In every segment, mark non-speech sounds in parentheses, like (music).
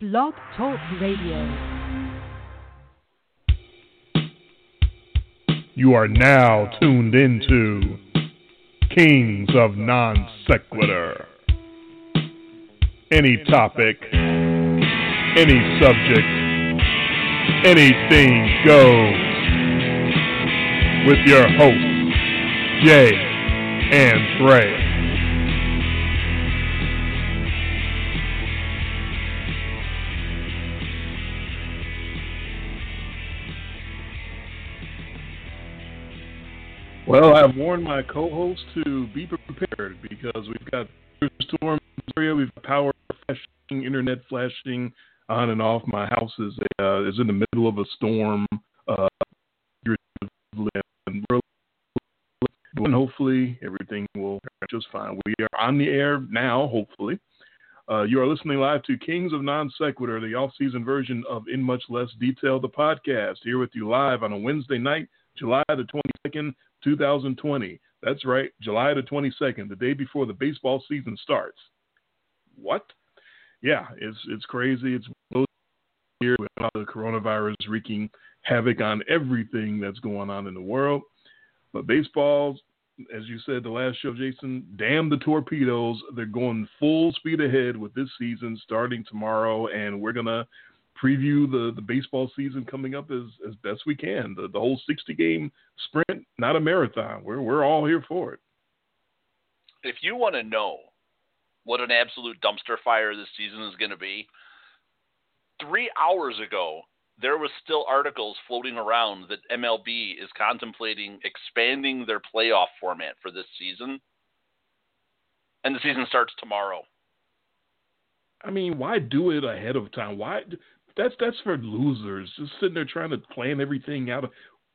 Blog Talk Radio. You are now tuned into Kings of Non Sequitur. Any topic, any subject, anything goes. With your hosts, Jay and Dre. Well, I've warned my co-host to be prepared because we've got storm area, we've got power flashing, internet flashing on and off. My house is uh, is in the middle of a storm. Uh, and hopefully everything will just fine. We are on the air now. Hopefully, uh, you are listening live to Kings of Non Sequitur, the off-season version of In Much Less Detail, the podcast. Here with you live on a Wednesday night, July the twenty second. 2020. That's right, July the 22nd, the day before the baseball season starts. What? Yeah, it's it's crazy. It's here with the coronavirus wreaking havoc on everything that's going on in the world. But baseball, as you said the last show, Jason, damn the torpedoes. They're going full speed ahead with this season starting tomorrow, and we're gonna preview the, the baseball season coming up as, as best we can. The, the whole 60 game sprint, not a marathon. We're, we're all here for it. If you want to know what an absolute dumpster fire this season is going to be, three hours ago, there was still articles floating around that MLB is contemplating expanding their playoff format for this season. And the season starts tomorrow. I mean, why do it ahead of time? Why that's that's for losers. Just sitting there trying to plan everything out.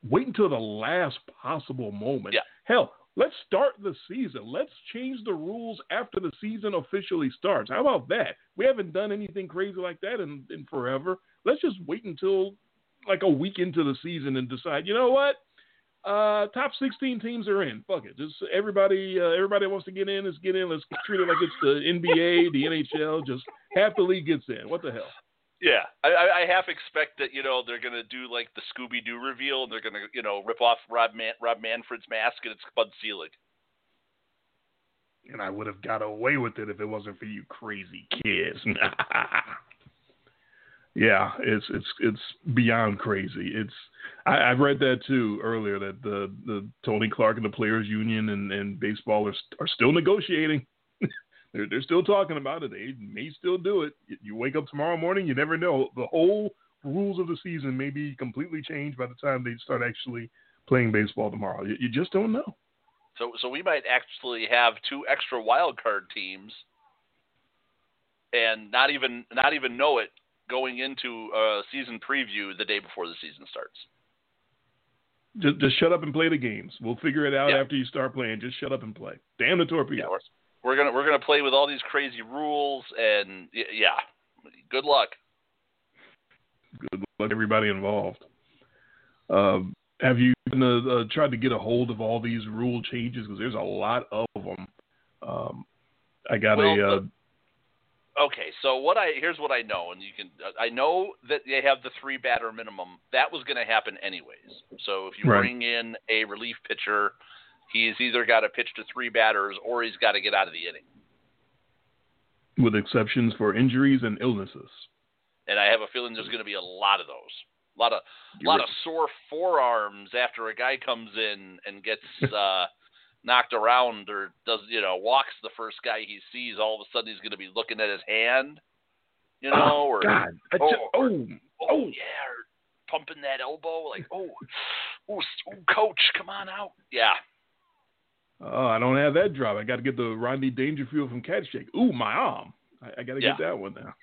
Wait until the last possible moment. Yeah. Hell, let's start the season. Let's change the rules after the season officially starts. How about that? We haven't done anything crazy like that in, in forever. Let's just wait until like a week into the season and decide. You know what? Uh, top 16 teams are in. Fuck it. Just everybody, uh, everybody wants to get in. Let's get in. Let's treat it like it's the NBA, the NHL. Just half the league gets in. What the hell? Yeah, I, I half expect that you know they're gonna do like the Scooby Doo reveal, and they're gonna you know rip off Rob Man- Rob Manfred's mask, and it's Bud Selig. And I would have got away with it if it wasn't for you crazy kids. (laughs) yeah, it's it's it's beyond crazy. It's I, I read that too earlier that the the Tony Clark and the Players Union and, and baseball are are still negotiating. They're, they're still talking about it. They may still do it. You wake up tomorrow morning, you never know. The whole rules of the season may be completely changed by the time they start actually playing baseball tomorrow. You, you just don't know. So, so we might actually have two extra wild card teams, and not even not even know it going into a season preview the day before the season starts. Just, just shut up and play the games. We'll figure it out yeah. after you start playing. Just shut up and play. Damn the torpedoes. Yeah, we're gonna we're gonna play with all these crazy rules and yeah, good luck. Good luck, everybody involved. Um, have you uh, uh, tried to get a hold of all these rule changes? Because there's a lot of them. Um, I got well, a. Uh, okay, so what I here's what I know, and you can I know that they have the three batter minimum. That was going to happen anyways. So if you right. bring in a relief pitcher he's either got to pitch to three batters or he's got to get out of the inning. With exceptions for injuries and illnesses. And I have a feeling there's going to be a lot of those. A lot of a lot of sore forearms after a guy comes in and gets (laughs) uh, knocked around or does you know walks the first guy he sees. All of a sudden he's going to be looking at his hand, you know, oh, or God. oh, just, oh, oh, oh yeah, or pumping that elbow like oh, oh, coach, come on out, yeah. Oh, I don't have that drop. I got to get the Rodney Dangerfield from Caddyshack. Ooh, my arm. I, I got to yeah. get that one now.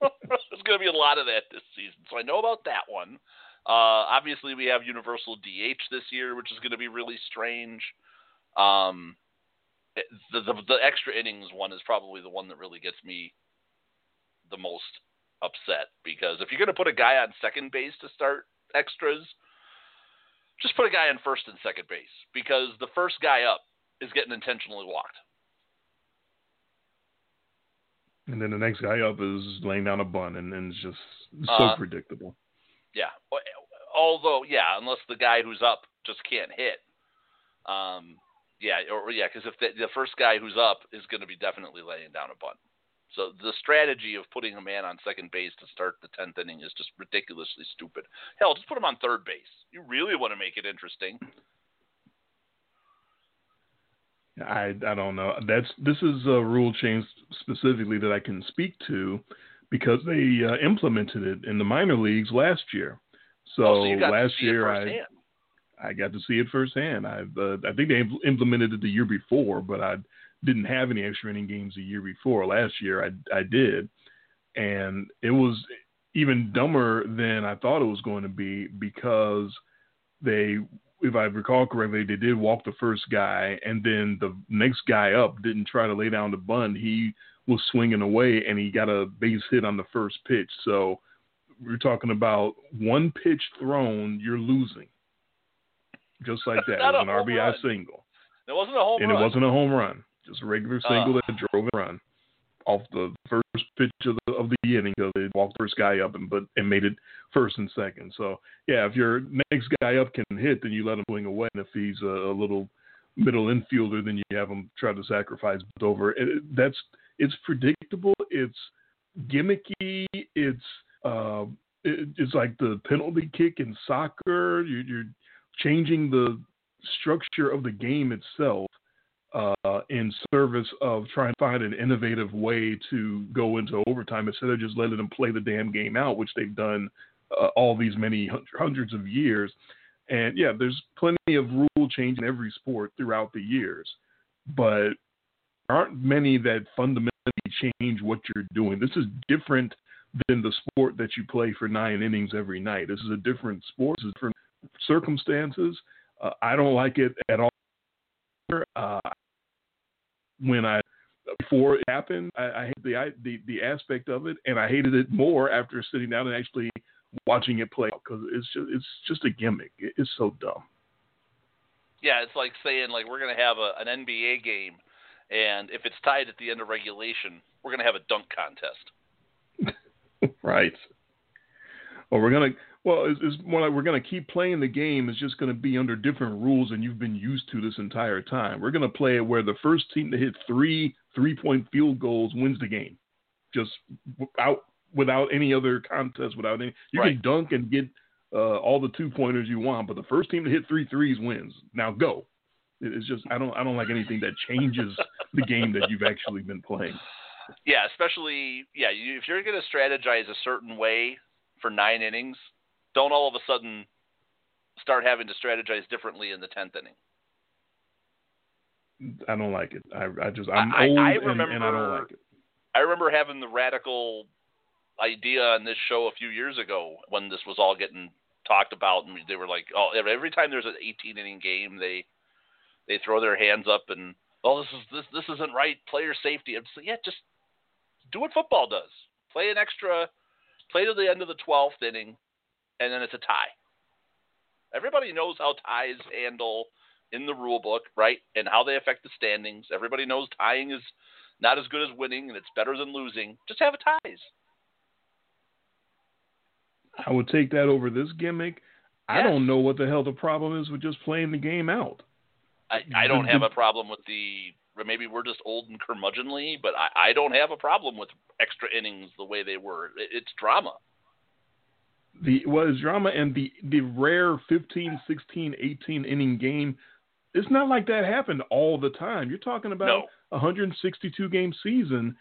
(laughs) There's going to be a lot of that this season, so I know about that one. Uh, obviously, we have Universal DH this year, which is going to be really strange. Um, the, the the extra innings one is probably the one that really gets me the most upset because if you're going to put a guy on second base to start extras, just put a guy on first and second base because the first guy up is getting intentionally walked. And then the next guy up is laying down a bun, and then it's just so Uh, predictable. Yeah. Although, yeah, unless the guy who's up just can't hit. Um, yeah, or yeah, because if the, the first guy who's up is going to be definitely laying down a bunt. So the strategy of putting a man on second base to start the tenth inning is just ridiculously stupid. Hell, just put him on third base. You really want to make it interesting. I I don't know. That's this is a rule change specifically that I can speak to because they uh, implemented it in the minor leagues last year. So, oh, so last year I. I got to see it firsthand. I uh, I think they impl- implemented it the year before, but I didn't have any extra inning games the year before. Last year I I did, and it was even dumber than I thought it was going to be because they, if I recall correctly, they did walk the first guy, and then the next guy up didn't try to lay down the bunt. He was swinging away, and he got a base hit on the first pitch. So we're talking about one pitch thrown, you're losing. Just like that. It was an RBI run. single. It wasn't a home and run. it wasn't a home run. Just a regular single Uh. that drove a run off the first pitch of the, of the inning because they walked the first guy up and but and made it first and second. So yeah, if your next guy up can hit, then you let him swing away. And if he's a, a little middle infielder, then you have him try to sacrifice over. It, that's it's predictable. It's gimmicky. It's uh, it, it's like the penalty kick in soccer. You're, you're changing the structure of the game itself uh, in service of trying to find an innovative way to go into overtime instead of just letting them play the damn game out, which they've done uh, all these many hundreds of years. And yeah, there's plenty of rule change in every sport throughout the years, but there aren't many that fundamentally change what you're doing. This is different than the sport that you play for nine innings every night. This is a different sport. This is different circumstances. Uh, I don't like it at all. Uh, when I before it happened, I, I hate the, I, the the aspect of it, and I hated it more after sitting down and actually watching it play because it's just it's just a gimmick. It, it's so dumb. Yeah, it's like saying like we're gonna have a, an NBA game, and if it's tied at the end of regulation, we're gonna have a dunk contest. (laughs) right. Well, we're gonna well, it's, it's more like we're gonna keep playing the game. It's just gonna be under different rules than you've been used to this entire time. We're gonna play it where the first team to hit three three point field goals wins the game, just without without any other contest. Without any, you Right. can dunk and get uh, all the two pointers you want, but the first team to hit three threes wins. Now go. It's just I don't I don't like anything that changes the game that you've actually been playing. Yeah, especially yeah, you, if you're gonna strategize a certain way for nine innings, don't all of a sudden start having to strategize differently in the tenth inning. I don't like it. I, I just I'm I- old I and, and I don't remember- like it. I remember having the radical idea on this show a few years ago when this was all getting talked about, and they were like, "Oh, every time there's an 18 inning game, they they throw their hands up and oh, this is this this isn't right, player safety." I'm saying, yeah, just do what football does. Play an extra, play to the end of the 12th inning, and then it's a tie. Everybody knows how ties handle in the rule book, right? And how they affect the standings. Everybody knows tying is not as good as winning and it's better than losing. Just have a ties. I would take that over this gimmick. I don't know what the hell the problem is with just playing the game out. I, I don't have a problem with the maybe we're just old and curmudgeonly, but I, I don't have a problem with extra innings the way they were. It, it's drama. The well, it's drama and the the rare 15, 16, 18 inning game. It's not like that happened all the time. You're talking about No. a 162 game season.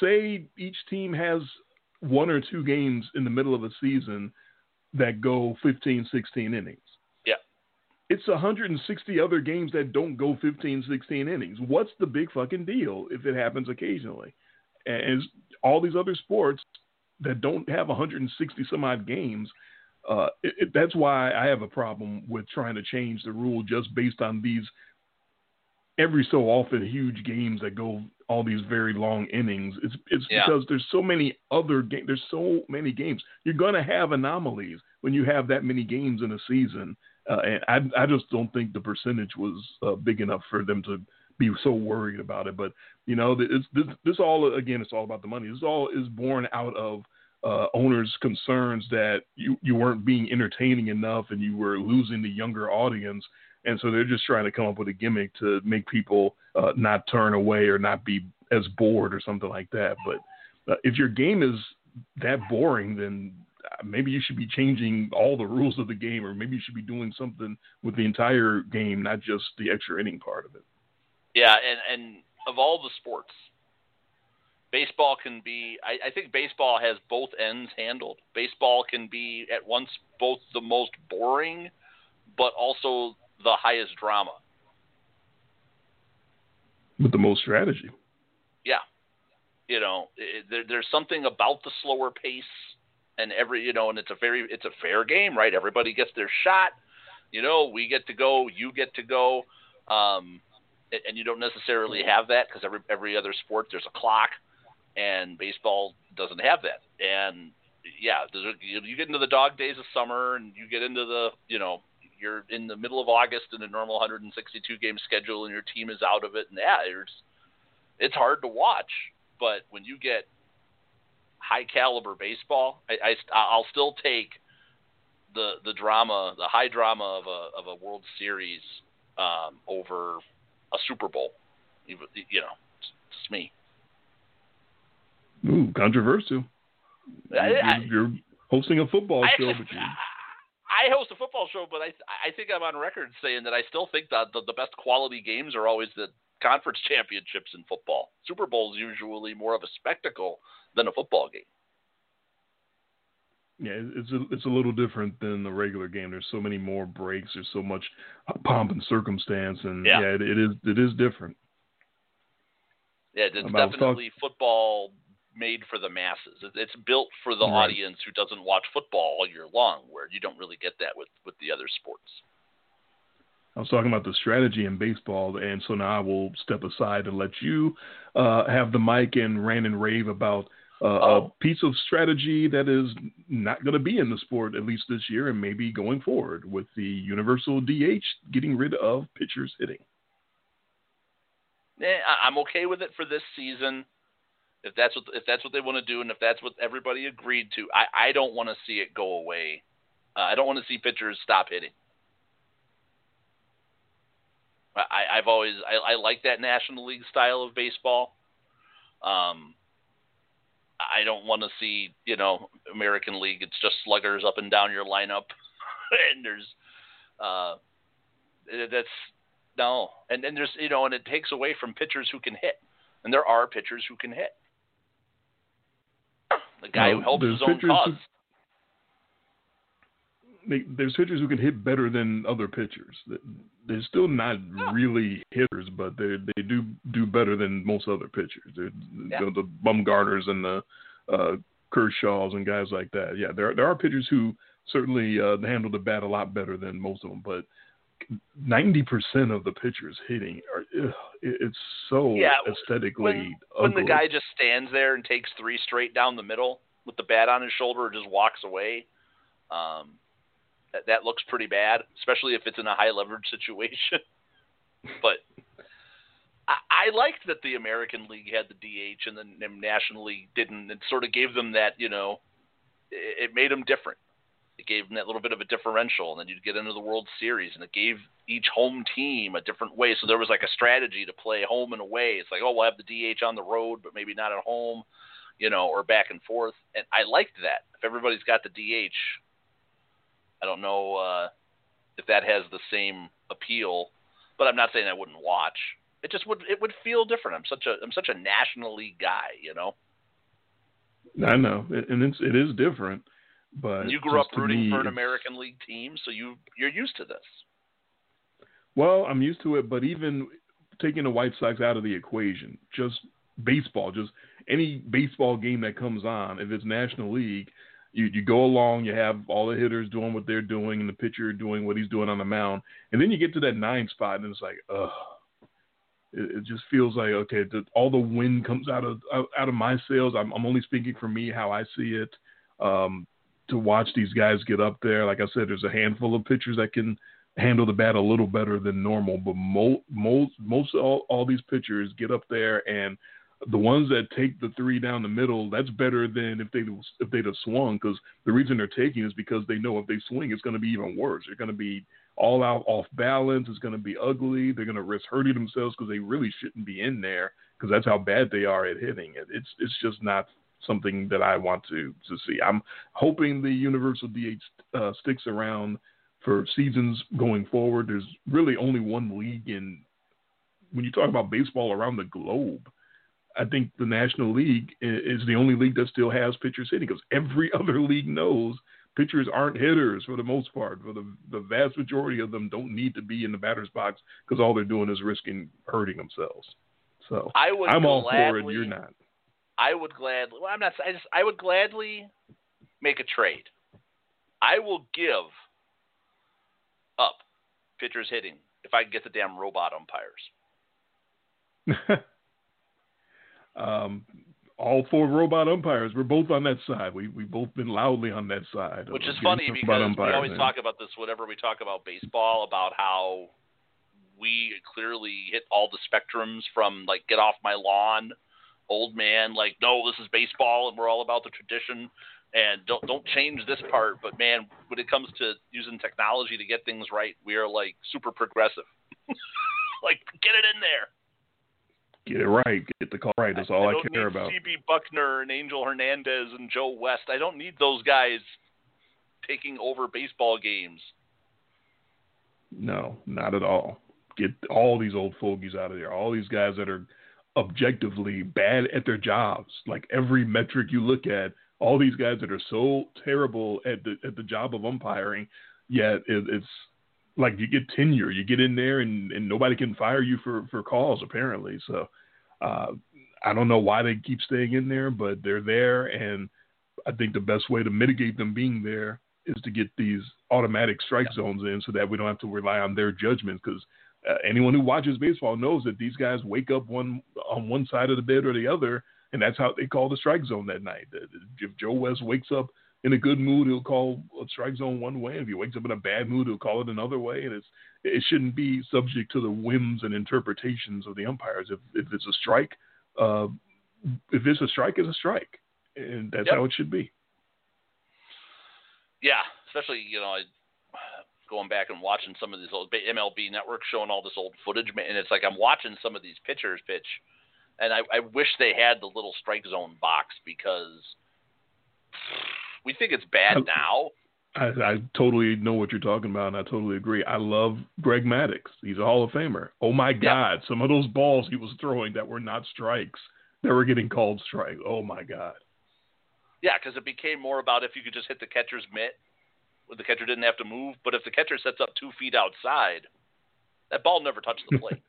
Say each team has one or two games in the middle of a season that go 15, 16 innings. Yeah. It's 160 other games that don't go 15, 16 innings. What's the big fucking deal if it happens occasionally? And all these other sports that don't have 160 some odd games, uh, it, it, that's why I have a problem with trying to change the rule just based on these every so often huge games that go all these very long innings. It's it's Yeah. because there's so many other games. There's so many games. You're gonna have anomalies when you have that many games in a season. Uh, and I I just don't think the percentage was uh, big enough for them to be so worried about it. But you know, this this, this all again, it's all about the money. This all is born out of uh, owners' concerns that you you weren't being entertaining enough and you were losing the younger audience. And so they're just trying to come up with a gimmick to make people uh, not turn away or not be as bored or something like that. But uh, if your game is that boring, then maybe you should be changing all the rules of the game, or maybe you should be doing something with the entire game, not just the extra inning part of it. Yeah, and and of all the sports, baseball can be. I, I think baseball has both ends handled. Baseball can be at once both the most boring, but also the highest drama. With the most strategy. Yeah, you know, it, there, there's something about the slower pace and every you know, and it's a very it's a fair game, right? Everybody gets their shot. You know, we get to go, you get to go, um, and you don't necessarily have that because every every other sport there's a clock, and baseball doesn't have that. And yeah, you get into the dog days of summer, and you get into the you know you're in the middle of August in a normal 162 game schedule, and your team is out of it, and yeah, it's it's hard to watch. But when you get high caliber baseball, I, I I'll still take the the drama, the high drama of a of a World Series um, over a Super Bowl. You, you know, it's, it's me. Ooh, controversial. I, I, you're, hosting a football I show, but you. I host a football show, but I I think I'm on record saying that I still think that the, the best quality games are always the conference championships in football. Super Bowl is usually more of a spectacle than a football game. Yeah, it's a, it's a little different than the regular game. There's so many more breaks. There's so much pomp and circumstance, and yeah, yeah it, it is it is different. Yeah, it's About definitely talk- football made for the masses. It's built for the right. audience who doesn't watch football all year long, where you don't really get that with with the other sports. I was talking about the strategy in baseball, and so now I will step aside and let you uh, have the mic and rant and rave about uh, oh. a piece of strategy that is not going to be in the sport at least this year, and maybe going forward with the universal DH getting rid of pitchers hitting. Yeah, I'm okay with it for this season. If that's what if that's what they want to do, and if that's what everybody agreed to, I, I don't want to see it go away. Uh, I don't want to see pitchers stop hitting. I, I've always I, I like that National League style of baseball. Um, I don't want to see you know American League. It's just sluggers up and down your lineup, (laughs) and there's uh, that's no, and then there's you know, and it takes away from pitchers who can hit, and there are pitchers who can hit. The guy no, who helps his own cause. There's pitchers who can hit better than other pitchers. They're still not really hitters, but they they do do better than most other pitchers. They're, yeah. you know, the Bumgarners and the uh, Kershaws and guys like that. Yeah, there there are pitchers who certainly uh, handle the bat a lot better than most of them, but ninety percent of the pitchers hitting are ugh, it's so yeah, aesthetically when, when the guy just stands there and takes three straight down the middle with the bat on his shoulder or just walks away. Um, that, that looks pretty bad, especially if it's in a high leverage (laughs) situation. but I, I liked that the American League had the DH and the National League didn't. It sort of gave them that, you know, it, it made them different. It gave them that little bit of a differential, and then you'd get into the World Series, and it gave each home team a different way. So there was like a strategy to play home and away. It's like, oh, we'll have the DH on the road, but maybe not at home, you know, or back and forth. And I liked that. If everybody's got the DH, I don't know uh, if that has the same appeal, but I'm not saying I wouldn't watch. It just would it would feel different. I'm such a I'm such a National League guy, you know. I know, and it's it is different, but you grew up rooting me, for an American League team, so you you're used to this. Well, I'm used to it, but even taking the White Sox out of the equation, just baseball, just any baseball game that comes on, if it's National League, you you go along, you have all the hitters doing what they're doing, and the pitcher doing what he's doing on the mound, and then you get to that nine spot, and it's like, ugh. It, just feels like okay, the, all the wind comes out of out of my sails. I'm, I'm only speaking for me, how I see it. Um, to watch these guys get up there, like I said, there's a handful of pitchers that can handle the bat a little better than normal. But most most most all, all these pitchers get up there and the ones that take the three down the middle, that's better than if they if they'd have swung. Because the reason they're taking is because they know if they swing, it's going to be even worse. They're going to be all out off balance. It's going to be ugly. They're going to risk hurting themselves because they really shouldn't be in there because that's how bad they are at hitting it. It's it's just not something that I want to to see. I'm hoping the universal DH uh, sticks around for seasons going forward. There's really only one league in when you talk about baseball around the globe. I think the National League is the only league that still has pitchers hitting because every (laughs) other league knows pitchers aren't hitters for the most part. For the the vast majority of them don't need to be in the batter's box because all they're doing is risking hurting themselves. So I would I'm all for it. You're not. I would gladly. Well, I'm not. I just. I would gladly make a trade. I will give up pitchers hitting if I can get the damn robot umpires. (laughs) um, all four robot umpires. We're both on that side. We we both been loudly on that side. Which is funny because we always man. talk about this whenever we talk about baseball about how we clearly hit all the spectrums from like get off my lawn, old man, like no, this is baseball and we're all about the tradition and don't don't change this part. But man, when it comes to using technology to get things right, we are like super progressive. (laughs) like get it in there. Get it right. Get the call right. That's all I, I care about. CB Bucknor and Angel Hernandez and Joe West. I don't need those guys taking over baseball games. No, not at all. Get all these old fogies out of there. All these guys that are objectively bad at their jobs. Like every metric you look at, all these guys that are so terrible at the at the job of umpiring, yet it, it's like you get tenure, you get in there and, and nobody can fire you for, for calls apparently. So uh, I don't know why they keep staying in there, but they're there. And I think the best way to mitigate them being there is to get these automatic strike yeah. zones in so that we don't have to rely on their judgment because uh, anyone who watches baseball knows that these guys wake up one on one side of the bed or the other, and that's how they call the strike zone that night. If Joe West wakes up in a good mood, he'll call a strike zone one way. If he wakes up in a bad mood, he'll call it another way. And it's it shouldn't be subject to the whims and interpretations of the umpires. If if it's a strike, uh, if it's a strike, it's a strike, and that's yep. how it should be. Yeah, especially you know, going back and watching some of these old MLB Network showing all this old footage, and it's like I'm watching some of these pitchers pitch, and I, I wish they had the little strike zone box because we think it's bad now. I, I totally know what you're talking about, and I totally agree. I love Greg Maddux. He's a Hall of Famer. Oh my God, some of those balls he was throwing that were not strikes that were getting called strike. Oh my God. Yeah, because it became more about if you could just hit the catcher's mitt, the catcher didn't have to move. But if the catcher sets up two feet outside, that ball never touched the (laughs) plate.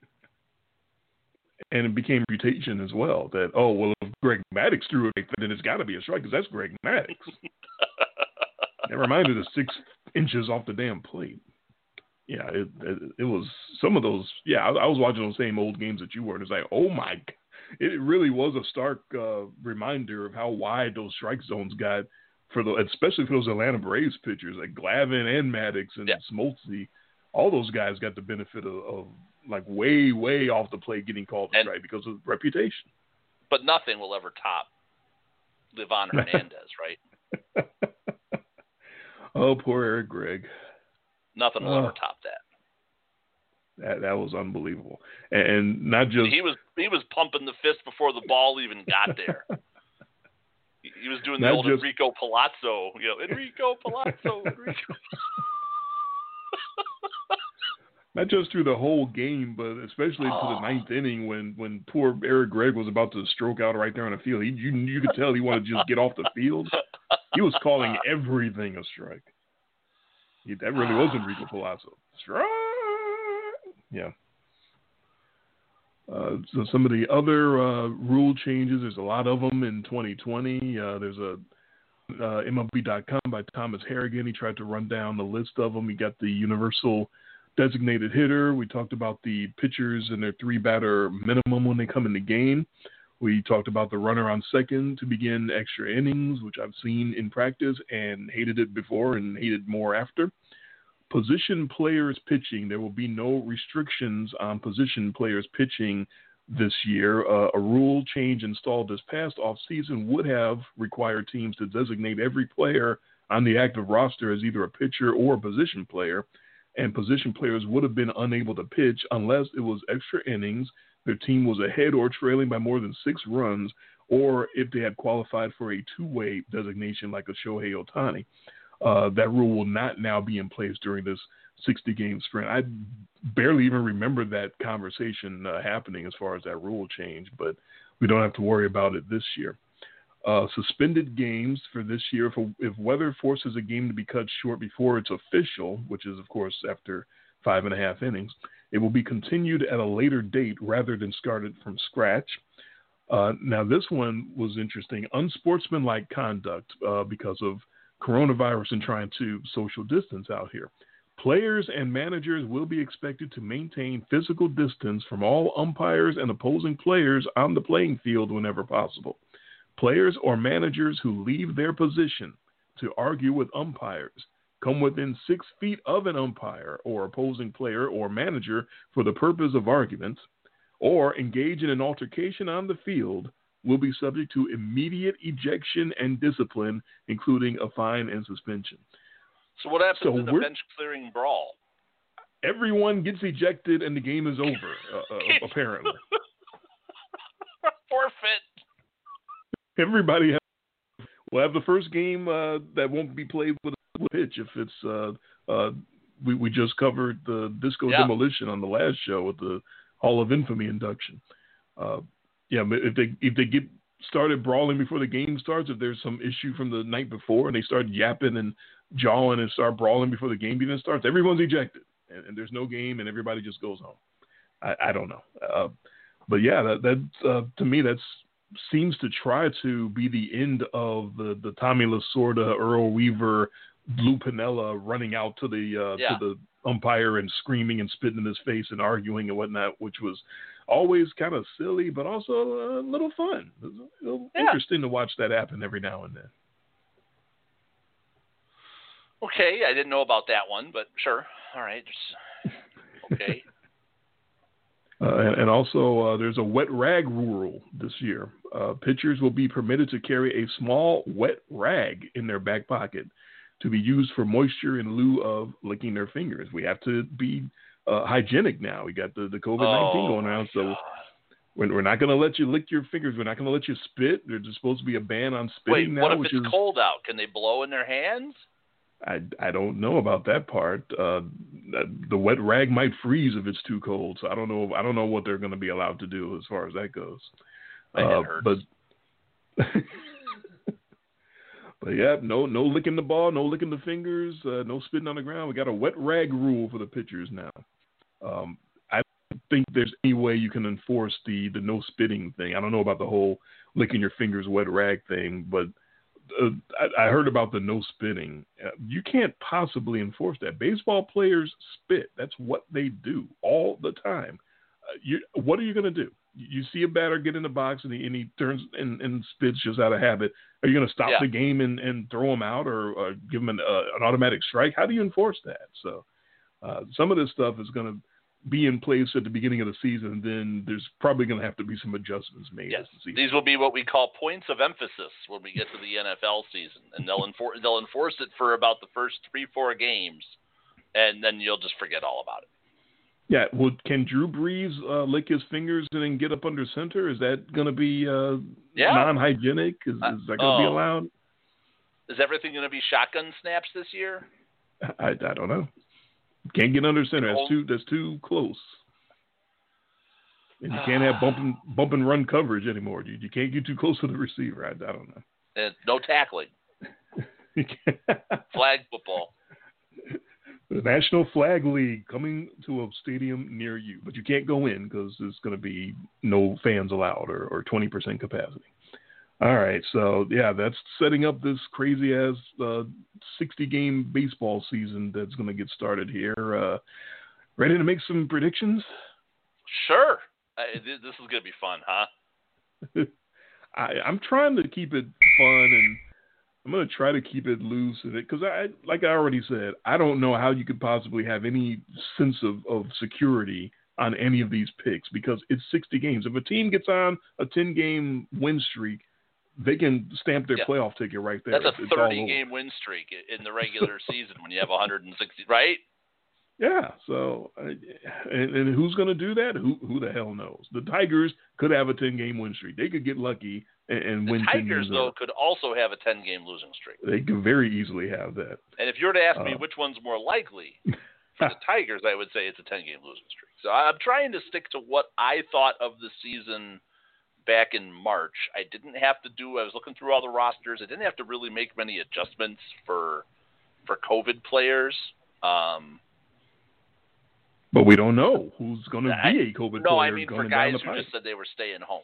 And it became reputation as well that oh well if Greg Maddux threw it then it's got to be a strike because that's Greg Maddux. (laughs) Never mind it is six inches off the damn plate. Yeah, it, it, it was some of those. Yeah, I, I, was watching those same old games that you were, and it's like, oh my, it really was a stark uh, reminder of how wide those strike zones got for the, especially for those Atlanta Braves pitchers like Glavine and Maddux and yeah. Smoltz. All those guys got the benefit of, of like way, way off the plate getting called a strike because of reputation. But nothing will ever top Livan (laughs) Hernandez, right? (laughs) oh, poor Eric Gregg. Nothing will oh. ever top that. That that was unbelievable, and not just he was he was pumping the fist before the ball even got there. (laughs) he was doing the old just, Enrico Palazzo, you know, Enrico Palazzo, Enrico not just through the whole game, but especially oh. to the ninth inning when when poor Eric Gregg was about to stroke out right there on the field. He, you you could tell he wanted to just get off the field. He was calling everything a strike. He, that really was Enrico Palazzo. Strike. Yeah. Uh, so some of the other uh, rule changes, there's a lot of them in 2020. Uh, there's a uh, MLB.com by Thomas Harrigan. He tried to run down the list of them. He got the universal designated hitter. We talked about the pitchers and their three batter minimum when they come in the game. We talked about the runner on second to begin extra innings, which I've seen in practice and hated it before and hated more after. position players pitching, there will be no restrictions on position players pitching this year. Uh, a rule change installed this past offseason would have required teams to designate every player on the active roster as either a pitcher or a position player, and position players would have been unable to pitch unless it was extra innings, their team was ahead or trailing by more than six runs, or if they had qualified for a two way designation like a Shohei Ohtani. Uh, that rule will not now be in place during this 60 game sprint. I barely even remember that conversation uh, happening as far as that rule change, but we don't have to worry about it this year. Uh, suspended games for this year, if, if weather forces a game to be cut short before it's official, which is, of course, after five and a half innings, it will be continued at a later date rather than started from scratch. Uh, now, this one was interesting. Unsportsmanlike conduct uh, because of coronavirus and trying to social distance out here. Players and managers will be expected to maintain physical distance from all umpires and opposing players on the playing field whenever possible. Players or managers who leave their position to argue with umpires come within six feet of an umpire or opposing player or manager for the purpose of arguments, or engage in an altercation on the field will be subject to immediate ejection and discipline, including a fine and suspension. So what happens so in the bench clearing brawl? Everyone gets ejected and the game is over. Uh, uh, (laughs) apparently, forfeit. Everybody has, will have the first game uh, that won't be played with a pitch if it's. Uh, uh, we we just covered the disco yeah. demolition on the last show with the Hall of Infamy induction. Uh, yeah, if they if they get started brawling before the game starts, if there's some issue from the night before and they start yapping and jawing and start brawling before the game even starts, everyone's ejected and, and there's no game and everybody just goes home. I, I don't know, uh, but yeah, that that uh, to me that's seems to try to be the end of the the Tommy Lasorda, Earl Weaver, Lou Piniella running out to the uh, yeah. to the umpire and screaming and spitting in his face and arguing and whatnot, which was always kind of silly, but also a little fun. It was yeah. interesting to watch that happen every now and then. Okay, I didn't know about that one, but sure. All right. Okay. (laughs) Uh, and, and, also, uh, there's a wet rag rule this year. Uh, pitchers will be permitted to carry a small wet rag in their back pocket to be used for moisture in lieu of licking their fingers. We have to be uh, hygienic now. We got the, the COVID 19 oh, going around. So we're, we're not going to let you lick your fingers. We're not going to let you spit. There's supposed to be a ban on spitting Wait, now. what if it's is, cold out? Can they blow in their hands? I, I don't know about that part. Uh, the wet rag might freeze if it's too cold. So I don't know. I don't know what they're going to be allowed to do as far as that goes. Uh, but (laughs) but yeah, no no licking the ball, no licking the fingers, uh, no spitting on the ground. We got a wet rag rule for the pitchers now. Um, I don't think there's any way you can enforce the the no spitting thing. I don't know about the whole licking your fingers wet rag thing, but uh, I, I, heard about the no spitting. Uh, you can't possibly enforce that. Baseball players spit. That's what they do all the time. Uh, you, what are you going to do? You see a batter get in the box and he, and he turns and, and, spits just out of habit. Are you going to stop yeah. the game and, and throw him out or, or give him an, uh, an automatic strike? How do you enforce that? So uh, some of this stuff is going to be in place at the beginning of the season, then there's probably going to have to be some adjustments made. Yes, these will be what we call points of emphasis when we get to the NFL season, and they'll enforce they'll enforce it for about the first three four games, and then you'll just forget all about it. Yeah, well, can Drew Brees uh, lick his fingers and then get up under center? Is that going to be uh, yeah. non-hygienic? Is, is that going to uh, be oh. allowed? Is everything going to be shotgun snaps this year? I, I don't know. Can't get under center. That's too that's too close. And you can't have bump (sighs) and bump and run coverage anymore. You, you can't get too close to the receiver. I, I don't know. And no tackling. (laughs) Flag football. The National Flag League coming to a stadium near you, but you can't go in because there's going to be no fans allowed or, or 20% capacity. All right, so yeah, that's setting up this crazy ass uh, 60 game baseball season that's going to get started here. Uh, ready to make some predictions? Sure. Uh, this is going to be fun, huh? (laughs) I, I'm trying to keep it fun and I'm gonna try to keep it loose because I, like I already said, I don't know how you could possibly have any sense of, of security on any of these picks because it's 60 games. If a team gets on a 10 game win streak, they can stamp their Yeah. playoff ticket right there. That's a It's 30 game win streak in the regular (laughs) season when you have 160, right? Yeah. So, uh, and, and who's going to do that? Who who the hell knows? The Tigers could have a 10 game win streak. They could get lucky and, and The win 10 Tigers, though, could also have a 10 game losing streak. They could very easily have that. And if you were to ask me Uh. which one's more likely, (laughs) for the Tigers, I would say it's a 10 game losing streak. So I'm trying to stick to what I thought of the season back in March. I didn't have to do, I was looking through all the rosters. I didn't have to really make many adjustments for for COVID players. Um, But we don't know who's going to be a COVID no, player No, I mean for guys who just said they were staying home.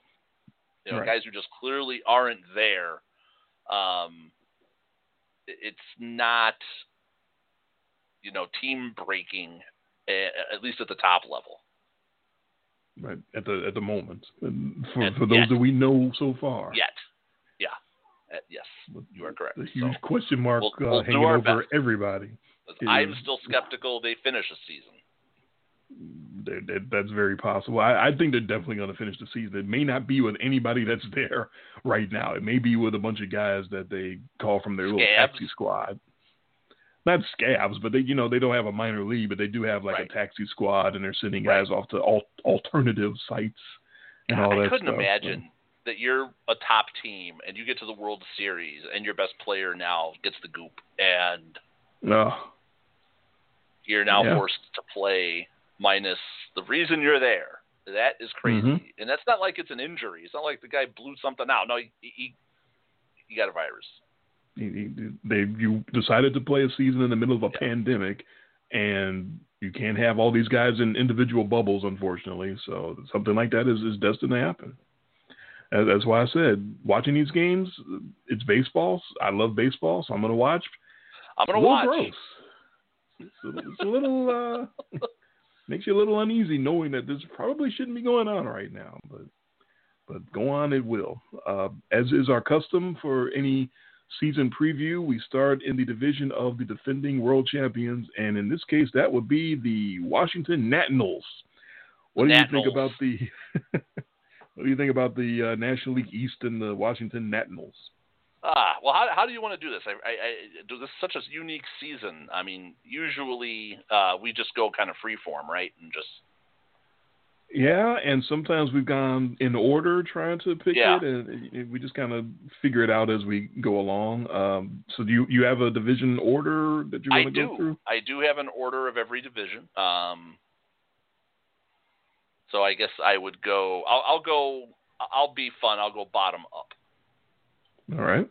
You know, Right. guys who just clearly aren't there. Um, it's not, you know, team breaking, at least at the top level. Right at the at the moment, And for for those yet. that we know so far. Yet, yeah, Uh, yes, you are correct. So, huge question mark we'll- uh, we'll do hanging over best. everybody. I'm is- still skeptical they finish a season. That, that, that's very possible. I, I think they're definitely going to finish the season. It may not be with anybody (laughs) that's there right now. It may be with a bunch of guys that they call from their little Scabs? taxi squad. Not scabs, but they you know they don't have a minor league, but they do have like Right. a taxi squad, and they're sending Right. guys off to al- alternative sites and all that. I couldn't stuff. imagine that you're a top team and you get to the World Series and your best player now gets the goop and No, you're now Yeah. forced to play minus the reason you're there. That is crazy, Mhm. and that's not like it's an injury. It's not like the guy blew something out. No, he he, he got a virus. He- he- they you decided to play a season in the middle of a Yeah. pandemic, and you can't have all these guys in individual bubbles, unfortunately. So something like that is, is destined to happen. That's why I said watching these games, it's baseball. I love baseball, so I'm going to watch. I'm gonna watch. Gross. It's a, it's a little uh, (laughs) makes you a little uneasy knowing that this probably shouldn't be going on right now, but but go on it will. Uh, as is our custom for any season preview, we start in the division of the defending world champions, and in this case, that would be the Washington Nationals. What do you think about the? (laughs) what do you think about the uh, National League East and the Washington Nationals? Ah, well, how how do you want to do this? I, I, I do this is such a unique season. I mean, usually uh, we just go kind of free form, right, and just Yeah, and sometimes we've gone in order trying to pick Yeah. it, and we just kind of figure it out as we go along. Um, so do you you have a division order that you I want to go through? I do have an order of every division. Um, so I guess I would go. I'll, I'll go. I'll be fun. I'll go bottom up All right.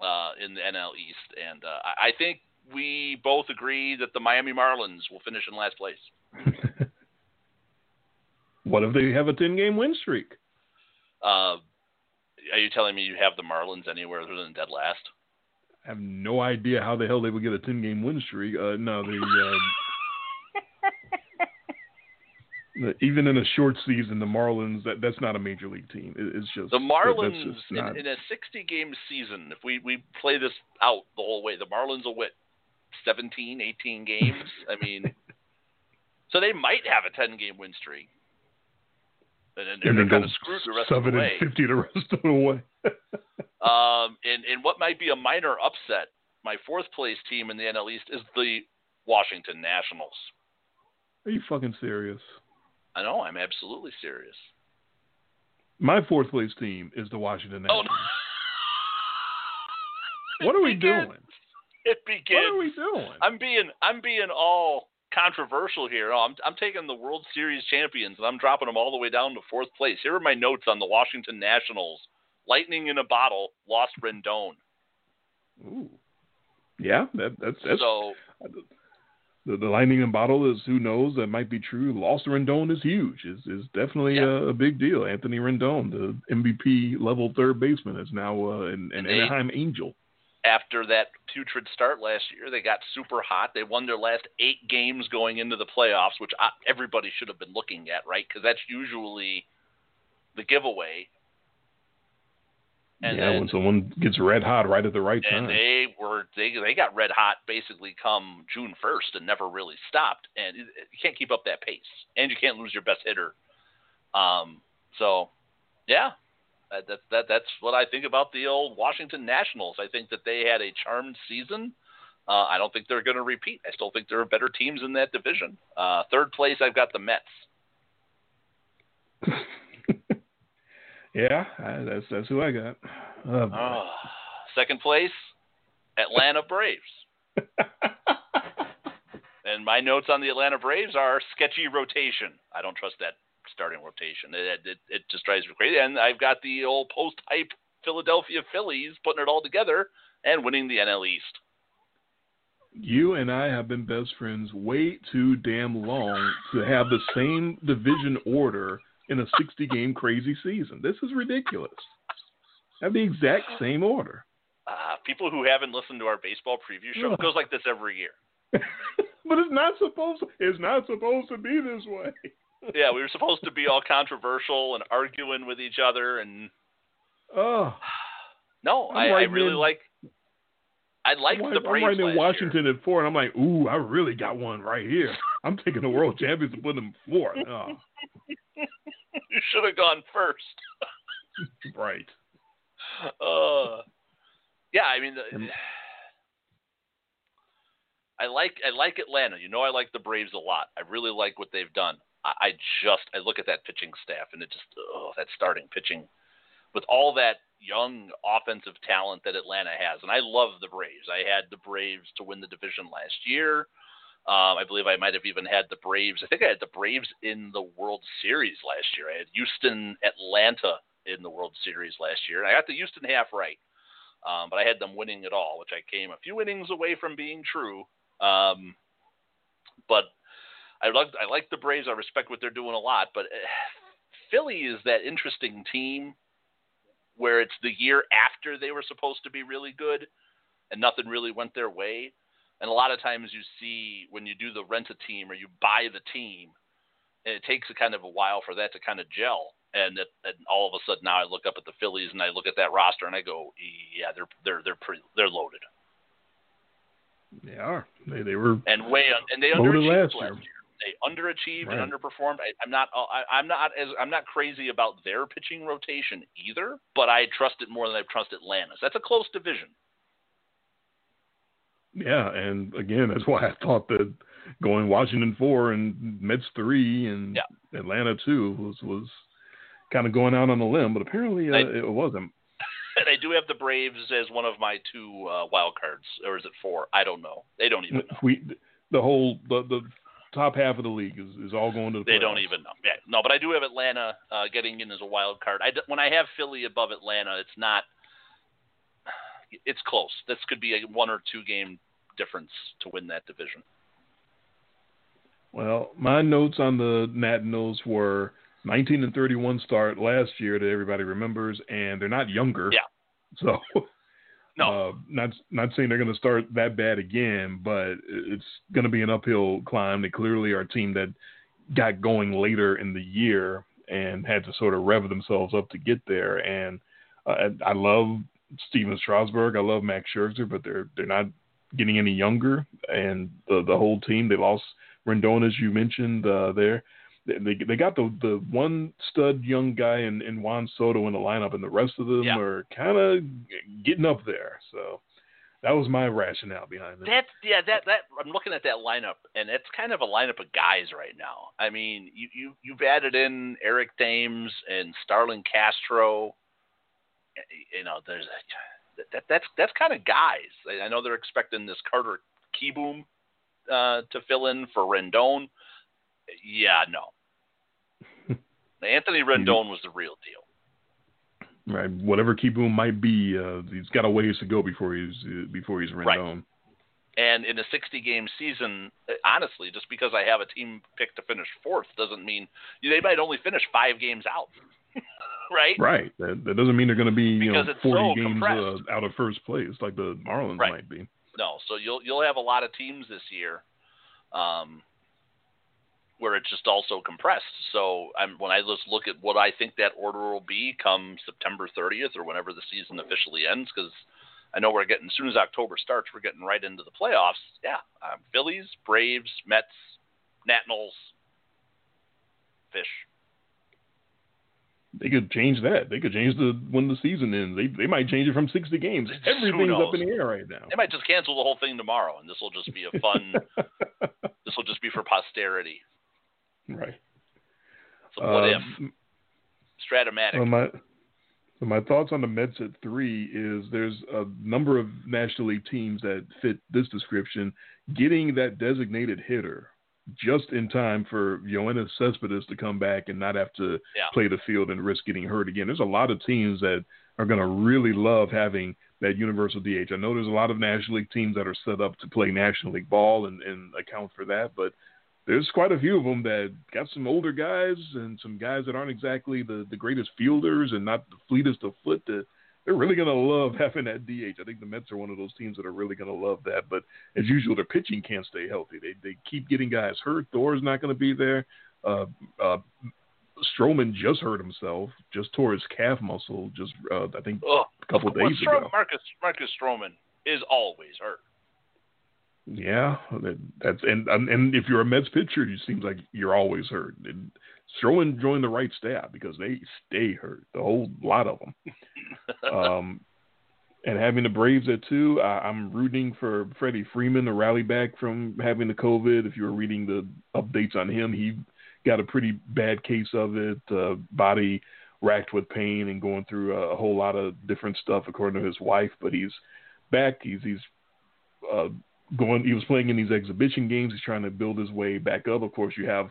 uh, in the NL East, and uh, I I think we both agree that the Miami Marlins will finish in last place. (laughs) what if they have a ten game win streak? Uh, are you telling me you have the Marlins anywhere other than dead last? I have no idea how the hell they would get a ten game win streak. Uh, no, (laughs) the, uh, even in a short season, the Marlins that that's not a major league team. It, it's just The Marlins just in, in a 60 game season, if we, we play this out the whole way, the Marlins will win 17, 18 games. I mean, (laughs) so they might have a 10 game win streak. And then they're, and then kind of screwed the rest of seven the way. and fifty the rest of the way. (laughs) Um, and, and what might be a minor upset, my fourth place team in the NL East is the Washington Nationals. Are you fucking serious? I know, I'm absolutely serious. My fourth place team is the Washington Nationals. Oh, Nationals. no. What are we begins. doing? It begins. What are we doing? I'm being I'm being all controversial here. Oh, I'm I'm taking the World Series champions and I'm dropping them all the way down to fourth place. Here are my notes on the Washington Nationals. Lightning in a bottle lost Rendon. Ooh. Yeah, that, that's that's So the, the lightning in a bottle is who knows that might be true. Lost Rendon is huge. is is definitely Yeah. a, a big deal. Anthony Rendon, the MVP level third baseman, is now uh, an, an they- Anaheim Angel. After that putrid start last year, they got super hot. They won their last eight games going into the playoffs, which I, everybody should have been looking at, right? Because that's usually the giveaway. And yeah, then, when someone gets red hot right at the right and time. they were they they got red hot basically come June first and never really stopped. And you can't keep up that pace, and you can't lose your best hitter. Um, so yeah, that, that that that's what I think about the old Washington Nationals. I think that they had a charmed season. Uh, I don't think they're going to repeat. I still think there are better teams in that division. Uh, third place, I've got the Mets. (laughs) yeah, I, that's that's who I got. Oh. Uh, second place, Atlanta Braves. (laughs) And my notes on the Atlanta Braves are sketchy rotation. I don't trust that starting rotation. It, it, it just drives me crazy. And I've got the old post hype Philadelphia Phillies putting it all together and winning the NL East. you and I have been best friends way too damn long to have the same division order in a 60 game crazy season. This is ridiculous. Have the exact same order. Uh, people who haven't listened to our baseball preview show, it goes like this every year. (laughs) but it's not supposed to, it's not supposed to be this way. Yeah, we were supposed to be all controversial and arguing with each other, and Oh, no, I'm I, I really in- like. I like I'm, the I'm Braves writing in last Washington at four, and I'm like, ooh, I really got one right here. I'm taking the world champions and putting them fourth. (laughs) Oh, you should have gone first. (laughs) right. uh, yeah, I mean, the, And- I like I like Atlanta. You know, I like the Braves a lot. I really like what they've done. I, just I look at that pitching staff and it just oh that starting pitching with all that young offensive talent that Atlanta has, and I love the Braves. I had the Braves to win the division last year. Um, I believe I might have even had the Braves. I think I had the Braves in the World Series last year. I had Houston, Atlanta in the World Series last year, and I got the Houston half right. Um, but I had them winning it all, which I came a few innings away from being true. Um, but I like I like the Braves. I respect what they're doing a lot. But uh, Philly is that interesting team where it's the year after they were supposed to be really good, and nothing really went their way. And a lot of times you see when you do the rent a team or you buy the team, and it takes a kind of a while for that to kind of gel. And, that, and all of a sudden now I look up at the Phillies and I look at that roster and I go, yeah, they're they're they're pretty they're loaded They are. They they were and way and they underachieved last last year. year. They underachieved Right. and underperformed. I, I'm not I, I'm not as I'm not crazy about their pitching rotation either, but I trust it more than I trust Atlanta's. That's a close division. yeah, and again, that's why I thought that going Washington four and Mets three and Yeah. Atlanta two was was kind of going out on a limb, but apparently uh, I- it wasn't. (laughs) And I do have the Braves as one of my two uh, wild cards, or is it four? I don't know. They don't even know. We the whole the, the top half of the league is, is all going to the They don't even know. Yeah, no, but I do have Atlanta uh, getting in as a wild card. I, when I have Philly above Atlanta, it's not. It's close. This could be a one or two game difference to win that division. Well, my notes on the Nationals were 19 and 31 start last year that everybody remembers, and they're not younger. Yeah. So, No. uh, not not saying they're going to start that bad again, but it's going to be an uphill climb. They clearly are a team that got going later in the year and had to sort of rev themselves up to get there. And uh, I love Stephen Strasburg. I love Max Scherzer, but they're they're not getting any younger. And the the whole team they lost Rendon, as you mentioned uh, there. They, they got the the one stud young guy in, in Juan Soto in the lineup, and the rest of them Yeah. are kind of getting up there. So that was my rationale behind that. That's yeah. That that I'm looking at that lineup, and it's kind of a lineup of guys right now. I mean, you you you've added in Eric Thames and Starlin Castro. You know, there's that that's that's kind of guys. I I know they're expecting this Carter Kieboom uh, to fill in for Rendon. Yeah, no. Anthony Rendon was the real deal. Right, whatever Kieboom might be, uh, he's got a ways to go before he's uh, before he's Right. Rendon. And in a 60 game season, uh, honestly, just because I have a team picked to finish fourth doesn't mean they might only finish five games out. (laughs) right? Right. That, that doesn't mean they're going to be you Because know it's 40 so games uh, out of first place like the Marlins Right. might be. No, so you'll you'll have a lot of teams this year. Um, where it's just also compressed. So I'm, when I just look at what I think that order will be come September 30th or whenever the season officially ends, because I know we're getting as soon as October starts, we're getting right into the playoffs. Yeah, um, Phillies, Braves, Mets, Nationals, Fish. They could change that. They could change the when the season ends. They they might change it from sixty games. Everything's up in the air right now. They might just cancel the whole thing tomorrow, and this will just be a fun. (laughs) this will just be for posterity. Right. So what uh, if? Strat-O-Matic. So my, so my thoughts on the Mets at three is there's a number of National League teams that fit this description. Getting that designated hitter just in time for Yoenis Cespedes to come back and not have to yeah. play the field and risk getting hurt again. There's a lot of teams that are going to really love having that universal DH. I know there's a lot of National League teams that are set up to play National League ball and, and account for that, but there's quite a few of them that got some older guys and some guys that aren't exactly the, the greatest fielders and not the fleetest of foot that they're really going to love (laughs) having that DH. I think the Mets are one of those teams that are really going to love that. But as usual, their pitching can't stay healthy. They they keep getting guys hurt. Thor's not going to be there. Uh, uh, Stroman just hurt himself, just tore his calf muscle, just uh, I think Ugh. a couple days Strom- ago. Marcus Marcus Stroman is always hurt. Yeah, that's and and if you're a Mets pitcher, it seems like you're always hurt. And Stroman joined the right staff because they stay hurt, the whole lot of them. (laughs) um, and having the Braves at two, I, I'm rooting for Freddie Freeman to rally back from having the COVID. If you were reading the updates on him, he got a pretty bad case of it, uh, body racked with pain and going through a, a whole lot of different stuff, according to his wife. But he's back. He's he's uh, going. He was playing in these exhibition games. He's trying to build his way back up. Of course, you have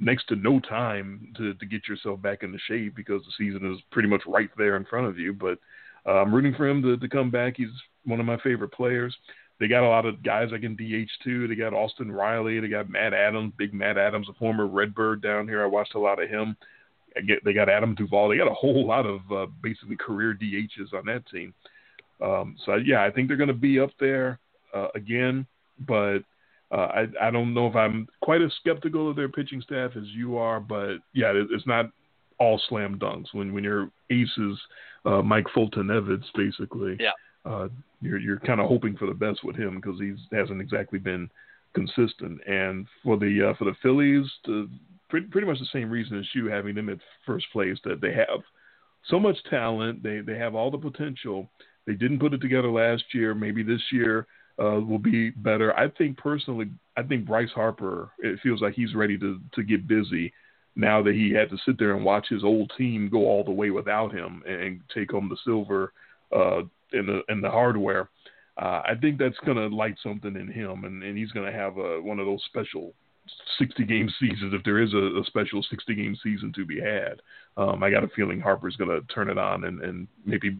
next to no time to, to get yourself back into shape because the season is pretty much right there in front of you. But uh, I'm rooting for him to, to come back. He's one of my favorite players. They got a lot of guys like in DH too. They got Austin Riley. They got Matt Adams, big Matt Adams, a former Redbird down here. I watched a lot of him. Get, they got Adam Duvall. They got a whole lot of uh, basically career DHs on that team. Um, so yeah, I think they're going to be up there uh, again. But uh, I I don't know if I'm quite as skeptical of their pitching staff as you are, but yeah, it, it's not all slam dunks when when your ace is uh, Mike Foltynewicz, basically. Yeah. Uh, you're you're kind of hoping for the best with him because he hasn't exactly been consistent. And for the uh, for the Phillies, to, pretty pretty much the same reason as you having them at first place that they have so much talent, they they have all the potential. They didn't put it together last year. Maybe this year uh, will be better. I think personally, I think Bryce Harper. It feels like he's ready to to get busy now that he had to sit there and watch his old team go all the way without him and take home the silver uh, and the and the hardware. Uh, I think that's going to light something in him, and, and he's going to have a, one of those special 60 game seasons if there is a, a special 60 game season to be had. Um, I got a feeling Harper's going to turn it on and, and maybe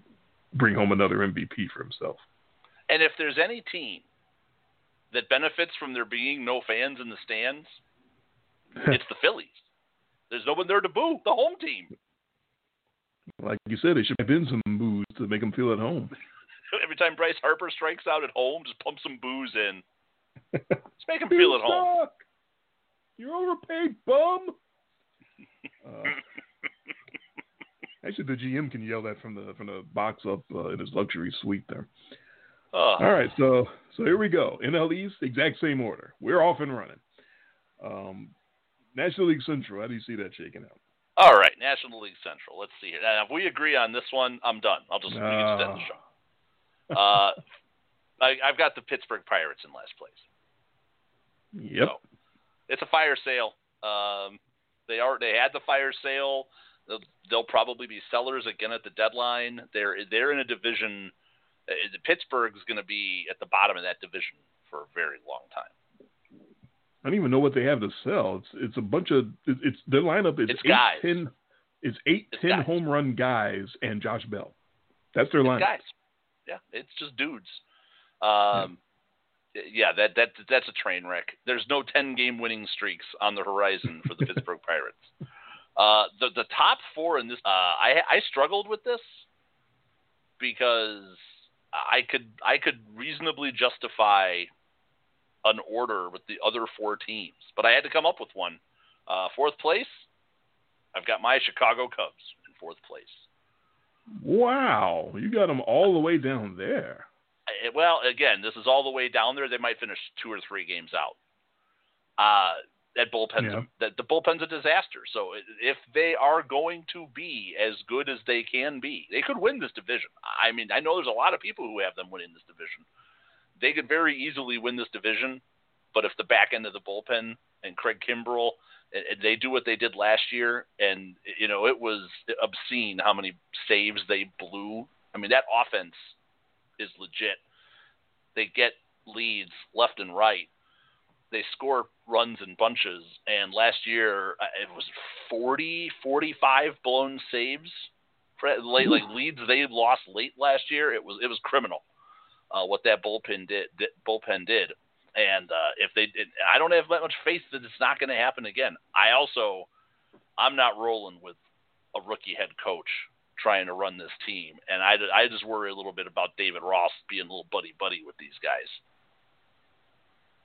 bring home another MVP for himself. And if there's any team that benefits from there being no fans in the stands, (laughs) it's the Phillies. There's no one there to boo. The home team. Like you said, they should have been some booze to make them feel at home. (laughs) Every time Bryce Harper strikes out at home, just pump some booze in. (laughs) Just make them feel at home. You're overpaid, bum. Uh, actually, the GM can yell that from the from the box up uh, in his luxury suite there. Oh. All right, so so here we go. NL East, exact same order. We're off and running. Um, National League Central. How do you see that shaking out? All right, National League Central. Let's see here. Now, if we agree on this one, I'm done. I'll just, uh, we can end the show. Uh, I, have got the Pittsburgh Pirates in last place. Yep. So, it's a fire sale. Um, they are they had the fire sale. They'll, they'll probably be sellers again at the deadline. They're they're in a division uh, Pittsburgh is going to be at the bottom of that division for a very long time. I don't even know what they have to sell. It's it's a bunch of it's their lineup is it's eight guys. ten it's eight it's ten guys. home run guys and Josh Bell. That's their it's lineup. Guys, yeah, it's just dudes. Um, yeah. yeah, that that that's a train wreck. There's no ten game winning streaks on the horizon for the (laughs) Pittsburgh Pirates. Uh, the the top four in this, uh, I I struggled with this because I could I could reasonably justify an order with the other four teams, but I had to come up with one Uh, fourth place, I've got my Chicago Cubs in fourth place. Wow, you got them all the way down there. Uh, well, again, this is all the way down there. They might finish two or three games out. Uh, that bullpen's Yeah. that the bullpen's a disaster. So if they are going to be as good as they can be, they could win this division. I mean, I know there's a lot of people who have them winning this division. They could very easily win this division, but if the back end of the bullpen and Craig Kimbrel, and- and they do what they did last year, and you know it was obscene how many saves they blew. I mean, that offense is legit. They get leads left and right they score runs in bunches. And last year, uh, it was 40, 45 blown saves. For late, like leads they lost late last year. It was it was criminal uh, what that bullpen did. did bullpen did. And uh, if they, it, I don't have that much faith that it's not going to happen again. I also, I'm not rolling with a rookie head coach trying to run this team, and I, I just worry a little bit about David Ross being a little buddy buddy with these guys.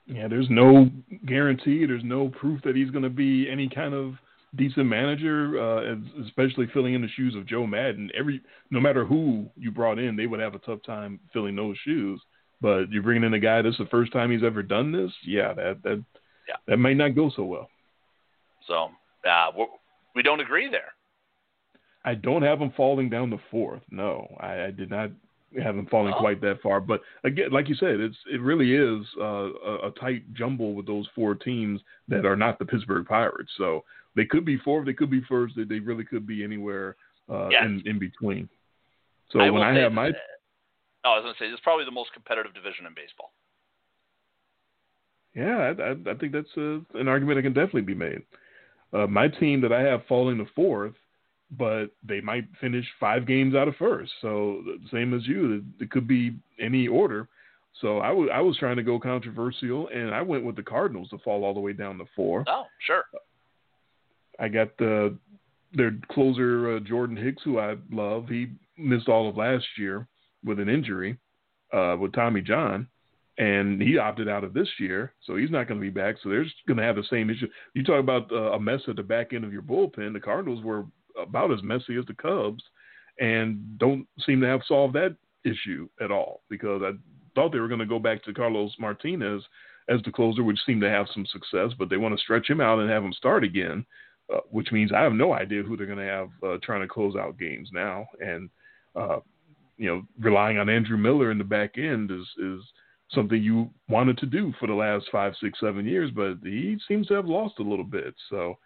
Yeah, there's no guarantee. There's no proof that he's going to be any kind of decent manager, uh, especially filling in the shoes of Joe Maddon. Every no matter who you brought in, they would have a tough time filling those shoes. But you're bringing in a guy that's the first time he's ever done this. Yeah, that that Yeah. that might not go so well. So uh, we're- we don't agree there. I don't have him falling down the fourth. No, I, I did not have him falling Oh. quite that far. But again, like you said, it's it really is uh, a, a tight jumble with those four teams that are not the Pittsburgh Pirates. So they could be fourth, they could be first, they, they really could be anywhere uh, Yes. in in between. So I when I have my oh, I was going to say it's probably the most competitive division in baseball. Yeah, I, I, I think that's uh an argument that can definitely be made. Uh, my team that I have falling to fourth, but they might finish five games out of first. So same as you, it, could be any order. So I wa- I was trying to go controversial, and I went with the Cardinals to fall all the way down to four. Oh, sure. I got the their closer uh, Jordan Hicks, who I love. He missed all of last year with an injury uh, with Tommy John, and he opted out of this year, so he's not going to be back. So they're going to have the same issue. You talk about uh, a mess at the back end of your bullpen. The Cardinals were about as messy as the Cubs, and don't seem to have solved that issue at all because I thought they were going to go back to Carlos Martinez as the closer, which seemed to have some success, but they want to stretch him out and have him start again uh, which means I have no idea who they're going to have uh, trying to close out games now. And uh, you know, relying on Andrew Miller in the back end is is something you wanted to do for the last five, six, seven years, but he seems to have lost a little bit. So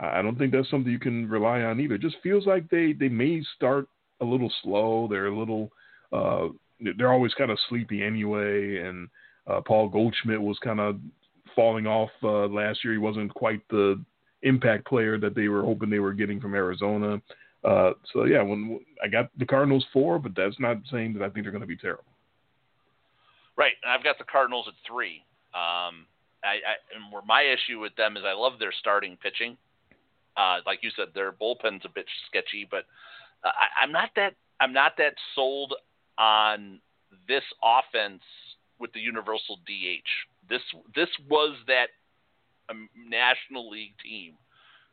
I don't think that's something you can rely on either. It just feels like they they may start a little slow. They're a little uh, they're always kind of sleepy anyway. And uh, Paul Goldschmidt was kind of falling off uh, last year. He wasn't quite the impact player that they were hoping they were getting from Arizona. Uh, so yeah, when I got the Cardinals four, but that's not saying that I think they're going to be terrible. Right, and I've got the Cardinals at three. Um, I, I and where my issue with them is I love their starting pitching. Uh, like you said, their bullpen's a bit sketchy, but uh, I, I'm not that I'm not that sold on this offense with the universal DH. This this was that um, National League team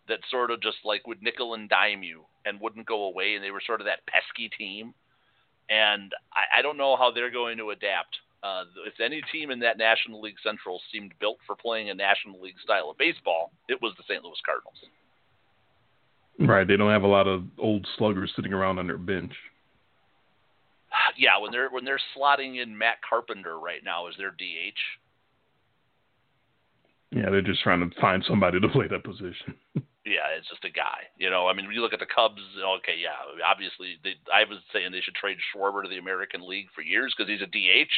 that sort of just like would nickel and dime you and wouldn't go away, and they were sort of that pesky team. And I, I don't know how they're going to adapt. Uh, if any team in that National League Central seemed built for playing a National League style of baseball, it was the St. Louis Cardinals. Mm-hmm. Right, they don't have a lot of old sluggers sitting around on their bench. (sighs) Yeah, when they're when they're slotting in Matt Carpenter right now as their DH, Yeah, they're just trying to find somebody to (laughs) play that position. (laughs) yeah, it's just a guy. You know, I mean, when you look at the Cubs, okay, yeah, obviously, they, I was saying they should trade Schwarber to the American League for years because he's a DH.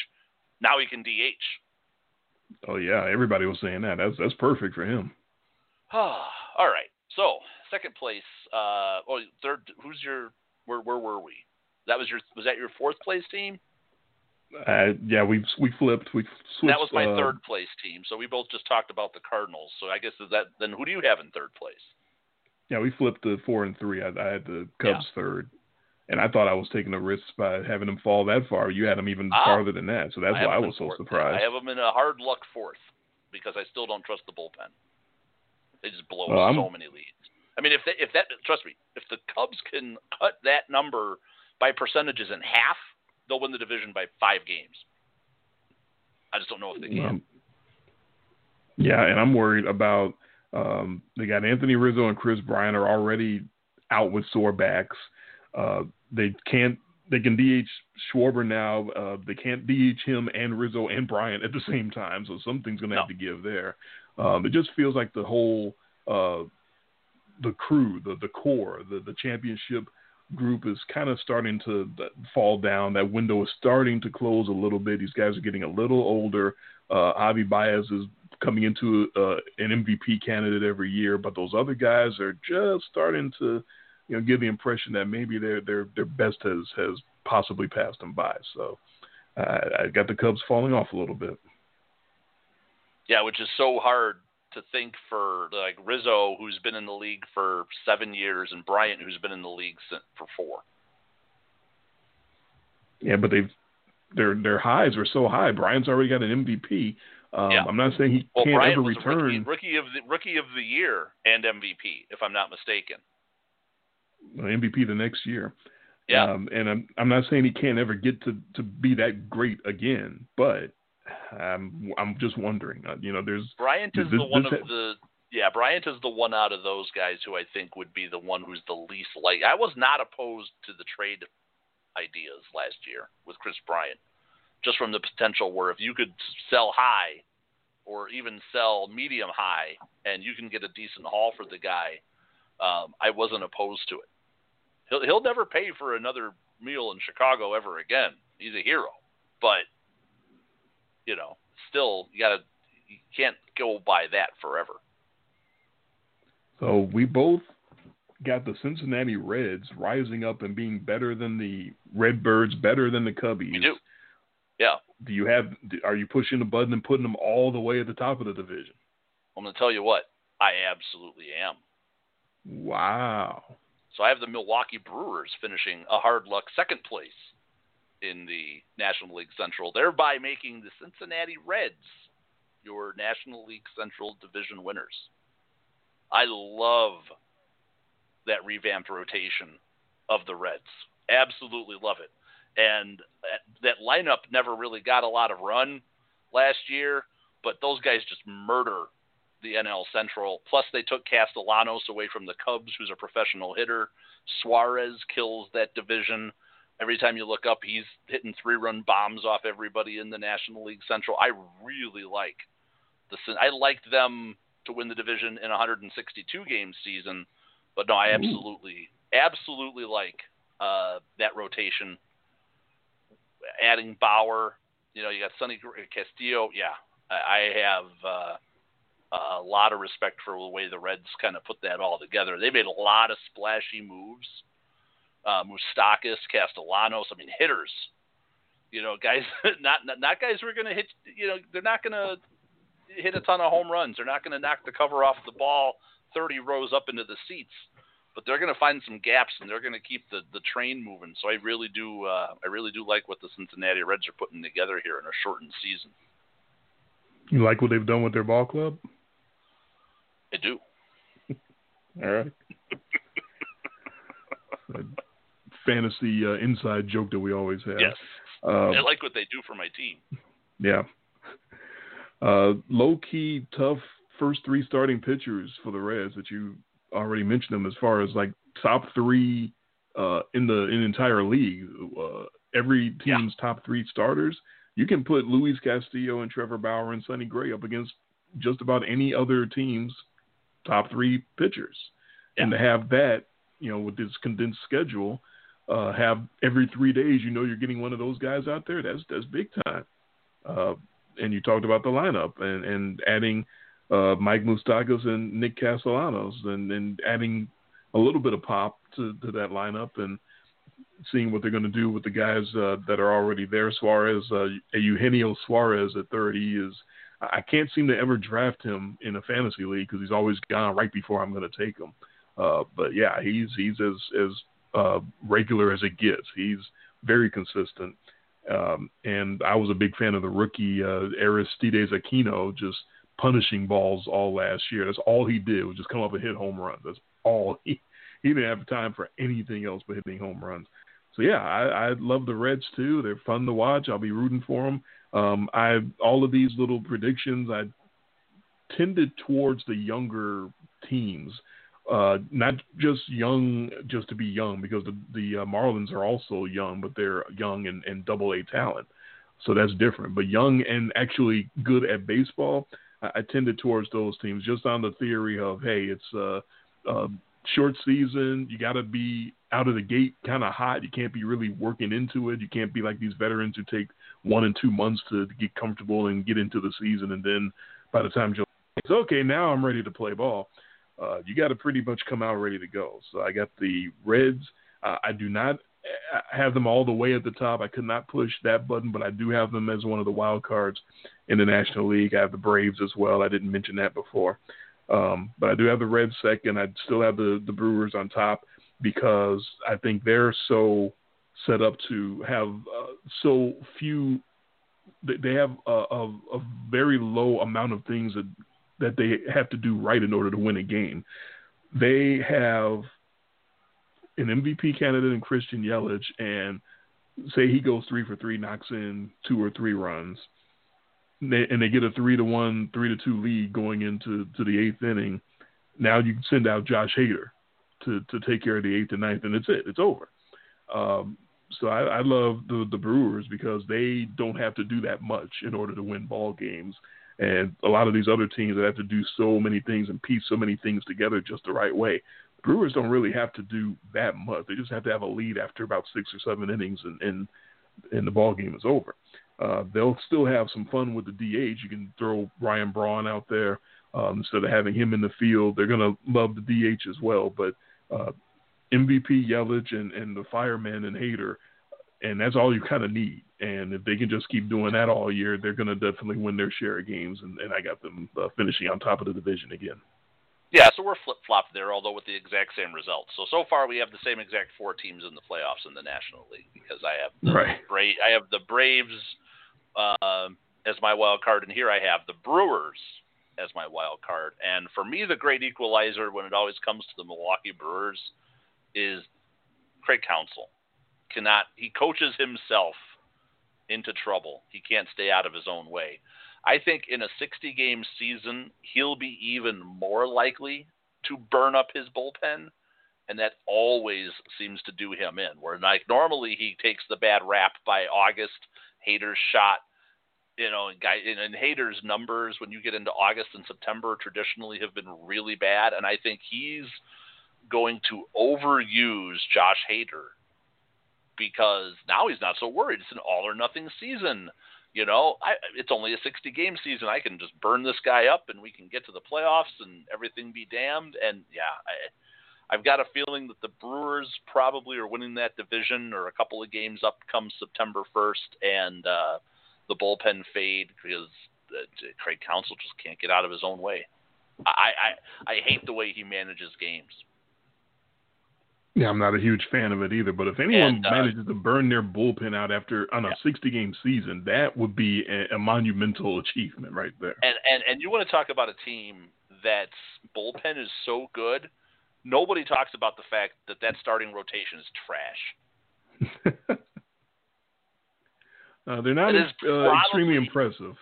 Now he can DH. oh yeah, everybody was saying that. That's that's perfect for him. (sighs) All right. So second place. Uh, oh, third. Who's your? Where where were we? That was your. Was that your fourth place team? Uh, yeah, we we flipped. We switched. that was my uh, third place team. So we both just talked about the Cardinals. So I guess is that then who do you have in third place? Yeah, we flipped the four and three. I, I had the Cubs third, and I thought I was taking a risk by having them fall that far. You had them even Ah. farther than that, so that's I why I was so fourth. surprised. I have them in a hard luck fourth because I still don't trust the bullpen. They just blow Well, so many leads. I mean, if they, if that trust me, if the Cubs can cut that number by percentages in half, they'll win the division by five games. I just don't know if they can. Um, yeah, and I'm worried about um, they got Anthony Rizzo and Kris Bryant are already out with sore backs. Uh, they can't they can DH Schwarber now. Uh, they can't DH him and Rizzo and Bryant at the same time, so something's going to No. have to give there. Um, it just feels like the whole uh, the crew, the the core, the the championship group is kind of starting to fall down. That window is starting to close a little bit. These guys are getting a little older. Uh, Javy Baez is coming into uh, an MVP candidate every year, but those other guys are just starting to, you know, give the impression that maybe their their their best has has possibly passed them by. So uh, I got the Cubs falling off a little bit. Yeah, which is so hard to think for like Rizzo, who's been in the league for seven years, and Bryant, who's been in the league for four. Yeah, but they've their their highs were so high. Bryant's already got an MVP. Um, Yeah. I'm not saying he Well, can't Bryant ever a rookie, return rookie of the rookie of the year and MVP, if I'm not mistaken. MVP the next year. Yeah, Um, and I'm I'm not saying he can't ever get to, to be that great again, but I'm I'm just wondering. Uh, you know, there's Bryant is this- the one of ha- the yeah Bryant is the one out of those guys who I think would be the one who's the least like. I was not opposed to the trade ideas last year with Kris Bryant, just from the potential where if you could sell high or even sell medium high and you can get a decent haul for the guy, um, I wasn't opposed to it. He'll he'll never pay for another meal in Chicago ever again. He's a hero, but you know, still you gotta you can't go by that forever. so we both got the Cincinnati Reds rising up and being better than the Redbirds, better than the Cubbies. We do. Yeah. Do you have? Are you pushing the button and putting them all the way at the top of the division? I'm gonna tell you what, I absolutely am. Wow. So I have the Milwaukee Brewers finishing a hard luck second place in the National League Central, thereby making the Cincinnati Reds your National League Central division winners. I love that revamped rotation of the Reds. Absolutely love it. And that, that lineup never really got a lot of run last year, but those guys just murder the NL Central. Plus, they took Castellanos away from the Cubs, who's a professional hitter. Suarez kills that division. Every time you look up, he's hitting three-run bombs off everybody in the National League Central. I really like the. I liked them to win the division in a 162 game season, but no, I absolutely, absolutely like uh, that rotation. Adding Bauer, you know, you got Sonny Castillo. Yeah, I, I have. Uh, a lot of respect for the way the Reds kind of put that all together. They made a lot of splashy moves. Uh, Moustakas, Castellanos, I mean hitters. You know, guys, (laughs) not not, not guys who are going to hit. You know, they're not going to hit a ton of home runs. They're not going to knock the cover off the ball 30 rows up into the seats. But they're going to find some gaps and they're going to keep the, the train moving. So I really do uh, I really do like what the Cincinnati Reds are putting together here in a shortened season. You like what they've done with their ball club? I do. (laughs) All right. (laughs) Fantasy uh, inside joke that we always have. Yes. Um, I like what they do for my team. Yeah. Uh, low key, tough first three starting pitchers for the Reds that you already mentioned them as far as like top three uh, in the in the entire league. Uh, every team's top three starters. You can put Luis Castillo and Trevor Bauer and Sonny Gray up against just about any other team's top three pitchers. And to have that, you know, with this condensed schedule, uh, have every three days, you know, you're getting one of those guys out there. That's that's big time. Uh, and you talked about the lineup and and adding uh, Mike Moustakas and Nick Castellanos, and and adding a little bit of pop to, to that lineup, and seeing what they're going to do with the guys uh, that are already there. Suarez, uh, Eugenio Suarez at 30 is. I can't seem to ever draft him in a fantasy league because he's always gone right before I'm going to take him. Uh, but yeah, he's he's as as uh, regular as it gets. He's very consistent. Um, and I was a big fan of the rookie uh, Aristides Aquino, just punishing balls all last year. That's all he did was just come up and hit home runs. That's all he (laughs) he didn't have time for anything else but hitting home runs. So yeah, I, I love the Reds too. They're fun to watch. I'll be rooting for them. Um, I all of these little predictions I tended towards the younger teams, uh, not just young just to be young because the the uh, Marlins are also young, but they're young and, and double A talent, so that's different. But young and actually good at baseball, I, I tended towards those teams just on the theory of hey, it's uh, uh short season. You got to be out of the gate kind of hot. You can't be really working into it. You can't be like these veterans who take one and two months to, to get comfortable and get into the season, and then by the time you're okay, now I'm ready to play ball. Uh, you got to pretty much come out ready to go. So I got the Reds. Uh, I do not uh, have them all the way at the top. I could not push that button, but I do have them as one of the wild cards in the National League. I have the Braves as well. I didn't mention that before. Um, but I do have the Reds second. I still have the, the Brewers on top because I think they're so set up to have uh, so few. They have a, a, a, very low amount of things that that they have to do right in order to win a game. They have an MVP candidate in Christian Yelich, and say he goes three for three, knocks in two or three runs and they get a three to one, three to two lead going into to the eighth inning. Now you can send out Josh Hader to to take care of the eighth and ninth, and it's it. It's over. Um, so I, I love the the Brewers because they don't have to do that much in order to win ball games. And a lot of these other teams that have to do so many things and piece so many things together just the right way. Brewers don't really have to do that much. They just have to have a lead after about six or seven innings, and and, and the ball game is over. Uh, they'll still have some fun with the DH. You can throw Ryan Braun out there um, instead of having him in the field. They're going to love the DH as well. But uh, MVP Yelich and, and the fireman and Hader, and that's all you kind of need. And if they can just keep doing that all year, they're going to definitely win their share of games. And, and I got them uh, finishing on top of the division again. Yeah, so we're flip flop there, although with the exact same results. So so far we have the same exact four teams in the playoffs in the National League because I have the right. Bra- I have the Braves, uh, as my wild card, and here I have the Brewers as my wild card. And for me, the great equalizer when it always comes to the Milwaukee Brewers is Craig Counsell. Cannot he coaches himself into trouble. He can't stay out of his own way. I think in a 60 game season, he'll be even more likely to burn up his bullpen. And that always seems to do him in. Where like normally he takes the bad rap by August, Hader's shot you know, guy and Hader's numbers when you get into August and September traditionally have been really bad, and I think he's going to overuse Josh Hader because now he's not so worried. It's an all or nothing season. You know, I, it's only a 60 game season. I can just burn this guy up and we can get to the playoffs and everything be damned. And yeah, I, I've got a feeling that the Brewers probably are winning that division or a couple of games up come September 1st. And, uh, the bullpen fade because uh, Craig Counsell just can't get out of his own way. I, I I hate the way he manages games. Yeah, I'm not a huge fan of it either. But if anyone and, uh, manages to burn their bullpen out after on a yeah. 60 game season, that would be a, a, monumental achievement right there. And and and you want to talk about a team that's bullpen is so good. Nobody talks about the fact that that starting rotation is trash. (laughs) Uh, they're not as, uh, extremely impressive.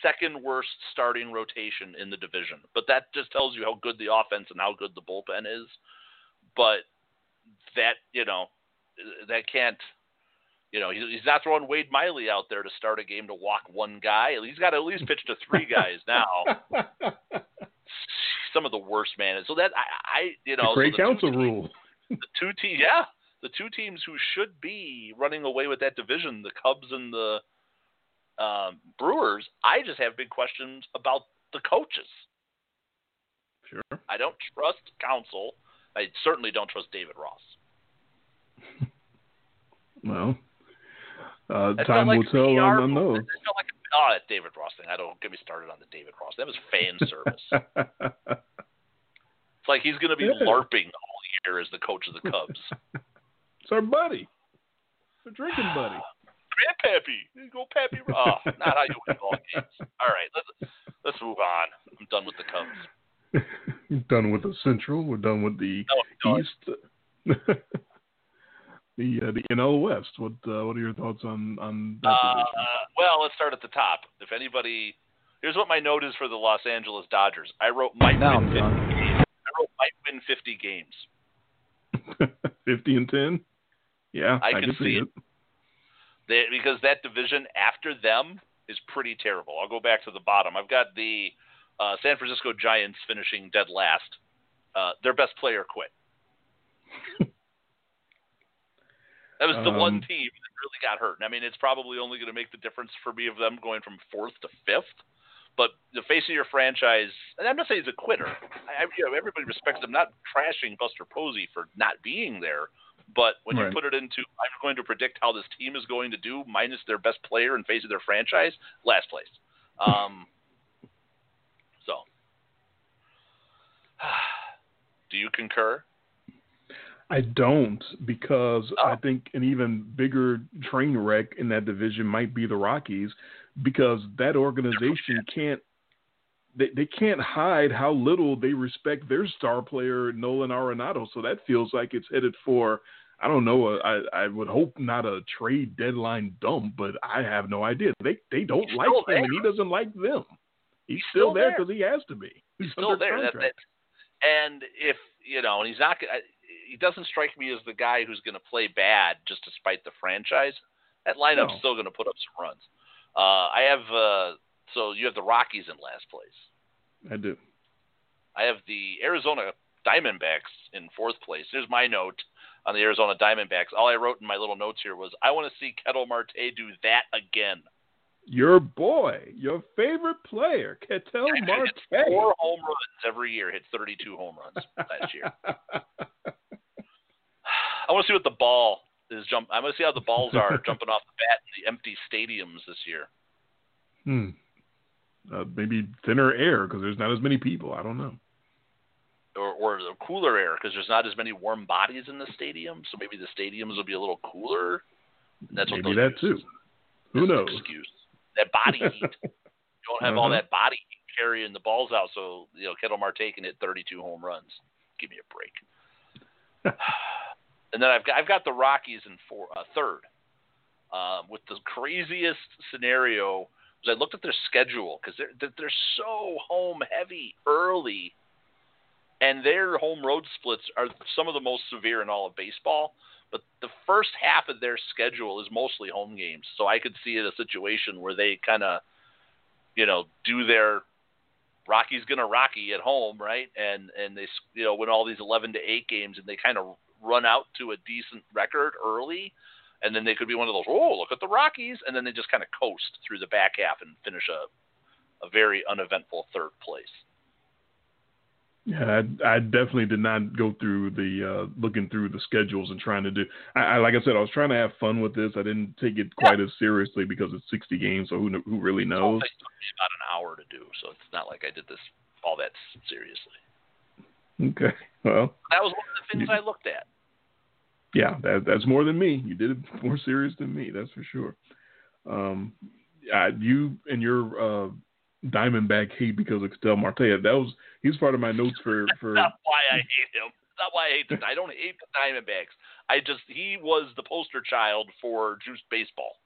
second worst starting rotation in the division, but that just tells you how good the offense and how good the bullpen is. But that you know, that can't. You know, he's not throwing Wade Miley out there to start a game to walk one guy. He's got to at least pitch to three guys now. (laughs) Some of the worst man. So that I, I you know, the Craig so Counsell rule. The two teams, yeah, the two teams who should be running away with that division, the Cubs and the um, Brewers, I just have big questions about the coaches. Sure. I don't trust Counsell. I certainly don't trust David Ross. Well, uh, time like will tell on, on those. It felt like oh, David Ross thing. I don't get me started on the David Ross. That was fan service. (laughs) it's like he's going to be yeah. larping all year as the coach of the Cubs. (laughs) It's our buddy. It's our drinking (sighs) buddy. Man, Pappy. Go Pappy. Oh, not how you win ball games. All right, let's let's move on. I'm done with the Cubs. (laughs) done with the Central. We're done with the no, East. The uh, the NL West. What uh, what are your thoughts on on that Uh, well, let's start at the top. If anybody, here's what my note is for the Los Angeles Dodgers. I wrote might Now win I'm 50 done. games. I wrote might win 50 games. (laughs) Fifty and ten. Yeah, I I, can can see see it. it. They, because that division after them is pretty terrible. I'll go back to the bottom. I've got the uh, San Francisco Giants finishing dead last. Uh, their best player quit. (laughs) that was the one Um, team that really got hurt. I mean, it's probably only going to make the difference for me of them going from fourth to fifth. But the face of your franchise, and I'm not saying he's a quitter. I, you know, everybody respects him. Not trashing Buster Posey for not being there, but when you put it into, I'm going to predict how this team is going to do, minus their best player and face of their franchise, last place. Um, so, (sighs) do you concur? I don't because Oh. I think an even bigger train wreck in that division might be the Rockies because that organization can't they, they can't hide how little they respect their star player Nolan Arenado. So that feels like it's headed for I don't know. I I would hope not a trade deadline dump, but I have no idea. They they don't He's like him, and he doesn't like them. He's, He's still, still there there. because he has to be. He's, still there. That, that, and if you know, and he's not. He doesn't strike me as the guy who's going to play bad just to spite the franchise. That lineup's No. still going to put up some runs. Uh, I have. Uh, so you have the Rockies in last place. I do. I have the Arizona Diamondbacks in fourth place. There's my note on the Arizona Diamondbacks. All I wrote in my little notes here was, I want to see Ketel Marte do that again. Your boy, your favorite player, Ketel (laughs) Marte. four home runs every year. Hit 32 home runs last year. (laughs) I want to see what the ball is jump. I want to see how the balls (laughs) are jumping off the bat in the empty stadiums this year. hmm. Uh, maybe thinner air because there's not as many people. I don't know. Or, or the cooler air because there's not as many warm bodies in the stadium, so maybe the stadiums will be a little cooler. That's maybe they'll that too. Who knows? Excuse that body heat. (laughs) You don't have all Uh-huh. that body heat carrying the balls out, so you know Ketel Marte can hit 32 home runs. Give me a break. (laughs) and then I've got I've got the Rockies in four, uh, third, um, with the craziest scenario. Was I looked at their schedule because they're they're- they're so home heavy early, and their home road splits are some of the most severe in all of baseball. But the first half of their schedule is mostly home games, so I could see it a situation where they kind of, you know, do their Rocky's gonna Rocky at home, right? And and they you know win all these eleven to eight games, and they kind of run out to a decent record early, and then they could be one of those. Oh, look at the Rockies, and then they just kind of coast through the back half and finish a a very uneventful third place. Yeah, I, I definitely did not go through the uh, looking through the schedules and trying to do. I, I like I said, I was trying to have fun with this. I didn't take it quite as seriously because it's 60 games, so who who really It knows? took me about an hour to do, so it's not like I did this all that seriously. Okay, well, That was one of the things I looked at. Yeah, that that's more than me. You did it (laughs) more serious than me, that's for sure. Um, I, you and your uh, Diamondback hate because of Castel Marte. That was he's part of my notes for (laughs) for. That's not why I hate him. That's not why I hate the. I don't hate the Diamondbacks. I just he was the poster child for juice baseball.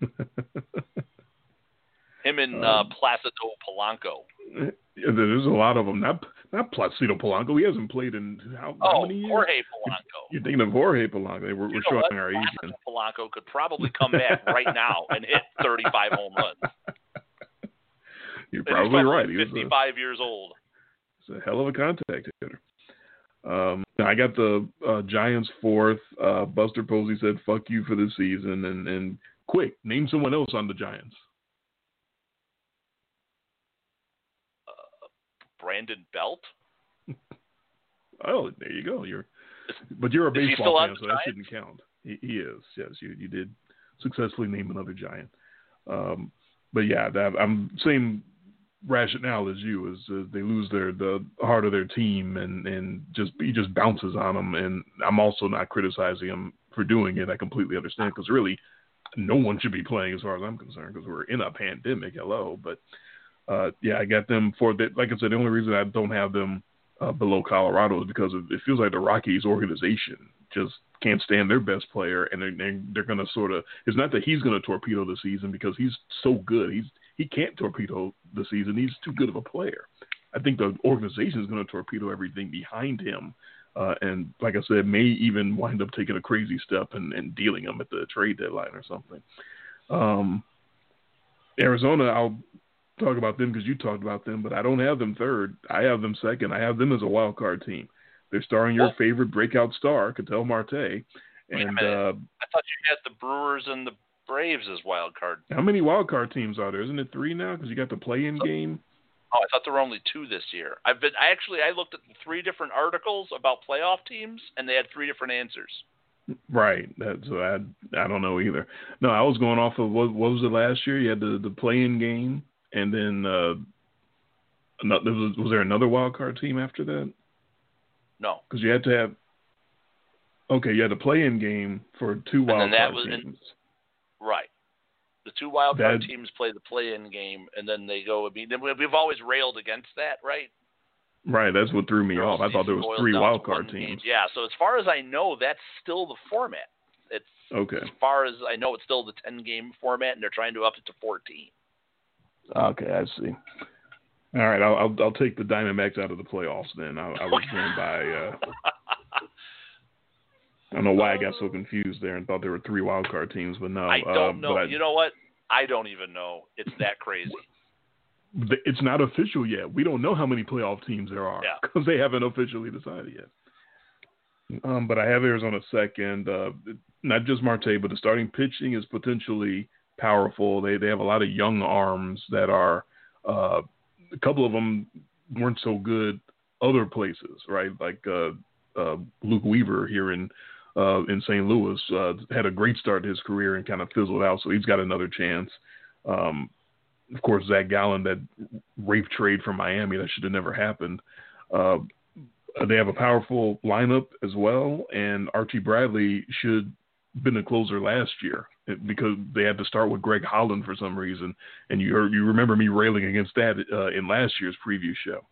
(laughs) Him and uh, Um, Placido Polanco. Yeah, There's a lot of them. Not not Placido Polanco. He hasn't played in how, how Oh, many years? Jorge Polanco. You're thinking of Jorge Polanco. We're, we're showing what? our age. Placido Polanco could probably come back right now and hit (laughs) 35 home runs. You're he's probably right. He was a, 55 years old. he's a hell of a contact hitter. Um, I got the uh, Giants fourth. Uh, Buster Posey said, "Fuck you for this season," and and quick, name someone else on the Giants. Brandon Belt. Oh, there you go. You're, but you're a baseball fan, so that shouldn't count. He, he is. Yes, you you did successfully name another Giant. Um, but yeah, that, I'm same rationale as you. Is uh, they lose their the heart of their team, and and just he just bounces on them. And I'm also not criticizing him for doing it. I completely understand because really, no one should be playing as far as I'm concerned because we're in a pandemic. Hello, but uh, yeah, I got them for that. Like I said, the only reason I don't have them uh, below Colorado is because it feels like the Rockies organization just can't stand their best player, and they're, they're going to sort of. It's not that he's going to torpedo the season because he's so good. He's he can't torpedo the season. He's too good of a player. I think the organization is going to torpedo everything behind him, uh, and like I said, may even wind up taking a crazy step and, and dealing him at the trade deadline or something. Um, Arizona, I'll talk about them because you talked about them, but I don't have them third. I have them second. I have them as a wild card team. They're starring your favorite breakout star, Ketel Marte. And uh, I thought you had the Brewers and the Braves as wild card. How many wild card teams are there? Isn't it three now? Because you got the play-in game. Oh, I thought there were only two this year. I've been. I actually I looked at three different articles about playoff teams, and they had three different answers. Right. That's I. I don't know either. No, I was going off of what, what was it last year? You had the the play-in game, and then uh, another, was, was there another wild card team after that? No, because you had to have. Okay, you had a play-in game for two wild card was, teams. And, right. The two wild card that, teams play the play-in game, and then they go. I mean, we've always railed against that, right? Right. That's what threw me off. I thought there was three wild card teams. Game. Yeah. So as far as I know, that's still the format. It's okay. As far as I know, it's still the ten-game format, and they're trying to up it to fourteen. Okay, I see. All right, I'll I'll, I'll take the Diamondbacks out of the playoffs then. I, I was going by. Uh, I don't know why I got so confused there and thought there were three wild card teams, but no. I don't uh, know. I, you know what? I don't even know. It's that crazy. It's not official yet. We don't know how many playoff teams there are because yeah. (laughs) they haven't officially decided yet. Um, but I have Arizona second. Uh, not just Marte, but the starting pitching is potentially powerful. They they have a lot of young arms that are uh, a couple of them weren't so good other places, right? Like uh, uh, Luke Weaver here in uh, in St. Louis uh, had a great start to his career and kind of fizzled out, so he's got another chance. Um, of course, Zach Gallen, that rape trade from Miami, that should have never happened. Uh, they have a powerful lineup as well, and Archie Bradley should been a closer last year because they had to start with Greg Holland for some reason, and you heard, you remember me railing against that uh, in last year's preview show.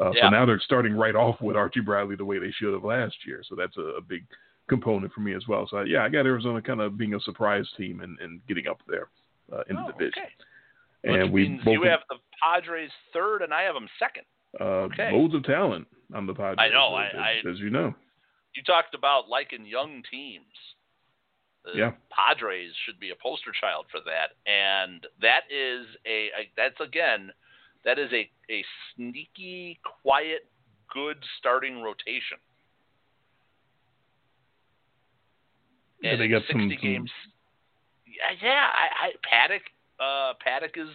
Uh, yeah. So now they're starting right off with Archie Bradley the way they should have last year. So that's a, a big component for me as well. So yeah, I got Arizona kind of being a surprise team and, and getting up there uh, in oh, the division. Okay. And Which we means both you have the Padres third, and I have them second. Uh, okay. Loads of talent on the Padres. I know. As, I, as you know. You talked about liking young teams. The yeah. Padres should be a poster child for that, and that is a, a that's again that is a a sneaky, quiet, good starting rotation. Yeah, they got 60 some, games. Yeah, yeah. I, I Paddack. Uh, Paddack is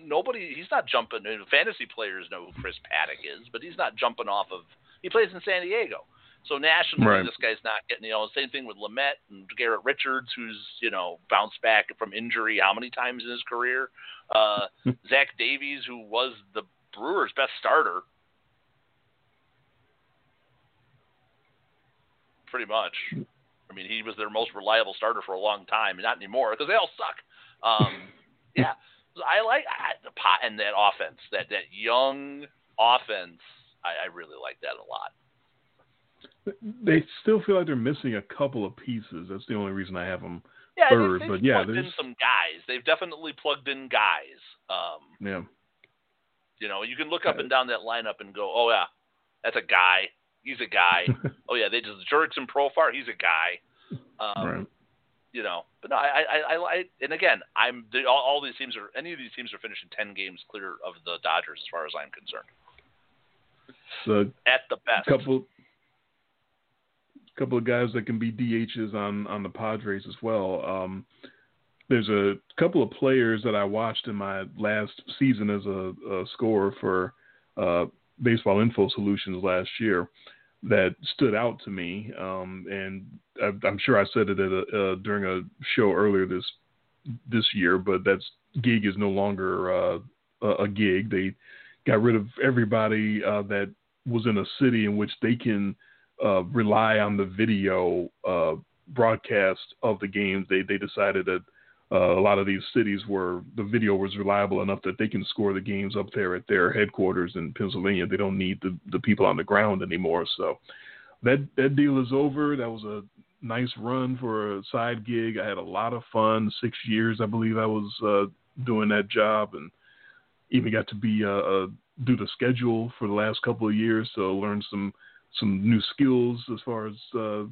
nobody. He's not jumping. Fantasy players know who Chris Paddack is, but he's not jumping off of. He plays in San Diego. So nationally, right. this guy's not getting, you know, same thing with Lamet and Garrett Richards, who's, you know, bounced back from injury how many times in his career. Uh, (laughs) Zach Davies, who was the Brewers' best starter, pretty much. I mean, he was their most reliable starter for a long time, not anymore because they all suck. Um, (laughs) yeah, I like I, the pot and that offense, that that young offense. I, I really like that a lot they still feel like they're missing a couple of pieces. That's the only reason I have them yeah, third. They've, but yeah, plugged there's in some guys. They've definitely plugged in guys. Um, yeah. You know, you can look up and down that lineup and go, "Oh yeah, that's a guy. He's a guy. (laughs) oh yeah, they just Jurickson Profar. He's a guy." Um, right. You know, but no, I, I, I, I and again, I'm the, all, all these teams are any of these teams are finishing ten games clear of the Dodgers as far as I'm concerned. The At the best, couple couple of guys that can be DHs on on the Padres as well. Um, there's a couple of players that I watched in my last season as a, a scorer for uh, Baseball Info Solutions last year that stood out to me, um, and I, am sure I said it a, uh, during a show earlier this this year, but that's gig is no longer uh, a gig. They got rid of everybody uh, that was in a city in which they can uh, rely on the video uh, broadcast of the games. They they decided that uh, a lot of these cities where the video was reliable enough that they can score the games up there at their headquarters in Pennsylvania. They don't need the, the people on the ground anymore. So that that deal is over. That was a nice run for a side gig. I had a lot of fun. Six years, I believe, I was uh, doing that job, and even got to be uh, uh, do the schedule for the last couple of years. So learned some some new skills as far as uh,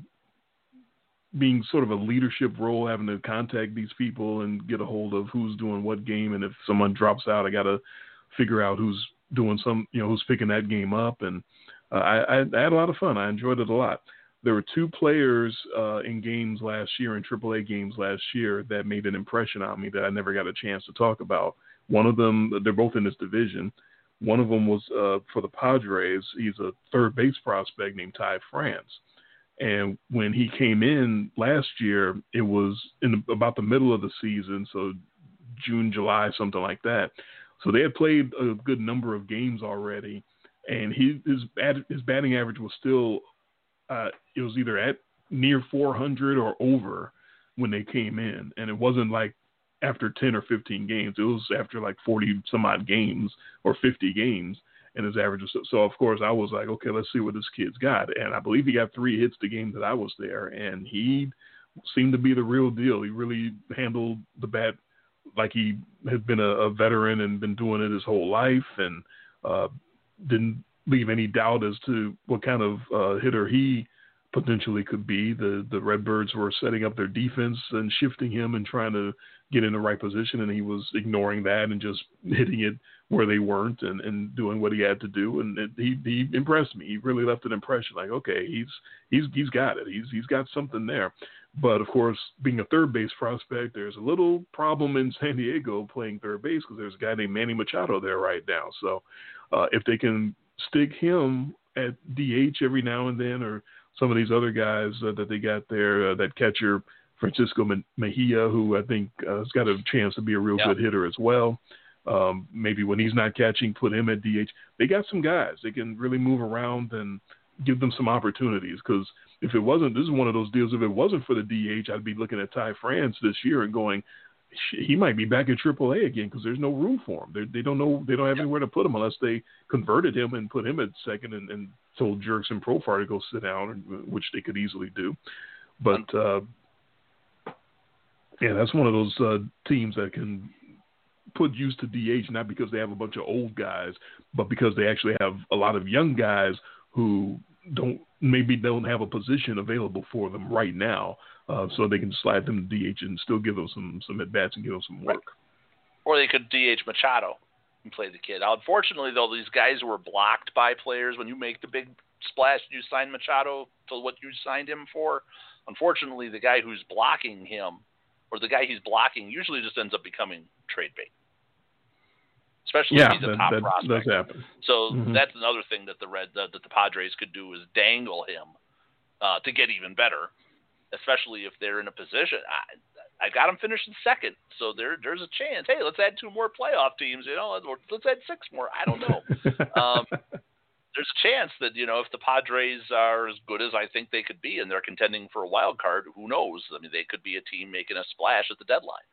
being sort of a leadership role, having to contact these people and get a hold of who's doing what game, and if someone drops out, I got to figure out who's doing some, you know, who's picking that game up, and uh, I, I, had a lot of fun. I enjoyed it a lot. There were two players uh, in games last year, in AAA games last year, that made an impression on me that I never got a chance to talk about. One of them, they're both in this division. One of them was uh, for the Padres. He's a third base prospect named Ty France and when he came in last year, it was in about the middle of the season, so June, July, something like that. So they had played a good number of games already, and he, his his batting average was still uh, it was either at near 400 or over when they came in, and it wasn't like after 10 or 15 games. It was after like 40 some odd games or 50 games and his average was so of course I was like, okay, let's see what this kid's got. And I believe he got three hits the game that I was there and he seemed to be the real deal. He really handled the bat like he had been a, a veteran and been doing it his whole life and uh, didn't leave any doubt as to what kind of uh, hitter he potentially could be. The the Redbirds were setting up their defense and shifting him and trying to get in the right position, and he was ignoring that and just hitting it where they weren't and, and doing what he had to do. And it, he he impressed me. He really left an impression. Like, okay, he's he's he's got it. He's he's got something there. But of course, being a third base prospect, there's a little problem in (laughs) San Diego playing third base because there's a guy named Manny Machado there right now. So uh, if they can stick him at DH every now and then, or some of these other guys uh, that they got there, uh, that catcher Francisco Mejia, who I think uh, has got a chance to be a real yeah. good hitter as well. Um, maybe when he's not catching, put him at DH. They got some guys. They can really move around and give them some opportunities. Because if it wasn't, this is one of those deals. If it wasn't for the DH, I'd be looking at Ty France this year and going, he might be back in AAA again because there's no room for him. They're, they don't know. They don't have anywhere to put him unless they converted him and put him at second and, and told and Profar to go sit down, which they could easily do. But uh, yeah, that's one of those uh, teams that can put use to DH not because they have a bunch of old guys, but because they actually have a lot of young guys who don't maybe don't have a position available for them right now, uh, so they can slide them to DH and still give them some some at bats and give them some work. Or they could DH Machado and play the kid. Unfortunately, though, these guys were blocked by players when you make the big splash. and You sign Machado to what you signed him for. Unfortunately, the guy who's blocking him or the guy he's blocking usually just ends up becoming trade bait especially yeah, if he's a that, top that prospect. does happen. So mm-hmm. that's another thing that the red that the Padres could do is dangle him uh, to get even better, especially if they're in a position. I, I got him finishing second, so there there's a chance. Hey, let's add two more playoff teams. You know, let's add six more. I don't know. (laughs) um, there's a chance that you know if the Padres are as good as I think they could be, and they're contending for a wild card, who knows? I mean, they could be a team making a splash at the deadline.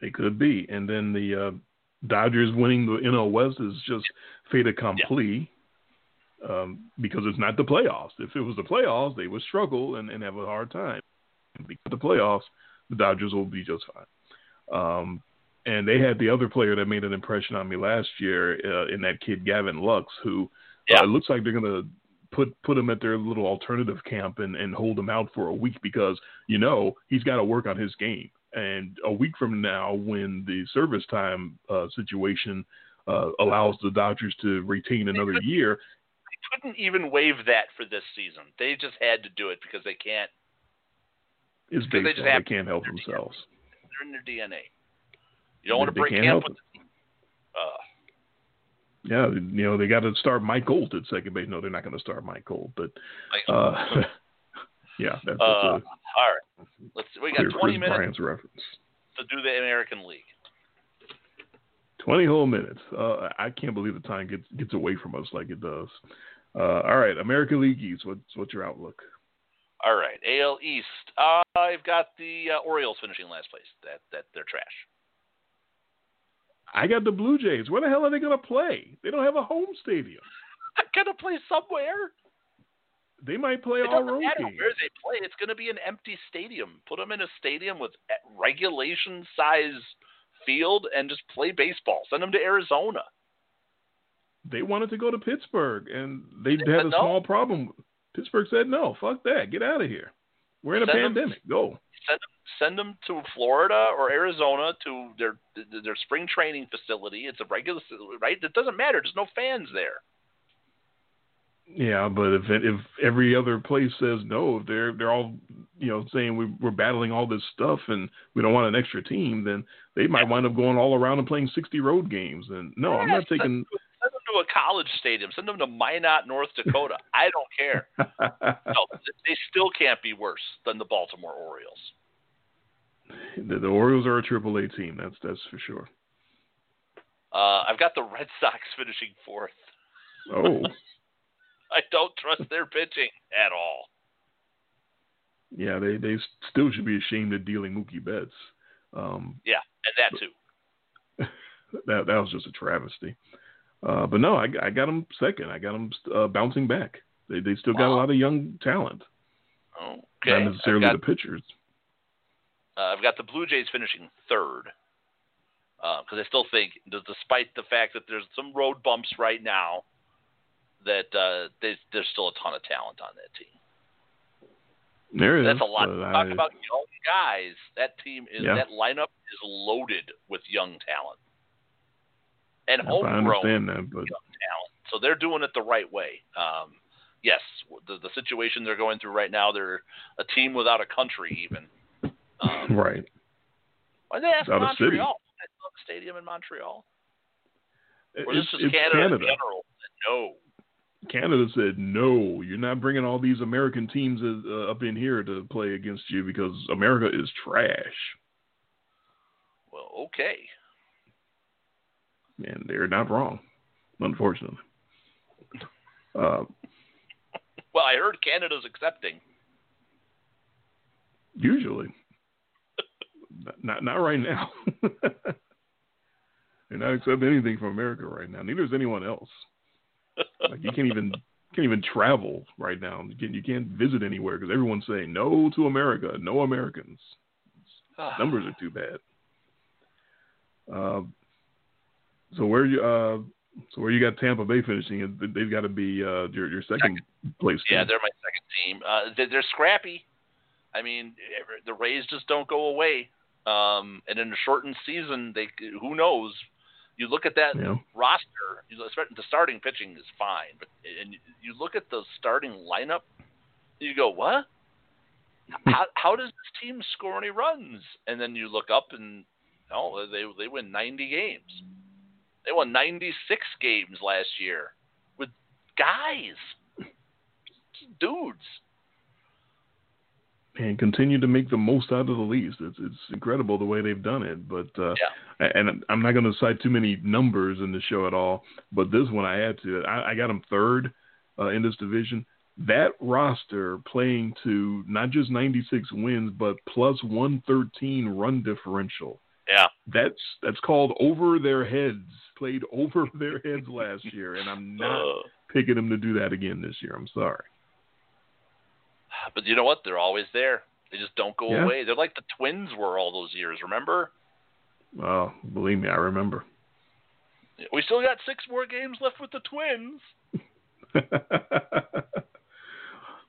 They could be, and then the uh, Dodgers winning the NL West is just fait accompli yeah. um, because it's not the playoffs. If it was the playoffs, they would struggle and, and have a hard time. Because the playoffs, the Dodgers will be just fine. Um, and they had the other player that made an impression on me last year uh, in that kid Gavin Lux, who uh, yeah. uh, it looks like they're going to put put him at their little alternative camp and, and hold him out for a week because you know he's got to work on his game. And a week from now, when the service time uh, situation uh, allows the Dodgers to retain another they year, they couldn't even waive that for this season. They just had to do it because they can't. It's baseball. They, just they can't help themselves. DNA. They're in their DNA. You don't want to break camp with. Uh, yeah, you know they got to start Mike Gold at second base. No, they're not going to start Mike Gold, but uh, (laughs) yeah, that's, that's uh, a, all right. Let's. We got 20 Chris minutes Bryant's reference. to do the American League. 20 whole minutes. Uh, I can't believe the time gets gets away from us like it does. Uh, all right, American League East. What's what's your outlook? All right, AL East. Uh, I've got the uh, Orioles finishing last place. That that they're trash. I got the Blue Jays. Where the hell are they going to play? They don't have a home stadium. (laughs) They're gonna play somewhere. They might play It all road matter games. where they play. It's going to be an empty stadium. Put them in a stadium with regulation size field and just play baseball. Send them to Arizona. They wanted to go to Pittsburgh, and they They had a no? small problem. Pittsburgh said no. Fuck that. Get out of here. We're in a Send pandemic. Go. Send them, send them to Florida or Arizona to their their spring training facility. It's a regular right. It doesn't matter. There's no fans there. Yeah, but if if every other place says no, if they're they're all you know saying we, we're battling all this stuff and we don't want an extra team, then they might wind up going all around and playing sixty road games. And no, I'm not taking. Send them to a college stadium. Send them to Minot, North Dakota. I don't care. (laughs) No, they still can't be worse than the Baltimore Orioles. the, the Orioles are a Triple A team. That's that's for sure. Uh, I've got the Red Sox (laughs) finishing fourth. Oh, (laughs) I don't trust their pitching at all. yeah, they they still should be ashamed of dealing Mookie Betts. Um, Yeah, and that too. (laughs) that that was just a travesty. Uh, but no, I, I got them second. I got them uh, bouncing back. They they still got a lot of young talent, Okay. not necessarily got, the pitchers. uh, I've got the Blue Jays finishing third because I still think, despite the fact that there's some road bumps right now, that uh, there's, there's still a ton of talent on that team. There it is. That's a lot to I- talk about young guys. That team is Yeah. that lineup is loaded with young talent and I homegrown understand that, but young talent. So they're doing it the right way. Um, yes, the the situation they're going through right now, they're a team without a country even. Um, right. Why they ask city. Montreal? They still have a stadium in Montreal. Or It's, this is Canada, Canada. in general. No. Canada said no. You're not bringing all these American teams uh, up in here to play against you because America is trash, Well, okay. and they're not wrong, unfortunately. Uh, Well, I heard Canada's accepting. usually, (laughs) Not- not not right now. (laughs) They're not accepting anything from America right now. Neither is anyone else. Like you can't even can't even travel right now. You can't, you can't visit anywhere because everyone's saying no to America, no Americans. Numbers are too bad. Uh, so where you uh, so where you got Tampa Bay finishing? They've got to be uh, your your second place. Team. Yeah, they're my second team. Uh, they're, they're scrappy. I mean, the Rays just don't go away. Um, and in a shortened season, they who knows? You look at that yeah. roster. You know, the starting pitching is fine, but and you look at the starting lineup, you go, what? (laughs) how how does this team score any runs? And then you look up and no, they they win 90 games. They won 96 games last year with guys, dudes. And continue to make the most out of the least. It's it's incredible the way they've done it. But uh, and I'm not going to cite too many numbers in the show at all. But this one I had to. I, I got them third uh, in this division. That roster playing to not just 96 wins, but plus 113 run differential. Yeah. That's that's called over their heads. Played over their heads last year, and I'm not Uh, picking them to do that again this year. I'm sorry. But you know what? They're always there. They just don't go Yeah. away. They're like the Twins were all those years. Remember? Well, believe me, I remember. We still got six more games left with the Twins. (laughs)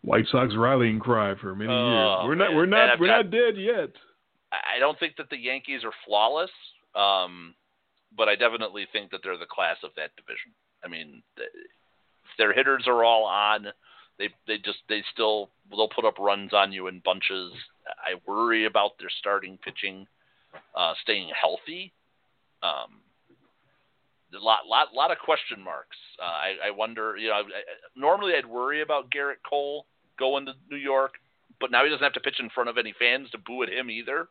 White Sox rallying cry for many Oh, years. We're not man. we're not we're got- not dead yet. I I don't think that the Yankees are flawless, um, but I definitely think that they're the class of that division. I mean, their hitters are all on. They they just they still they'll put up runs on you in bunches. I worry about their starting pitching uh, staying healthy. Um, a lot lot lot of question marks. Uh, I I wonder. You know, I, I, normally I'd worry about Gerrit Cole going to New York, but now he doesn't have to pitch in front of any fans to boo at him either.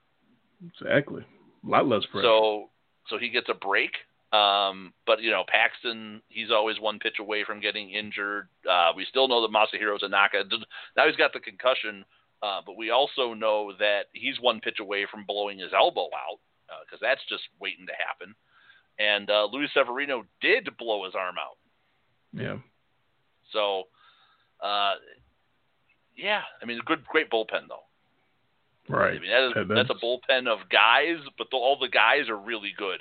Exactly. A lot less pressure. So so he gets a break. Um, but you know, Paxton, he's always one pitch away from getting injured. Uh, we still know that Masahiro Tanaka now he's got the concussion, uh, but we also know that he's one pitch away from blowing his elbow out because uh, that's just waiting to happen. And uh, Luis Severino did blow his arm out. Yeah. So, uh, yeah, I mean, good, great bullpen though. Right. I mean, that is, that's, that's, a bullpen of guys, but the, all the guys are really good.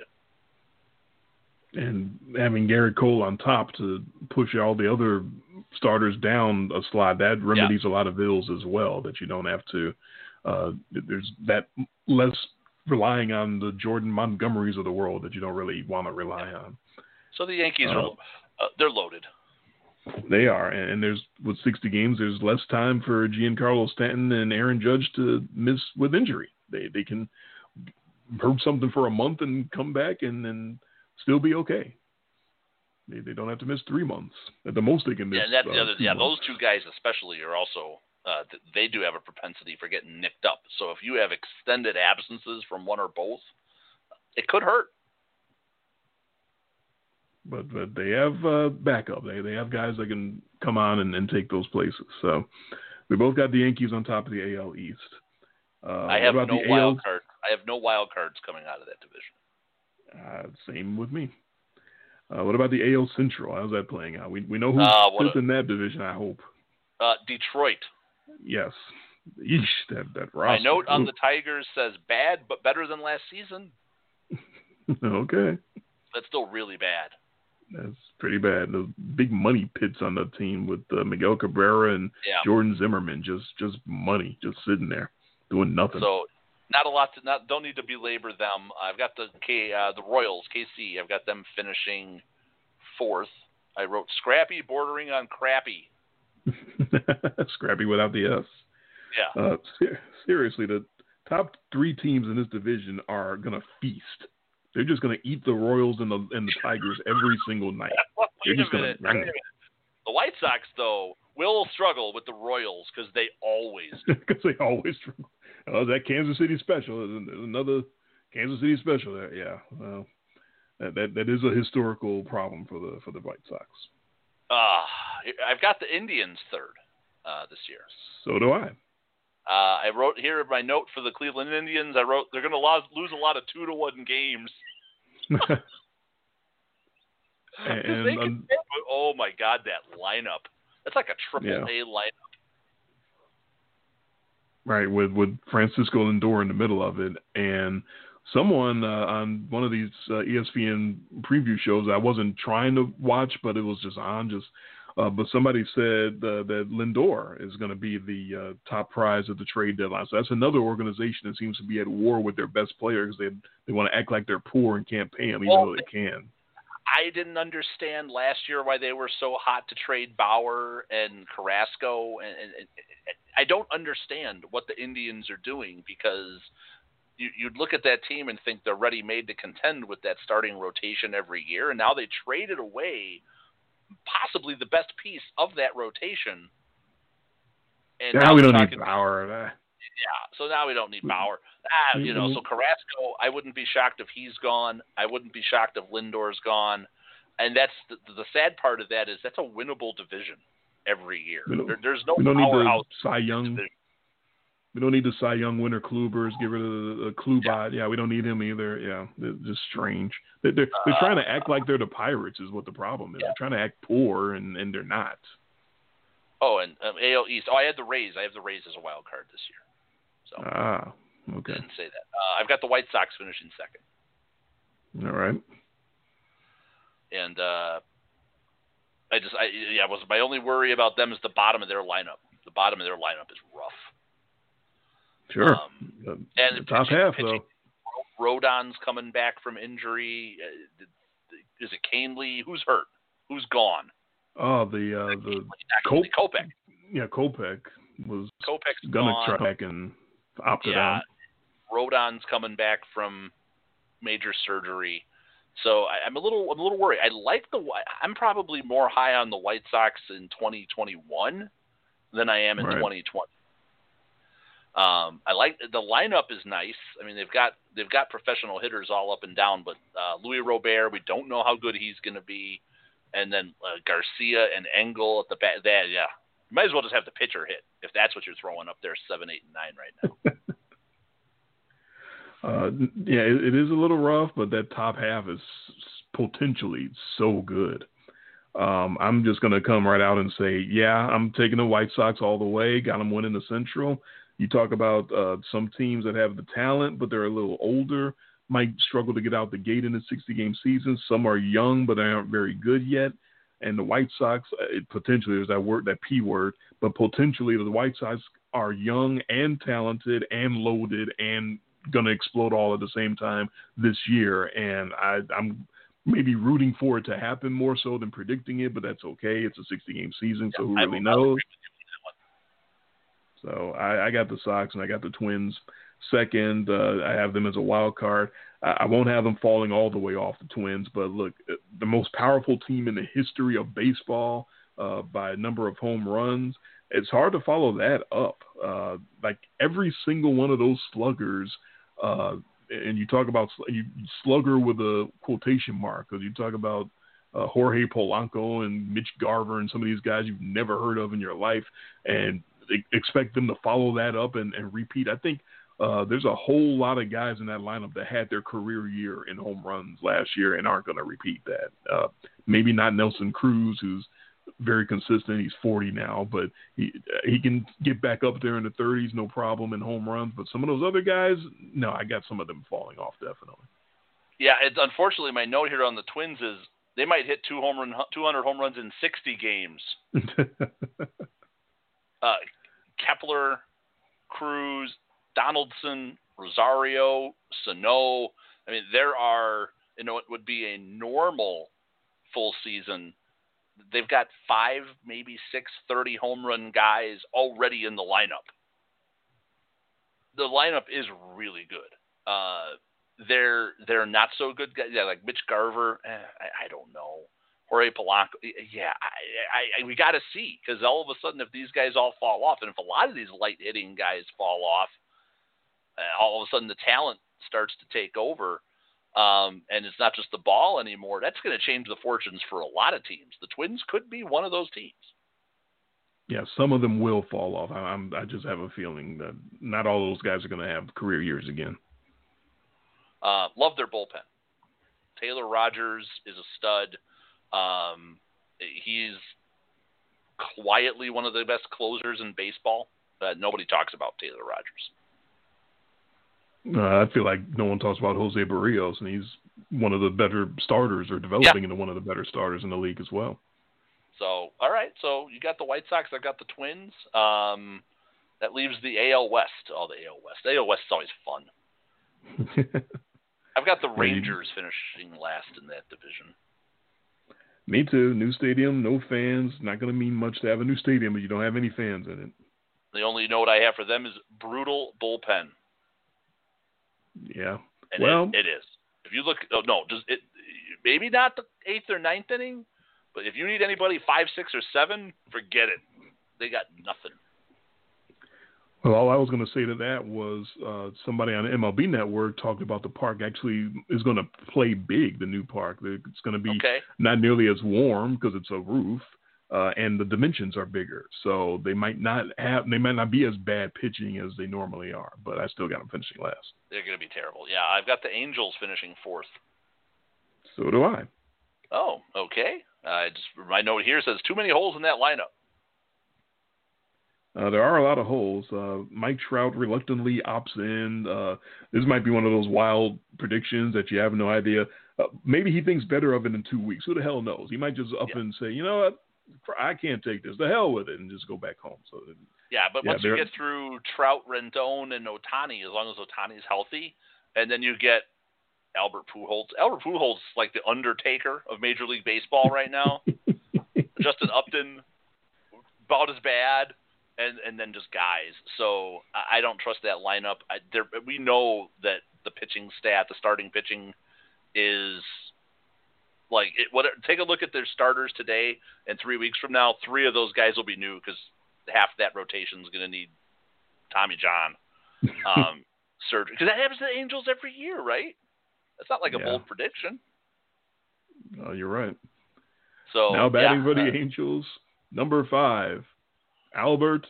And having Gerrit Cole on top to push all the other starters down a slide, that remedies yeah. a lot of ills as well. That you don't have to. Uh, there's that less relying on the Jordan Montgomerys of the world that you don't really want to rely on. So the Yankees uh, are uh, they're loaded. They are, and there's with 60 games, there's less time for Giancarlo Stanton and Aaron Judge to miss with injury. They they can hurt something for a month and come back and then still be okay. They they don't have to miss three months. At the most, they can miss. Yeah, that, uh, yeah, those two guys especially are also uh, they do have a propensity for getting nicked up. So if you have extended absences from one or both, it could hurt but but they have uh, backup. They they have guys that can come on and, and take those places. So we both got the Yankees on top of the AL East. Uh, I have no wild AL... card. I have no wild cards coming out of that division. Uh, same with me. Uh, what about the AL Central? How's that playing out? We we know who's uh, fifth in that division. I hope. Uh, Detroit. Yes. Eesh, that that roster. My note on the Tigers says bad, but better than last season. (laughs) okay. That's still really bad. That's pretty bad. The big money pits on the team with uh, Miguel Cabrera and yeah. Jordan Zimmermann, just just money, just sitting there doing nothing. So not a lot to not don't need to belabor them. I've got the K uh, the Royals KC. I've got them finishing fourth. I wrote scrappy, bordering on crappy. (laughs) scrappy without the S. Yeah. Uh, ser- seriously, the top three teams in this division are gonna feast they're just going to eat the Royals and the and the Tigers every single night. (laughs) Wait They're just going to. The White Sox, though, will struggle with the Royals because they always (laughs) because they always struggle. Oh, that Kansas City special is another Kansas City special. There, yeah. Well, that, that that is a historical problem for the for the White Sox. Uh, I've got the Indians third uh, this year. So do I. Uh, I wrote here in my note for the Cleveland Indians. I wrote they're going to lose a lot of two to one games. (laughs) (laughs) and, can, um, oh my God, that lineup! That's like a triple yeah. A lineup. Right, with with Francisco Lindor in the middle of it, and someone uh, on one of these uh, ESPN preview shows I wasn't trying to watch, but it was just on, just uh, but somebody said uh, that Lindor is going to be the uh, top prize at the trade deadline. So that's another organization that seems to be at war with their best players. They they want to act like they're poor and can't pay them, even well, though they can. I didn't understand last year why they were so hot to trade Bauer and Carrasco, and, and, and I don't understand what the Indians are doing because you, you'd look at that team and think they're ready made to contend with that starting rotation every year, and now they traded away possibly the best piece of that rotation. And now, now we don't need Bauer. Yeah, so now we don't need Bauer. Ah, you know, so Carrasco, I wouldn't be shocked if he's gone. I wouldn't be shocked if Lindor's gone. And that's the, the sad part of that is that's a winnable division every year. There, there's no we don't need the Cy Young. We don't need the Cy Young winner Klubers. Get rid of the, the Kluber. Yeah. yeah, we don't need him either. Yeah, it's just strange. They're they're, they're trying to act like they're the Pirates is what the problem is. Yeah. They're trying to act poor and and they're not. Oh, and um, AL East. Oh, I had the Rays. I have the Rays as a wild card this year. So ah, okay. Didn't say that. Uh, I've got the White Sox finishing second. All right. And uh, I just, I yeah, was my only worry about them is the bottom of their lineup. The bottom of their lineup is rough. Sure. Um, the, and the top pitching, half pitching, though. Rodon's coming back from injury. Uh, is it Kahnle? Who's hurt? Who's gone? Oh, the uh, the Cop- Kopech. Yeah, Kopech was Kopech's gonna gone. try back and opted yeah, out. Rodon's coming back from major surgery. So I, I'm a little I'm a little worried. I like the I'm probably more high on the White Sox in 2021 than I am in right. 2020. Um, I like the lineup is nice. I mean, they've got they've got professional hitters all up and down, but uh, Luis Robert, we don't know how good he's going to be, and then uh, Garcia and Engel at the back. That yeah, you might as well just have the pitcher hit if that's what you're throwing up there, seven, eight, and nine right now. (laughs) uh, yeah, it, it is a little rough, but that top half is potentially so good. Um, I'm just going to come right out and say, yeah, I'm taking the White Sox all the way. Got them winning the Central. You talk about uh, some teams that have the talent, but they're a little older, might struggle to get out the gate in a 60 game season. Some are young, but they aren't very good yet. And the White Sox, uh, it, potentially, there's that word, that P word, but potentially the White Sox are young and talented and loaded and going to explode all at the same time this year. And I, I'm maybe rooting for it to happen more so than predicting it, but that's okay. It's a 60 game season, so who really knows? So I, I, got the Sox and I got the Twins second. Uh, I have them as a wild card. I, I, won't have them falling all the way off the Twins, but look, uh, the most powerful team in the history of baseball uh, by a number of home runs. It's hard to follow that up. Uh, like every single one of those sluggers, uh, and you talk about you slugger with a quotation mark because you talk about uh, Jorge Polanco and Mitch Garver and some of these guys you've never heard of in your life, and expect them to follow that up and, and repeat. I think uh, there's a whole lot of guys in that lineup that had their career year in home runs last year and aren't going to repeat that. Uh, maybe not Nelson Cruz, who's very consistent. He's 40 now, but he he can get back up there in the 30s, no problem in home runs. But some of those other guys, no, I got some of them falling off definitely. Yeah, it's unfortunately my note here on the Twins is they might hit two home run, 200 home runs in 60 games. (laughs) uh, Kepler, Cruz, Donaldson, Rosario, Sano. I mean, there are, you know, it would be a normal full season. They've got five, maybe six 30 home run guys already in the lineup. The lineup is really good. Uh, they're they're not so good guys. Yeah, like Mitch Garver. Eh, I, I don't know. Jorge Polanco. Yeah, I, I, we got to see because all of a sudden, if these guys all fall off, and if a lot of these light hitting guys fall off, uh, all of a sudden the talent starts to take over, um, and it's not just the ball anymore. That's going to change the fortunes for a lot of teams. The Twins could be one of those teams. Yeah, some of them will fall off. I, I'm, I just have a feeling that not all those guys are going to have career years again. Uh, love their bullpen. Taylor Rogers is a stud. Um, he's quietly one of the best closers in baseball. Uh, nobody talks about Taylor Rogers. Uh, I feel like no one talks about Jose Berrios, and he's one of the better starters, or developing yeah. into one of the better starters in the league as well. So, all right. So you got the White Sox. I've got the Twins. Um, that leaves the AL West. Oh, the AL West. AL West is always fun. (laughs) I've got the Rangers finishing last in that division. Me too. New stadium, no fans. Not going to mean much to have a new stadium, but you don't have any fans in it. The only note I have for them is brutal bullpen. Yeah. And well, it, it is. If you look, oh, no, does it? Maybe not the eighth or ninth inning, but if you need anybody five, six, or seven, forget it. They got nothing. Well, all I was going to say to that was uh, somebody on MLB Network talked about the park actually is going to play big. The new park, it's going to be okay. not nearly as warm because it's a roof, uh, and the dimensions are bigger. So they might not have, they might not be as bad pitching as they normally are. But I still got them finishing last. They're going to be terrible. Yeah, I've got the Angels finishing fourth. So do I. Oh, okay. Uh, just my note here says too many holes in that lineup. Uh, there are a lot of holes. Uh, Mike Trout reluctantly opts in. Uh, this might be one of those wild predictions that you have no idea. Uh, maybe he thinks better of it in two weeks. Who the hell knows? He might just up yeah. and say, you know what, I can't take this. The hell with it, and just go back home. So yeah, but yeah, once you get through Trout, Rendon, and Ohtani, as long as Ohtani is healthy, and then you get Albert Pujols. Albert Pujols is like the Undertaker of Major League Baseball right now. (laughs) Justin Upton, about as bad and and then just guys. So I don't trust that lineup. I, there, we know that the pitching staff, the starting pitching, is like it, what. Take a look at their starters today, and three weeks from now, three of those guys will be new because half that rotation is going to need Tommy John (laughs) um, surgery because that happens to the Angels every year, right? That's not like a Yeah. bold prediction. Oh, you're right. So now batting yeah, for the uh, Angels, number five, Albert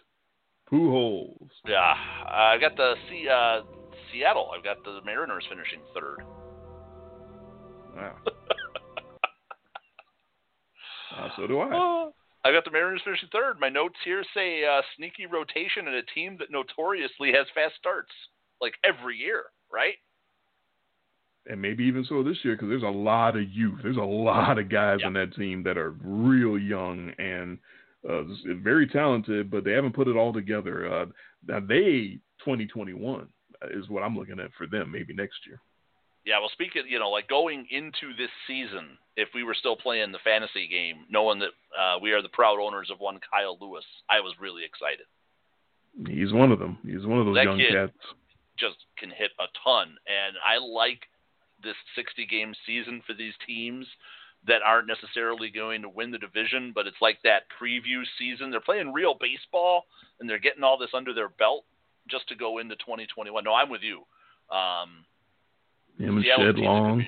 Pujols. Yeah, I got the C, uh, Seattle. I've got the Mariners finishing third. Wow. Uh, so do I. (laughs) I got the Mariners finishing third. My notes here say uh, sneaky rotation and a team that notoriously has fast starts, like every year, right? and maybe even so this year because there's a lot of youth. There's a lot of guys Yeah. on that team that are real young and uh, very talented, but they haven't put it all together. Uh, now they 2021 is what I'm looking at for them. Maybe next year. Yeah, well, speaking, you know, like going into this season, if we were still playing the fantasy game, knowing that uh, we are the proud owners of one Kyle Lewis, I was really excited. He's one of them. He's one of those That young kid- cats. Just can hit a ton, and I like this 60 game season for these teams that aren't necessarily going to win the division, but it's like that preview season. They're playing real baseball, and they're getting all this under their belt just to go into 2021. No, I'm with you. Um, Him and Seattle's Shed Long.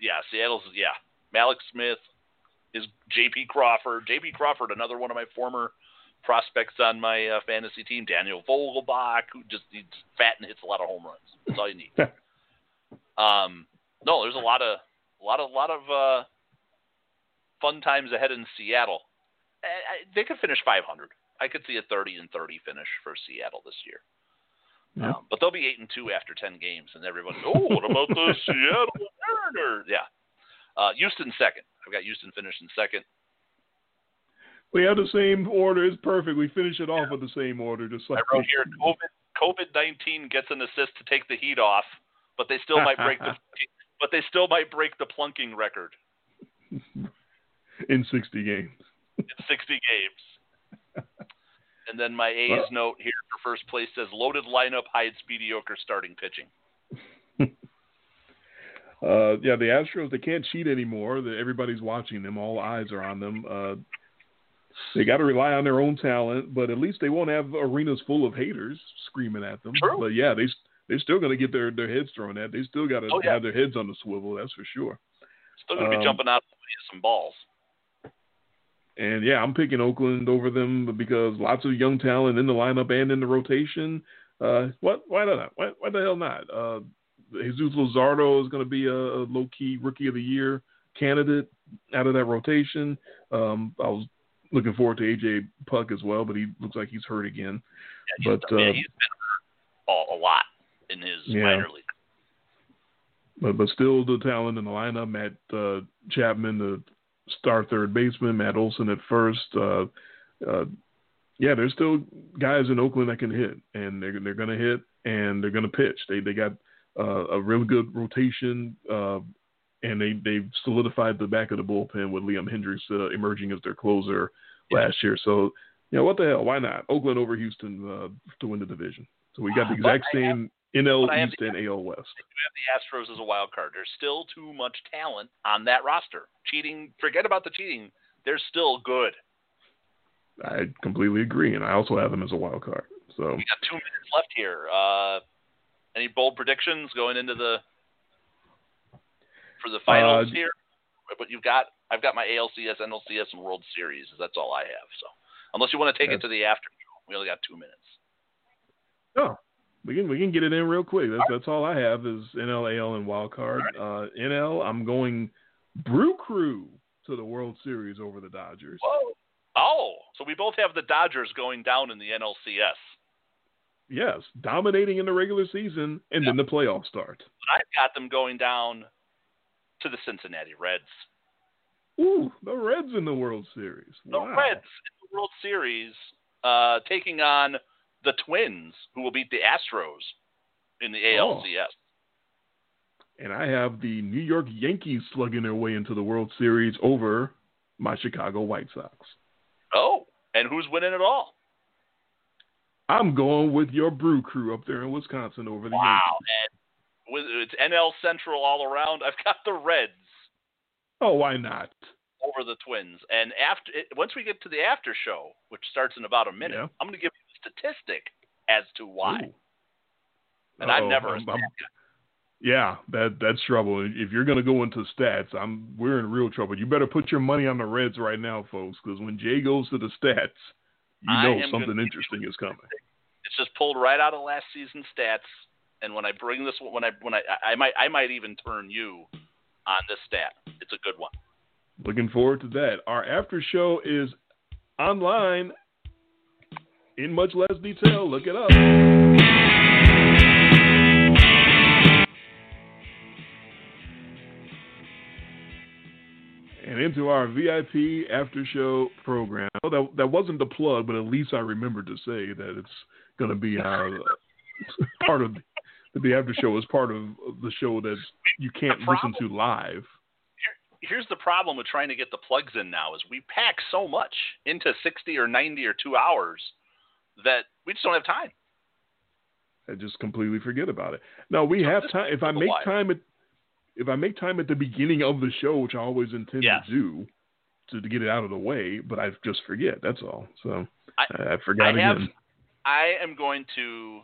yeah, Seattle's yeah. Mallex Smith is J.P. Crawford. J.P. Crawford, another one of my former prospects on my uh, fantasy team. Daniel Vogelbach, who just he's fat and hits a lot of home runs. That's all you need. (laughs) um, no, there's a lot of a lot of lot of uh, fun times ahead in Seattle. I, I, they could finish 500. I could see a 30 and 30 finish for Seattle this year. Yeah. Um, but they'll be eight and two after ten games, and everyone, oh, what about the (laughs) Seattle Mariners? Yeah, uh, Houston second. I've got Houston finishing second. We have the same order. It's perfect. We finish it off with the same order, just like I wrote here, COVID COVID nineteen gets an assist to take the heat off, but they still might break the (laughs) but they still might break the plunking record (laughs) in 60 games. in sixty games. And then my A's Well- note here for first place says loaded lineup hides mediocre starting pitching. (laughs) Uh, yeah, the Astros they can't cheat anymore. Everybody's watching them. All eyes are on them. Uh, they got to rely on their own talent, but at least they won't have arenas full of haters screaming at them. True. But yeah, they they're still going to get their their heads thrown at. They still got to Oh, yeah. have their heads on the swivel. That's for sure. Still gonna be Um, jumping out with some balls. And yeah, I'm picking Oakland over them because lots of young talent in the lineup and in the rotation. Uh, what? Why not? Why, why the hell not? Uh, Jesus Luzardo is going to be a, a low key rookie of the year candidate out of that rotation. Um, I was looking forward to AJ Puk as well, but he looks like he's hurt again. Yeah, he's, but, yeah, uh, he's been hurt a, a lot in his Yeah. minor league. But but still the talent in the lineup. Matt uh, Chapman, the star third baseman. Matt Olson at first. Uh, uh, yeah, there's still guys in Oakland that can hit, and they're they're going to hit, and they're going to pitch. They they got uh, a really good rotation, uh, and they they've solidified the back of the bullpen with Liam Hendriks uh, emerging as their closer last year. So you know what the hell? Why not Oakland over Houston uh, to win the division? So we got the exact same NL but East the- and AL West. You have the Astros as a wild card. There's still too much talent on that roster. Cheating, forget about the cheating. They're still good. I completely agree, and I also have them as a wild card. So We got two minutes left here. Uh, any bold predictions going into the for the finals Uh, here? But you've got I've got my ALCS, NLCS, and World Series. That's all I have. So unless you want to take it to the after we only got two minutes. no, we can we can get it in real quick. That's that's all I have is NL, AL, and wild card. Uh, NL, I'm going Brew Crew to the World Series over the Dodgers. Whoa. Oh, so we both have the Dodgers going down in the NLCS. Yes, dominating in the regular season, and then the playoffs start. But I've got them going down to the Cincinnati Reds. Ooh, the Reds in the World Series. The Wow. Reds in the World Series uh, taking on the Twins, who will beat the Astros in the Oh. ALCS. And I have the New York Yankees slugging their way into the World Series over my Chicago White Sox. Oh, and who's winning it all? I'm going with your Brew Crew up there in Wisconsin over the Wow, Yankees. and with it's NL Central all around. I've got the Reds Oh, why not? over the Twins, and after once we get to the after show, which starts in about a minute, Yeah. I'm going to give statistic as to why. Ooh. And Uh-oh, never a I'm- I'm- Yeah, that that's trouble. If you're gonna go into stats, I'm we're in real trouble. You better put your money on the Reds right now, folks, because when Jay goes to the stats, you know something interesting is coming. It's just pulled right out of last season's stats. And when I bring this, when I when I I might I might even turn you on this stat. It's a good one. Looking forward to that. Our after show is online in much less detail. Look it up. And into our VIP after show program. Oh, that that wasn't the plug, but at least I remembered to say that it's going to be our uh, (laughs) part of the, the after show is part of the show that you can't The listen to live. Here's the problem with trying to get the plugs in now is we pack so much into 60 or 90 or 2 hours that we just don't have time. I just completely forget about it. No, we have time. If I a make while. time at if I make time at the beginning of the show, which I always intend Yes. to do, to, to get it out of the way, but I just forget. That's all. So I- I, forgot I have- again. I am going to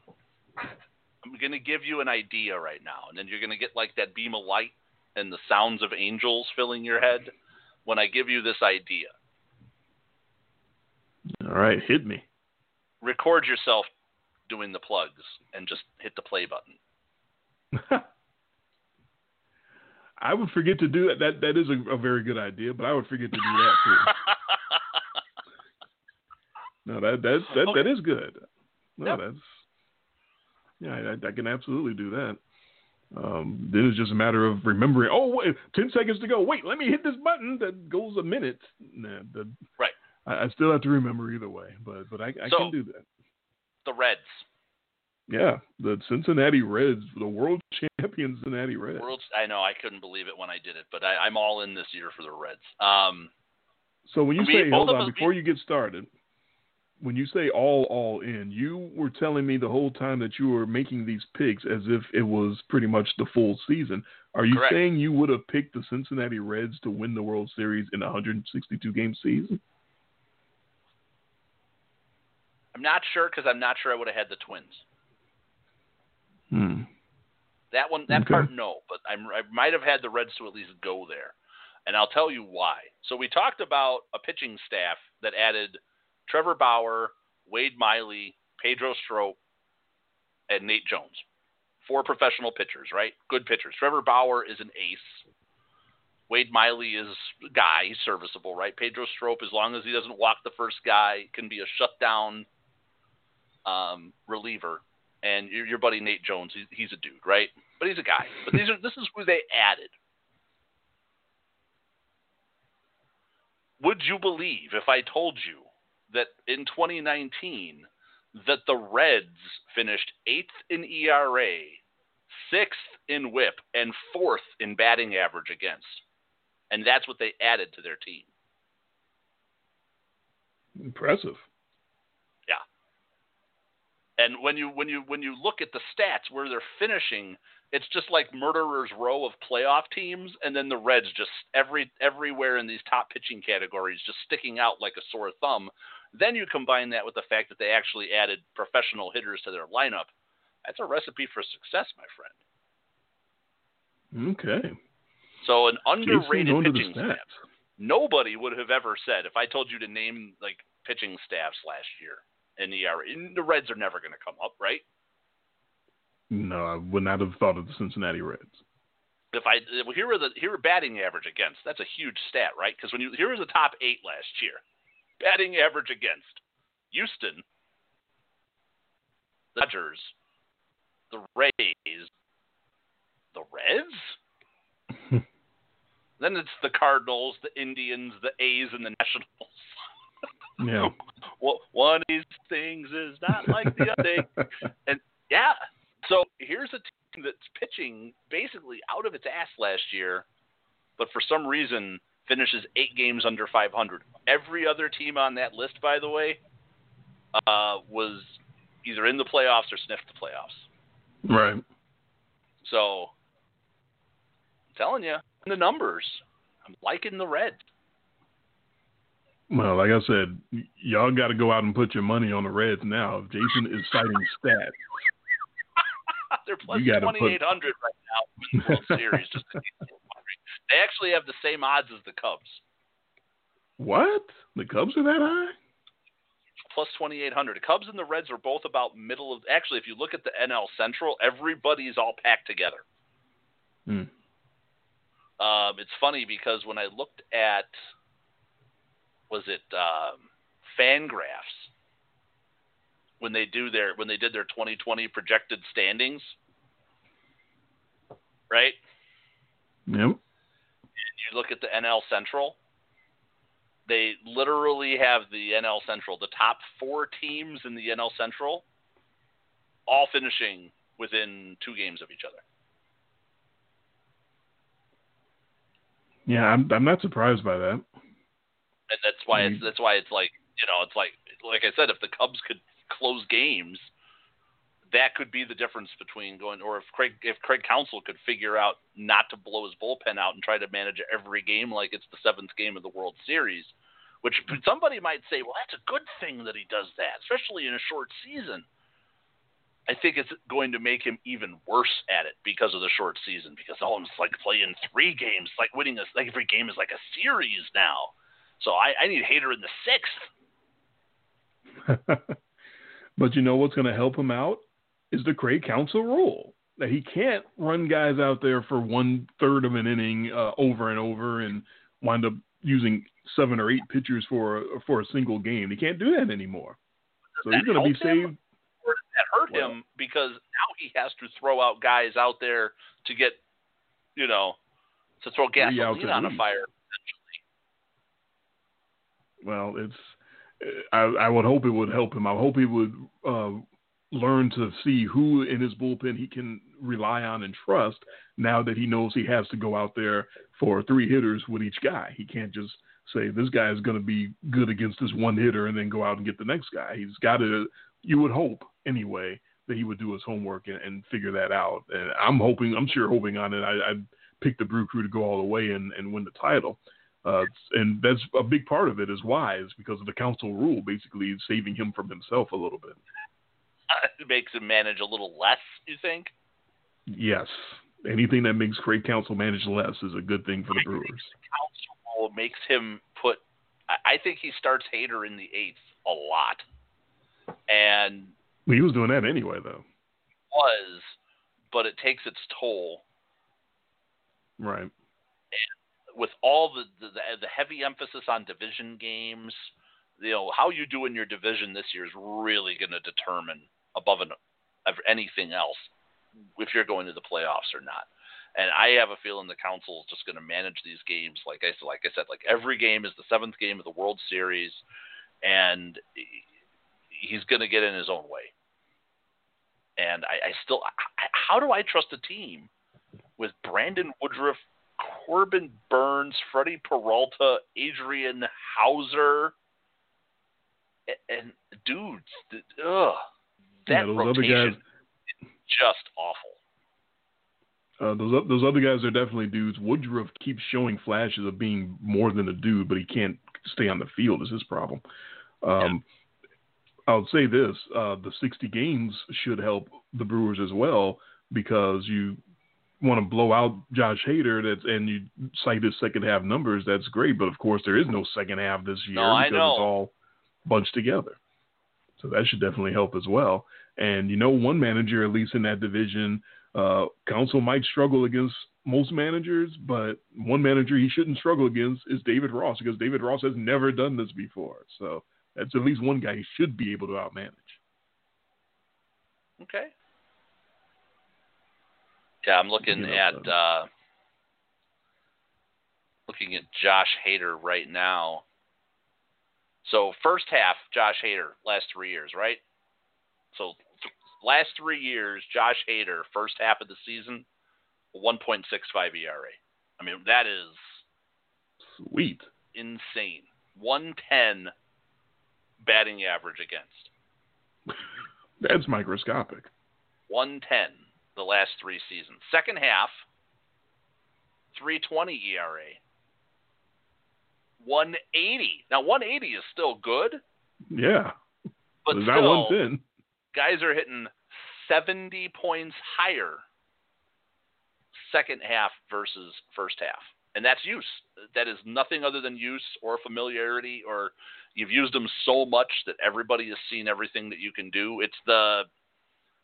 I'm going to give you an idea right now and then you're going to get like that beam of light and the sounds of angels filling your head when I give you this idea. All right, hit me. Record yourself doing the plugs and just hit the play button. (laughs) I would forget to do that. That that is a, a very good idea, but I would forget to do that too. (laughs) No, that that that, Okay. that is good. No, Yep. that's yeah, I, I can absolutely do that. Um, then it's just a matter of remembering. Oh, wait, 10 seconds to go. Wait, let me hit this button. That goes a minute. Nah, that, Right. I, I still have to remember either way, but but I, I So- can do that. the Reds. Yeah, the Cincinnati Reds, the world (laughs) champion Cincinnati Reds. World's, I know I couldn't believe it when I did it, but I, I'm all in this year for the Reds. Um, So when you say hold on before you get started, when you say all all in, you were telling me the whole time that you were making these picks as if it was pretty much the full season. Are you Correct. saying you would have picked the Cincinnati Reds to win the World Series in a 162 game season? I'm not sure because I'm not sure I would have had the Twins. Hmm. That one, that Okay. part, no. But I'm, I might have had the Reds to at least go there, and I'll tell you why. So we talked about a pitching staff that added Trevor Bauer, Wade Miley, Pedro Strop, and Nate Jones. Four professional pitchers, right? Good pitchers. Trevor Bauer is an ace. Wade Miley is a guy. He's serviceable, right? Pedro Strop, as long as he doesn't walk the first guy, can be a shutdown um, reliever and your, your buddy Nate Jones, he's, he's a dude, right? But he's a guy. But these are this is who they added. Would you believe if I told you that in 2019 that the Reds finished eighth in ERA, sixth in WHIP, and fourth in batting average against, and that's what they added to their team. Impressive. And when you when you when you look at the stats where they're finishing, it's just like murderers row of playoff teams, and then the Reds just every everywhere in these top pitching categories just sticking out like a sore thumb. Then you combine that with the fact that they actually added professional hitters to their lineup. That's a recipe for success, my friend. Okay. So an underrated going to the pitching staff. Nobody would have ever said if I told you to name like pitching staffs last year in ERA. The Reds are never going to come up, right? No, I would not have thought of the Cincinnati Reds. if I well, here are the here are batting average against. That's a huge stat, right? Because when you here was the top eight last year, batting average against Houston, the Dodgers, the Rays, the Reds. (laughs) then it's the Cardinals, the Indians, the A's, and the Nationals. Yeah. (laughs) Well, one of these things is not like the other. (laughs) And yeah, so here's a team that's pitching basically out of its ass last year, but for some reason finishes eight games under 500. Every other team on that list, by the way, uh, was either in the playoffs or sniffed the playoffs. Right. So, I'm telling you, the numbers, I'm liking the Reds. Well, like I said, y'all got to go out and put your money on the Reds now. If Jason is citing stats, (laughs) they're plus twenty eight hundred put... right now in the World (laughs) Series. Just they actually have the same odds as the Cubs. What? The Cubs are that high? Plus twenty eight hundred. The Cubs and the Reds are both about middle of. Actually, if you look at the NL Central, everybody's all packed together. Hmm. Um, it's funny because when I looked at was it um, Fangraphs when they do their when they did their 2020 projected standings, right? Yep. you look at the NL Central. They literally have the NL Central, the top four teams in the NL Central, all finishing within two games of each other. Yeah, I'm I'm not surprised by that and that's why mm-hmm. that's why it's like you know it's like like I said, if the Cubs could close games, that could be the difference between going or if Craig if Craig Counsell could figure out not to blow his bullpen out and try to manage every game like it's the seventh game of the World Series, which somebody might say, well, that's a good thing that he does that, especially in a short season. I think it's going to make him even worse at it because of the short season. Because oh, it's like playing three games, like winning a like every game is like a series now. So I, I need Hader in the sixth. (laughs) but you know what's going to help him out is the Craig Counsell rule that he can't run guys out there for one third of an inning uh, over and over and wind up using seven or eight pitchers for for a single game. He can't do that anymore. So he's going to be saved. Or does that hurt well, him because now he has to throw out guys out there to get, you know, to throw gasoline on a fire well, it's I, I would hope it would help him. I hope he would uh, learn to see who in his bullpen he can rely on and trust now that he knows he has to go out there for three hitters with each guy. He can't just say this guy is going to be good against this one hitter and then go out and get the next guy. He's got to. You would hope anyway that he would do his homework and, and figure that out. And I'm hoping. I'm sure hoping on it. I, I'd pick the Brew Crew to go all the way and, and win the title. Uh, and that's a big part of it is why is because of the Counsell rule, basically saving him from himself a little bit. Uh, (laughs) it makes him manage a little less, you think? Yes. Anything that makes Craig Counsell manage less is a good thing for the Brewers. The rule makes him put. I think he starts Hader in the eighth a lot, and he was doing that anyway, though. Was, but it takes its toll. Right. And with all the, the the heavy emphasis on division games, you know how you do in your division this year is really going to determine above an, anything else if you're going to the playoffs or not. And I have a feeling the Counsell is just going to manage these games like I said, like I said, like every game is the seventh game of the World Series, and he's going to get in his own way. And I, I still, how do I trust a team with Brandon Woodruff Corbin Burnes, Freddie Peralta, Adrian Houser, and, dudes, ugh, that yeah, rotation guys, just awful. Uh, those those other guys are definitely dudes. Woodruff keeps showing flashes of being more than a dude, but he can't stay on the field. Is his problem. Um, yeah. I'll say this: uh, the 60 games should help the Brewers as well because you want to blow out Josh Hader that's and you cite his second half numbers, that's great. But of course, there is no second half this year no, because it's all bunched together. So that should definitely help as well. And you know, one manager at least in that division, uh, Counsell might struggle against most managers, but one manager he shouldn't struggle against is David Ross because David Ross has never done this before. So that's at least one guy he should be able to outmanage. Okay. Yeah, I'm looking at uh, looking at Josh Hader right now. So first half, Josh Hader, last three years, right? So th- last three years, Josh Hader, first half of the season, 1.65 ERA. I mean, that is sweet, insane. 110 batting average against. (laughs) That's microscopic. 110 the last three seasons. Second half, 320 ERA. 180. Now 180 is still good, Yeah, but it's still, not 110. guys are hitting 70 points higher second half versus first half. And that's use. That is nothing other than use or familiarity or you've used them so much that everybody has seen everything that you can do. It's the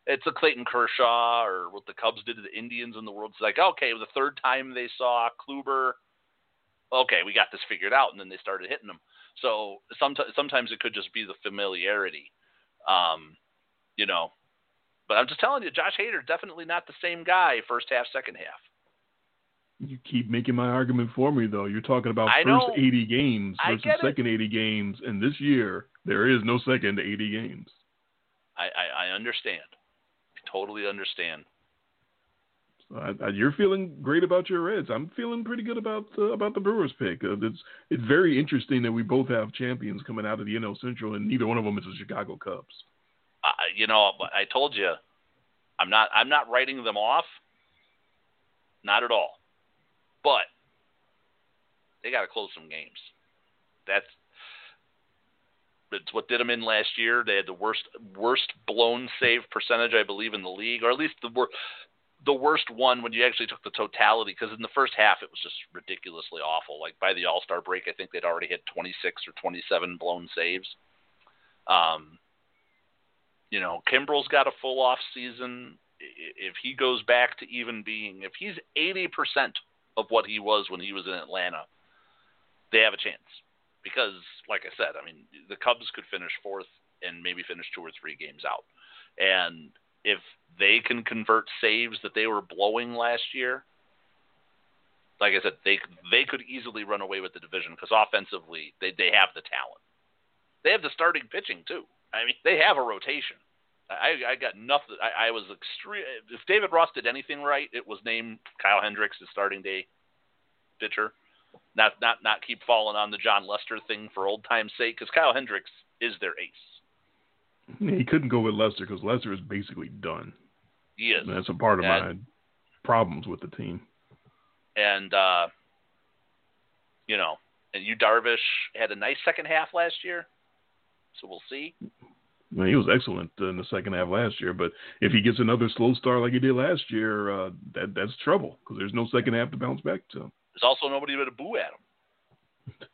it's a Clayton Kershaw or what the Cubs did to the Indians in the world. It's like, okay, the third time they saw Kluber, okay, we got this figured out, and then they started hitting them. So sometimes sometimes it could just be the familiarity, um, you know. But I'm just telling you, Josh Hader definitely not the same guy first half, second half. You keep making my argument for me, though. You're talking about I first know. 80 games versus second 80 games, and this year there is no second 80 games. I, I, I understand. Totally understand. So I, I, you're feeling great about your Reds. I'm feeling pretty good about uh, about the Brewers pick. Uh, it's it's very interesting that we both have champions coming out of the NL Central, and neither one of them is the Chicago Cubs. You know, I told you, I'm not I'm not writing them off. Not at all. But they got to close some games. That's it's what did them in last year. They had the worst worst blown save percentage, I believe, in the league, or at least the wor- the worst one when you actually took the totality. Because in the first half, it was just ridiculously awful. Like by the All Star break, I think they'd already hit 26 or 27 blown saves. Um, you know, Kimbrel's got a full off season. If he goes back to even being, if he's 80% of what he was when he was in Atlanta, they have a chance. Because, like I said, I mean, the Cubs could finish fourth and maybe finish two or three games out. And if they can convert saves that they were blowing last year, like I said, they they could easily run away with the division because offensively they they have the talent. They have the starting pitching too. I mean, they have a rotation. I I got nothing. I, I was extreme. If David Ross did anything right, it was name Kyle Hendricks as starting day pitcher. Not not not keep falling on the Jon Lester thing for old time's sake, because Kyle Hendricks is their ace. He couldn't go with Lester because Lester is basically done. He is. And that's a part of And- my problems with the team. and uh, you know, and you Darvish had a nice second half last year, so we'll see. Mean, he was excellent in the second half last year, but if he gets another slow start like he did last year, uh, that that's trouble because there's no second half to bounce back to. There's also nobody to boo at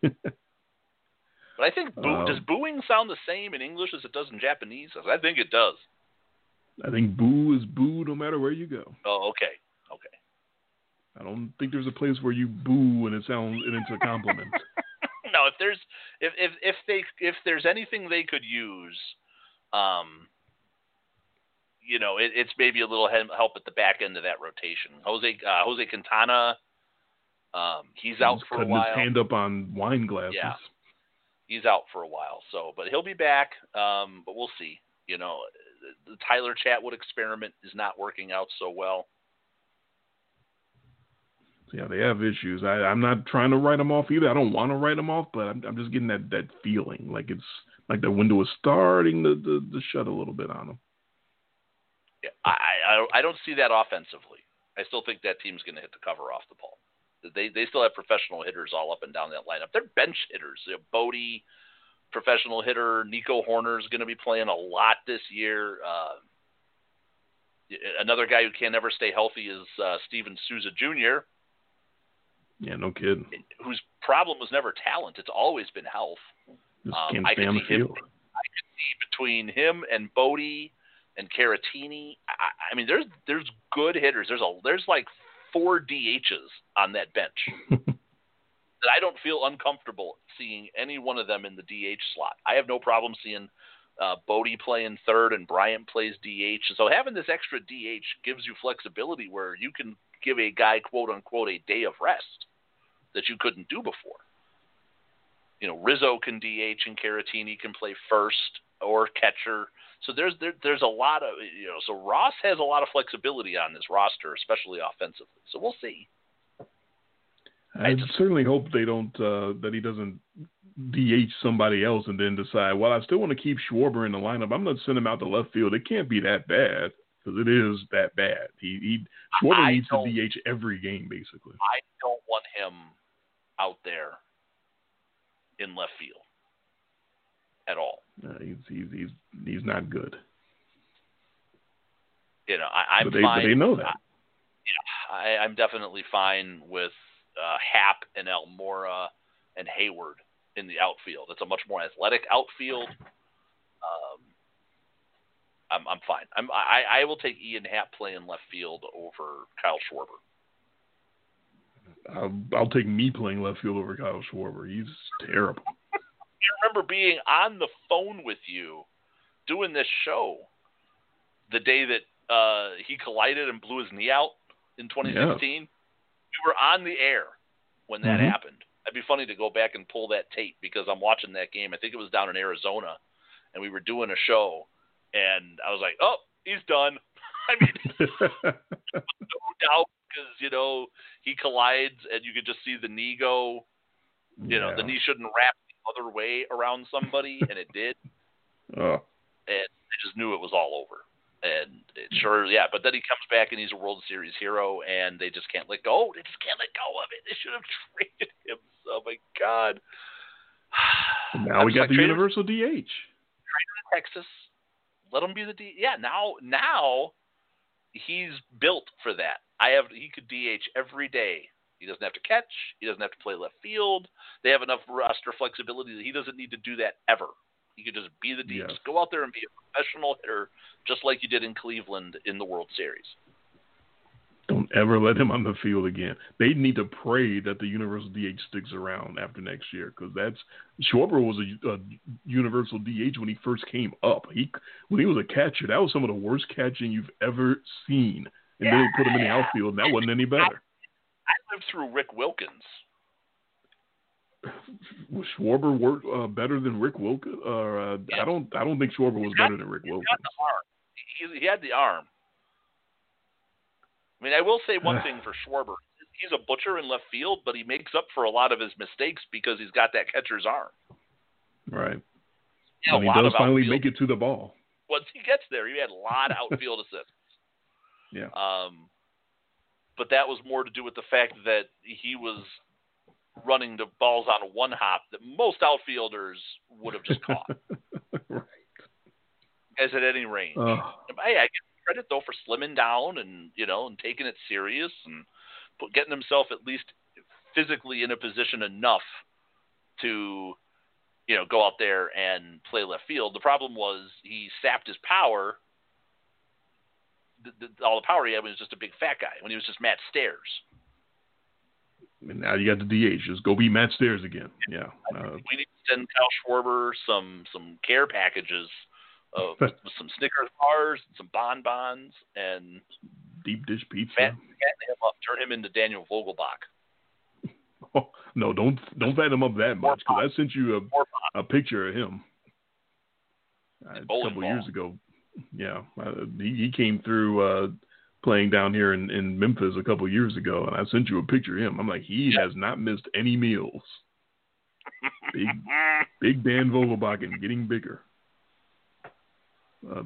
him. (laughs) But I think boo, Um, does booing sound the same in English as it does in Japanese? I think it does. I think boo is boo no matter where you go. Oh, okay, okay. I don't think there's a place where you boo and it sounds and it's a compliment. (laughs) no, if there's if if if they if there's anything they could use, um, you know, it, it's maybe a little help at the back end of that rotation. Jose uh, Jose Quintana, um, he's out He's for a while. his hand up on wine glasses. Yeah. He's out for a while, so but he'll be back. Um, but we'll see. You know, the Tyler Chatwood experiment is not working out so well. Yeah, they have issues. I, I'm not trying to write them off either. I don't want to write them off, but I'm, I'm just getting that, that feeling like it's like the window is starting to, to, to shut a little bit on them. Yeah, I, I I don't see that offensively. I still think that team's going to hit the cover off the ball. They they still have professional hitters all up and down that lineup. They're bench hitters. You know, Bote, professional hitter. Nico Hoerner is going to be playing a lot this year. Uh, another guy who can't ever stay healthy is uh, Steven Souza Jr., Yeah, no kidding. whose problem was never talent. It's always been health. Just Um, can't I stay on the see him- between him and Bote and Caratini. I, I mean, there's there's good hitters. There's a there's like four DHs on that bench (laughs) that I don't feel uncomfortable seeing any one of them in the DH slot. I have no problem seeing uh, Bote playing third and Bryant plays DH. So having this extra DH gives you flexibility where you can give a guy quote unquote a day of rest that you couldn't do before. You know, Rizzo can DH and Caratini can play first or catcher. So there's there, there's a lot of you know. So Ross has a lot of flexibility on this roster, especially offensively. So we'll see. I just- certainly hope they don't uh, that he doesn't DH somebody else and then decide, well, I still want to keep Schwarber in the lineup. I'm going to send him out to left field. It can't be that bad because it is that bad. He, he Schwarber I needs to DH every game basically. I don't want him out there in left field at all. Uh, he's, he's he's he's not good. You know, I, I'm but they, fine. But they know that. I, yeah, I, I'm definitely fine with uh, Happ and Almora and Heyward in the outfield. It's a much more athletic outfield. Um, I'm I'm fine. I'm I, I will take Ian Happ playing left field over Kyle Schwarber. I'll, I'll take me playing left field over Kyle Schwarber. He's terrible. I remember being on the phone with you doing this show the day that uh, he collided and blew his knee out in 2016. Yeah. We were on the air when that Mhm. happened. It'd be funny to go back and pull that tape because I'm watching that game. I think it was down in Arizona, and we were doing a show, and I was like, "Oh, he's done." (laughs) I mean, (laughs) no doubt because you know he collides, and you could just see the knee go. You know, the knee shouldn't wrap other way around somebody, and it did, (laughs) Oh, and I just knew it was all over. And it sure, yeah. But then he comes back and he's a World Series hero, and they just can't let go. They just can't let go of it. They should have (laughs) traded him. Oh my God. (sighs) now I'm we got like, the trade him universal DH. to Texas. Let him be the D. Yeah, now now he's built for that. I have he could DH every day. He doesn't have to catch. He doesn't have to play left field. They have enough roster flexibility that he doesn't need to do that ever. He could just be the DH. Yes. Go out there and be a professional hitter, just like you did in Cleveland in the World Series. Don't ever let him on the field again. They need to pray that the universal DH sticks around after next year because that's Schwarber was a, a universal DH when he first came up. He when he was a catcher, that was some of the worst catching you've ever seen. And then they put him in the outfield, and that wasn't any better. I lived through Rick Wilkins. Was Schwarber work uh, better than Rick Wilkins? Uh, I don't. I don't think Schwarber was better than Rick Wilkins. got the arm. He, he had the arm. I mean, I will say one (sighs) thing for Schwarber. He's a butcher in left field, but he makes up for a lot of his mistakes because he's got that catcher's arm. Right. Had he does finally outfield- make it to the ball. Once he gets there, he had a lot of outfield assists. (laughs) Yeah. Um, but that was more to do with the fact that he was running the balls on a one hop that most outfielders would have just caught, (laughs) right. as at any range. Uh, hey, I give credit though for slimming down and you know and taking it serious and getting himself at least physically in a position enough to you know go out there and play left field. The problem was he sapped his power. The, the, all the power he had he was just a big fat guy when he was just Matt Stairs. and now you got the DH. Just go be Matt Stairs again. Yeah. Uh, We need to send Kyle Schwarber some some care packages of (laughs) some Snickers bars, some bonbons, and deep dish pizza. fatten him up, turn him into Daniel Vogelbach. (laughs) Oh, no, don't don't fatten him up that much because I sent you a, a picture of him uh, a couple ball. years ago. Yeah, uh, he, he came through uh, playing down here in, in Memphis a couple years ago, and I sent you a picture of him. I'm like, he has not missed any meals. Big Big Dan Vogelbach and getting bigger. Uh,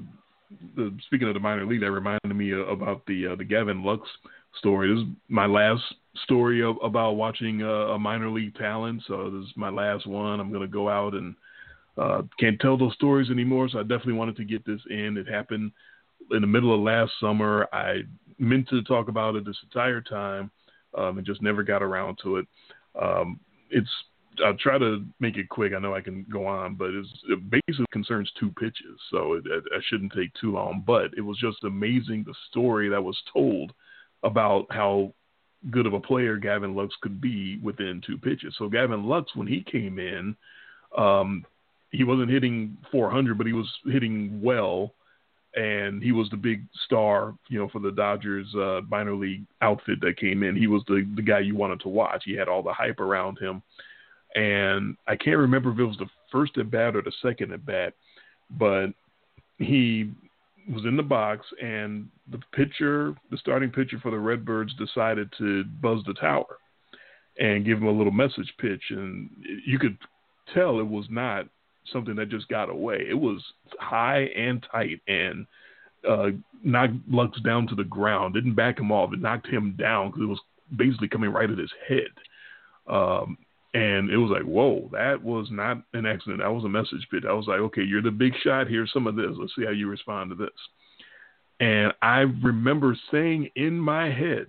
the, speaking of the minor league, that reminded me about the uh, the Gavin Lux story. This is my last story of, about watching uh, a minor league talent. So this is my last one. I'm going to go out and uh, can't tell those stories anymore. So I definitely wanted to get this in. It happened in the middle of last summer. I meant to talk about it this entire time um, and just never got around to it. Um, it's I'll try to make it quick. I know I can go on, but it's, it basically concerns two pitches, so it, it, I shouldn't take too long. But it was just amazing the story that was told about how good of a player Gavin Lux could be within two pitches. So Gavin Lux, when he came in, um, he wasn't hitting 400, but he was hitting well, and he was the big star, you know, for the Dodgers uh, minor league outfit that came in. He was the the guy you wanted to watch. He had all the hype around him and I can't remember if it was the first at bat or the second at bat, but he was in the box and the pitcher, the starting pitcher for the Redbirds decided to buzz the tower and give him a little message pitch and you could tell it was not something that just got away. It was high and tight and uh, knocked Lux down to the ground. Didn't back him off. It knocked him down because it was basically coming right at his head. Um, And it was like, whoa, that was not an accident. That was a message pitch. I was like, okay, you're the big shot. Here's some of this. Let's see how you respond to this. And I remember saying in my head,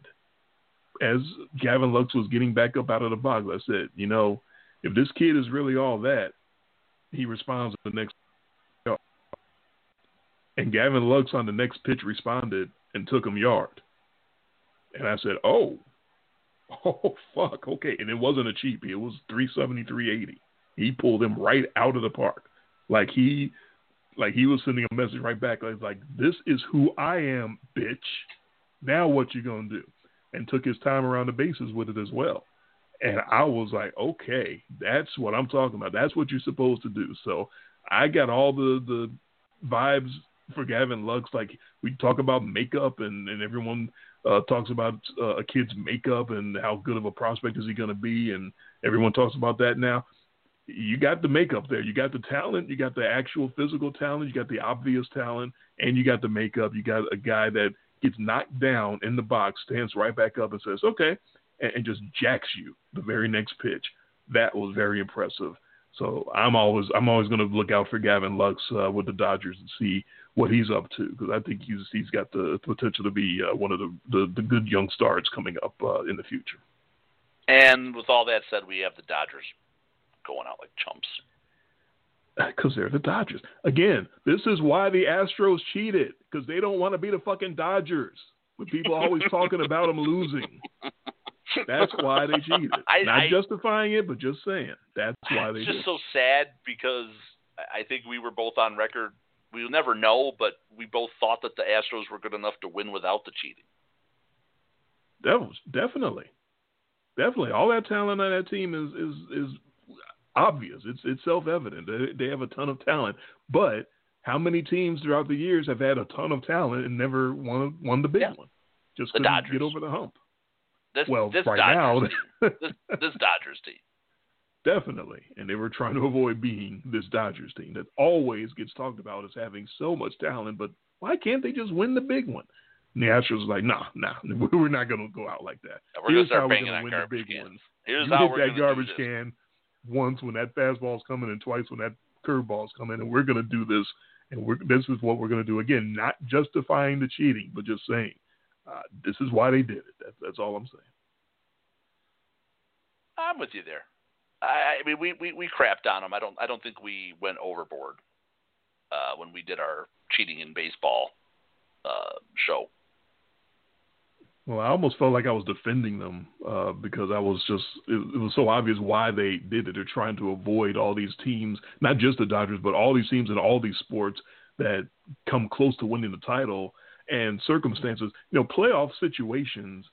as Gavin Lux was getting back up out of the box, I said, you know, if this kid is really all that, he responds the next. And Gavin Lux on the next pitch responded and took him yard. And I said, oh, (laughs) oh, fuck, okay. And it wasn't a cheapie. It was 370, 380. He pulled him right out of the park. Like he, like he was sending a message right back. Like, like this is who I am, bitch. Now what you gonna do? And took his time around the bases with it as well. And I was like, okay, that's what I'm talking about. That's what you're supposed to do. So I got all the the vibes for Gavin Lux. Like we talk about makeup, and and everyone uh, talks about uh, a kid's makeup and how good of a prospect is he going to be, and everyone talks about that now. You got the makeup there. You got the talent. You got the actual physical talent. You got the obvious talent, and you got the makeup. You got a guy that gets knocked down in the box, stands right back up, and says, "Okay," and, and just jacks you the very next pitch. That was very impressive. So I'm always I'm always going to look out for Gavin Lux uh, with the Dodgers and see what he's up to because I think he's he's got the potential to be uh, one of the, the, the good young stars coming up uh, in the future. And with all that said, we have the Dodgers going out like chumps. Because they're the Dodgers. Again, this is why the Astros cheated because they don't want to be the fucking Dodgers. With people always talking about them losing. (laughs) (laughs) That's why they cheated. I, Not I, justifying it, but just saying that's (laughs) why they. It's just did. so sad because I think we were both on record we'll never know, but we both thought that the Astros were good enough to win without the cheating. That was definitely, definitely all that talent on that team is is is obvious. It's it's self evident. They, they have a ton of talent, but how many teams throughout the years have had a ton of talent and never won won the big yeah. one? Just the couldn't Dodgers. get over the hump. This, well, this right Dodgers now, (laughs) this, this Dodgers team. Definitely. And they were trying to avoid being this Dodgers team that always gets talked about as having so much talent, but why can't they just win the big one? And the Astros was like, nah, nah, (laughs) we're not going to go out like that. we're Here's gonna how we're going to win the big cans. ones. Here's you how hit that garbage can once when that fastball's coming and twice when that curveball's coming, and we're going to do this. And this is what we're going to do. Again, not justifying the cheating, but just saying uh, this is why they did it. That's, that's all I'm saying. I'm with you there. I, I mean, we, we, we crapped on them. I don't I don't think we went overboard uh, when we did our cheating in baseball uh, show. Well, I almost felt like I was defending them uh, because I was just it, it, was so obvious why they did it. They're trying to avoid all these teams, not just the Dodgers, but all these teams in all these sports that come close to winning the title and circumstances. You know, playoff situations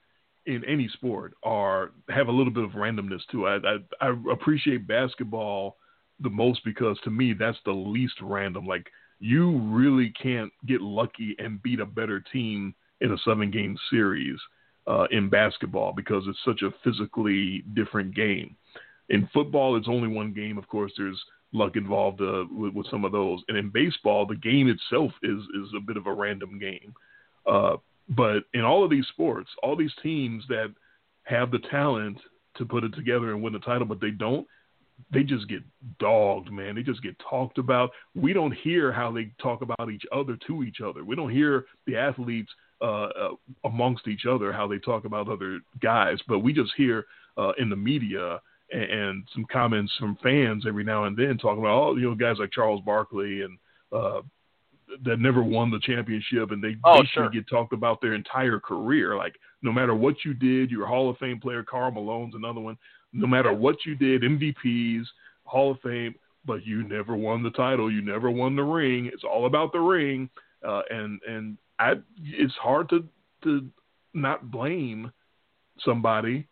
in any sport are have a little bit of randomness too. I, I, I appreciate basketball the most because to me that's the least random. Like you really can't get lucky and beat a better team in a seven game series uh, in basketball because it's such a physically different game. In football, it's only one game. Of course, there's luck involved uh, with, with, some of those. And in baseball, the game itself is is a bit of a random game. Uh, but in all of these sports, all these teams that have the talent to put it together and win the title, but they don't, they just get dogged, man. They just get talked about. We don't hear how they talk about each other to each other. We don't hear the athletes uh, uh, amongst each other how they talk about other guys, but we just hear uh, in the media and, some comments from fans every now and then talking about, oh, you know, guys like Charles Barkley and uh, that never won the championship and they oh, basically sure. get talked about their entire career. Like no matter what you did, you're a Hall of Fame player. Karl Malone's another one. No matter what you did, MVPs, Hall of Fame, but you never won the title. You never won the ring. It's all about the ring. Uh, and and I, it's hard to to not blame somebody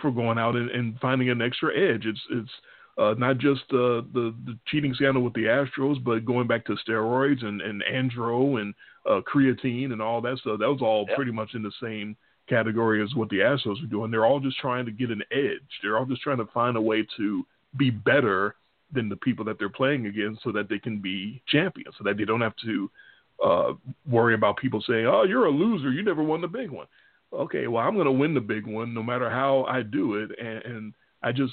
for going out and, and finding an extra edge. It's it's uh, not just uh, the the cheating scandal with the Astros, but going back to steroids and and andro and uh, creatine and all that stuff. That was all yep. pretty much in the same category as what the Astros were doing. They're all just trying to get an edge. They're all just trying to find a way to be better than the people that they're playing against, so that they can be champions, so that they don't have to uh, worry about people saying, "Oh, you're a loser. You never won the big one." Okay, well, I'm going to win the big one no matter how I do it, and, and I just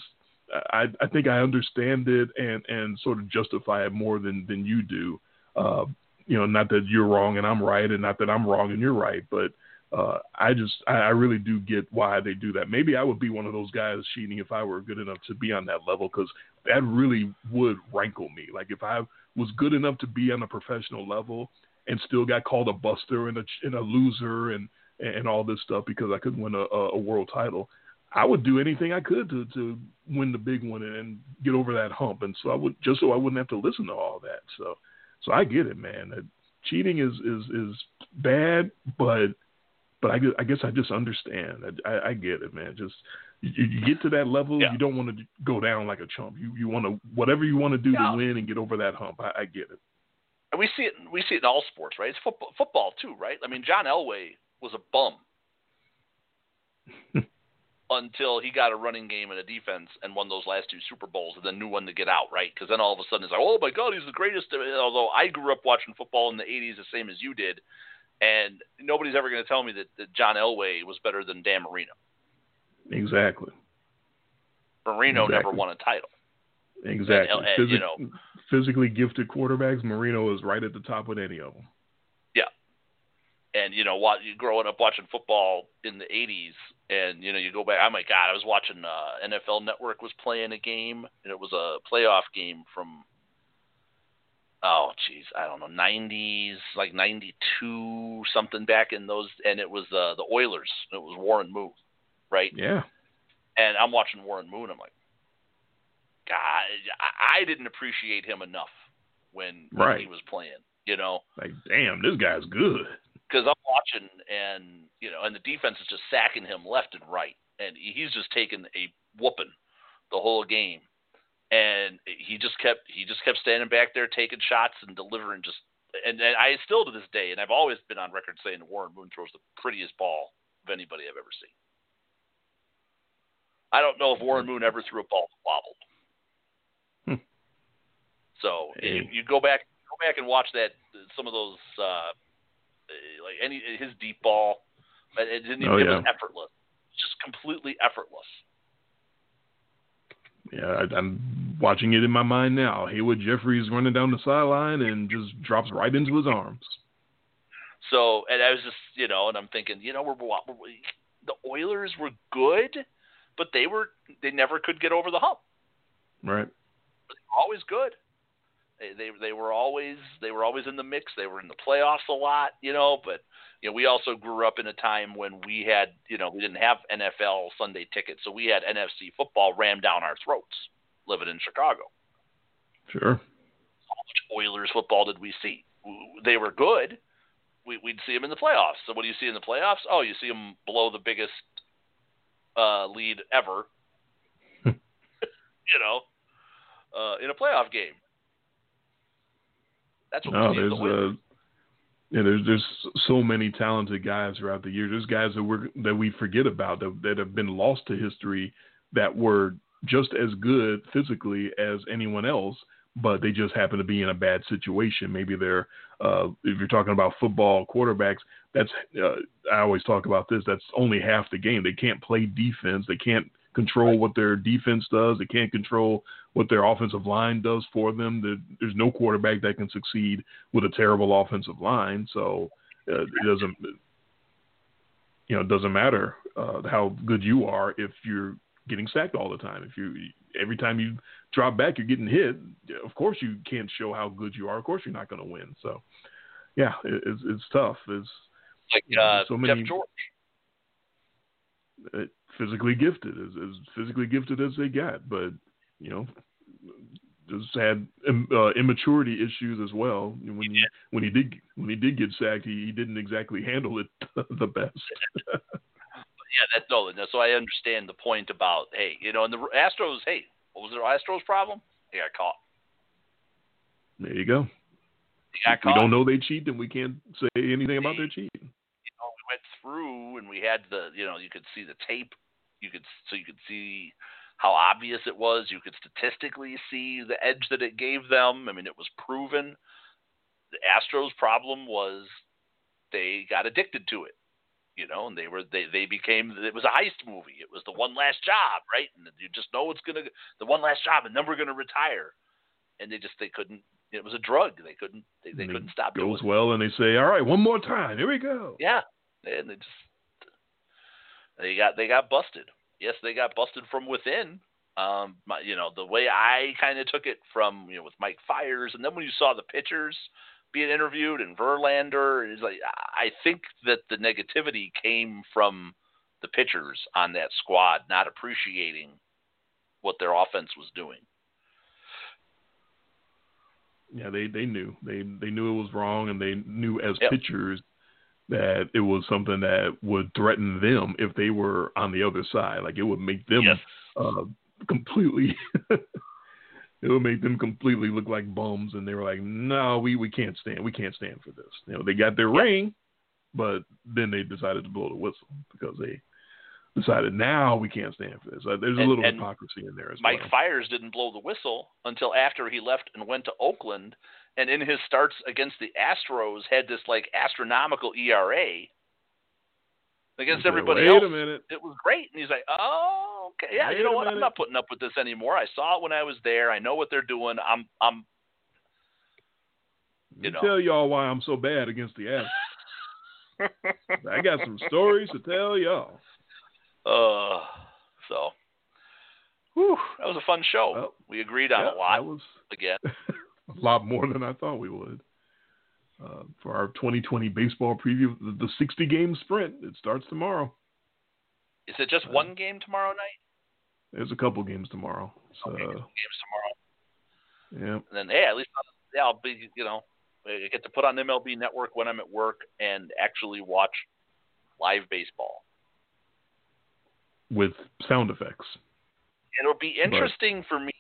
I I think I understand it and and sort of justify it more than than you do. Uh, you know, not that you're wrong and I'm right, and not that I'm wrong and you're right, but uh, I just I, I really do get why they do that. Maybe I would be one of those guys cheating if I were good enough to be on that level because that really would rankle me. Like if I was good enough to be on a professional level and still got called a buster and a and a loser and and all this stuff because I couldn't win a, a world title. I would do anything I could to to win the big one and get over that hump, and so I would just so I wouldn't have to listen to all that. So, so I get it, man. Cheating is is is bad, but but I, I guess I just understand. I, I get it, man. Just you, you get to that level, yeah. you don't want to go down like a chump. You you want to whatever you want to do yeah. to win and get over that hump. I, I get it. And we see it. We see it in all sports, right? It's football, football too, right? I mean, John Elway was a bum (laughs) until he got a running game and a defense and won those last two Super Bowls and then knew when to get out, right? Because then all of a sudden it's like, oh my God, he's the greatest. Although I grew up watching football in the 80s the same as you did, and nobody's ever going to tell me that, that John Elway was better than Dan Marino. Exactly. Marino exactly. never won a title. Exactly. And, and, you know, physically gifted quarterbacks, Marino is right at the top with any of them. And you know, what you growing up watching football in the '80s, and you know, you go back. Oh my God, I was watching uh, NFL Network was playing a game, and it was a playoff game from oh geez, I don't know, nineties, like ninety two, something back in those, and it was uh, the Oilers. It was Warren Moon, right? Yeah. And I'm watching Warren Moon. I'm like, God, I didn't appreciate him enough when, when right. he was playing. You know, like damn, this guy's good. Because I'm watching, and you know, and the defense is just sacking him left and right, and he's just taking a whooping the whole game and he just kept he just kept standing back there taking shots and delivering just and, and I still to this day and I've always been on record saying Warren Moon throws the prettiest ball of anybody I've ever seen. I don't know if Warren Moon ever threw a ball that wobbled. Hmm. So hey. you, you go back go back and watch that some of those uh, Uh, like any his deep ball. It didn't even, oh, yeah. it was effortless, just completely effortless. Yeah, I, I'm watching it in my mind now. Haywood Jeffires running down the sideline and just drops right into his arms. So, and I was just, you know, and I'm thinking, you know, we're, we're the Oilers were good, but they were they never could get over the hump. Right. Always good. They, they they were always they were always in the mix. They were in the playoffs a lot, you know, but you know, we also grew up in a time when we had, you know, we didn't have NFL Sunday tickets, so we had NFC football rammed down our throats living in Chicago. Sure. How much Oilers football did we see? They were good. We, would see them in the playoffs. So what do you see in the playoffs? Oh, you see them blow the biggest uh, lead ever. (laughs) you know, uh, in a playoff game. That's what no, we. There's the yeah, there's there's so many talented guys throughout the years. There's guys that we that we forget about that that have been lost to history that were just as good physically as anyone else, but they just happen to be in a bad situation. Maybe they're uh, if you're talking about football quarterbacks, that's uh, I always talk about this. That's only half the game. They can't play defense. They can't control what their defense does. They can't control what their offensive line does for them. There's no quarterback that can succeed with a terrible offensive line. So uh, it doesn't, you know, it doesn't matter uh, how good you are if you're getting sacked all the time. If you every time you drop back, you're getting hit. Of course, you can't show how good you are. Of course, you're not going to win. So, yeah, it, it's it's tough. It's like uh, so many, Jeff George. Uh, physically gifted, as, as physically gifted as they got, but you know, just had uh, immaturity issues as well. When he, when he did when he did get sacked, he, he didn't exactly handle it (laughs) the best. (laughs) yeah, that's no. So I understand the point about hey, you know, and the Astros. Hey, what was the Astros' problem? They got caught. There you go. We don't know they cheat, then we can't say anything about their cheating. You know, we went through and we had the, you know, you could see the tape you could so you could see how obvious it was. You could statistically see the edge that it gave them. I mean, it was proven. The Astros' problem was they got addicted to it. you know, and they were they they became it was a heist movie. It was the one last job, right? And you just know it's gonna the one last job, and then we're gonna retire. And they just they couldn't. It was a drug. They couldn't. They, they couldn't stop. Goes doing well, and they say, "All right, one more time. Here we go." Yeah, and they just they got they got busted. Yes, they got busted from within. Um, my, you know the way I kind of took it from you know with Mike Fiers, and then when you saw the pitchers being interviewed and Verlander is like I think that the negativity came from the pitchers on that squad not appreciating what their offense was doing. Yeah, they they knew they they knew it was wrong, and they knew as Yep. pitchers that it was something that would threaten them if they were on the other side. Like it would make them Yes. uh, completely. (laughs) it would make them completely look like bums, and they were like, "No, we we can't stand. We can't stand for this." You know, they got their ring, but then they decided to blow the whistle because they decided now we can't stand for this. Uh, there's a And- little and hypocrisy in there as Mike well. Fiers didn't blow the whistle until after he left and went to Oakland, and in his starts against the Astros had this like astronomical ERA against everybody Wait else. a minute. It was great, and he's like, "Oh, okay, yeah, Wait you know what? I'm not putting up with this anymore. I saw it when I was there. I know what they're doing. I'm, I'm, Let you me know. tell y'all why I'm so bad against the Astros. (laughs) I got some stories to tell y'all. uh, so." Whew, that was a fun show. Well, we agreed on Yeah, a lot That was again. (laughs) a lot more than I thought we would. Uh, for our 2020 baseball preview, the, the 60 game sprint, it starts tomorrow. Is it just Uh, one game tomorrow night? There's a couple games tomorrow. So, Okay, games tomorrow. yeah. And then, hey, at least I'll, yeah, I'll be, you know, I get to put on MLB Network when I'm at work and actually watch live baseball. With sound effects. It'll be interesting for me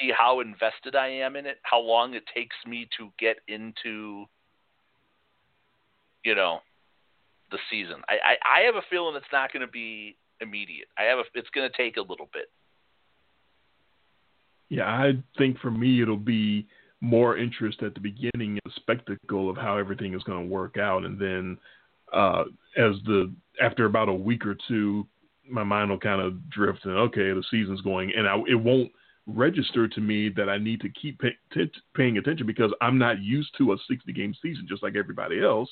see how invested I am in it, how long it takes me to get into, you know, the season. I, I, I have a feeling it's not going to be immediate. I have a, it's going to take a little bit. Yeah, I think for me it'll be more interest at the beginning, the spectacle of how everything is going to work out, and then uh, as the after about a week or two, my mind will kind of drift and okay, the season's going, and I, it won't register to me that I need to keep pay, t- paying attention because I'm not used to a 60 game season just like everybody else.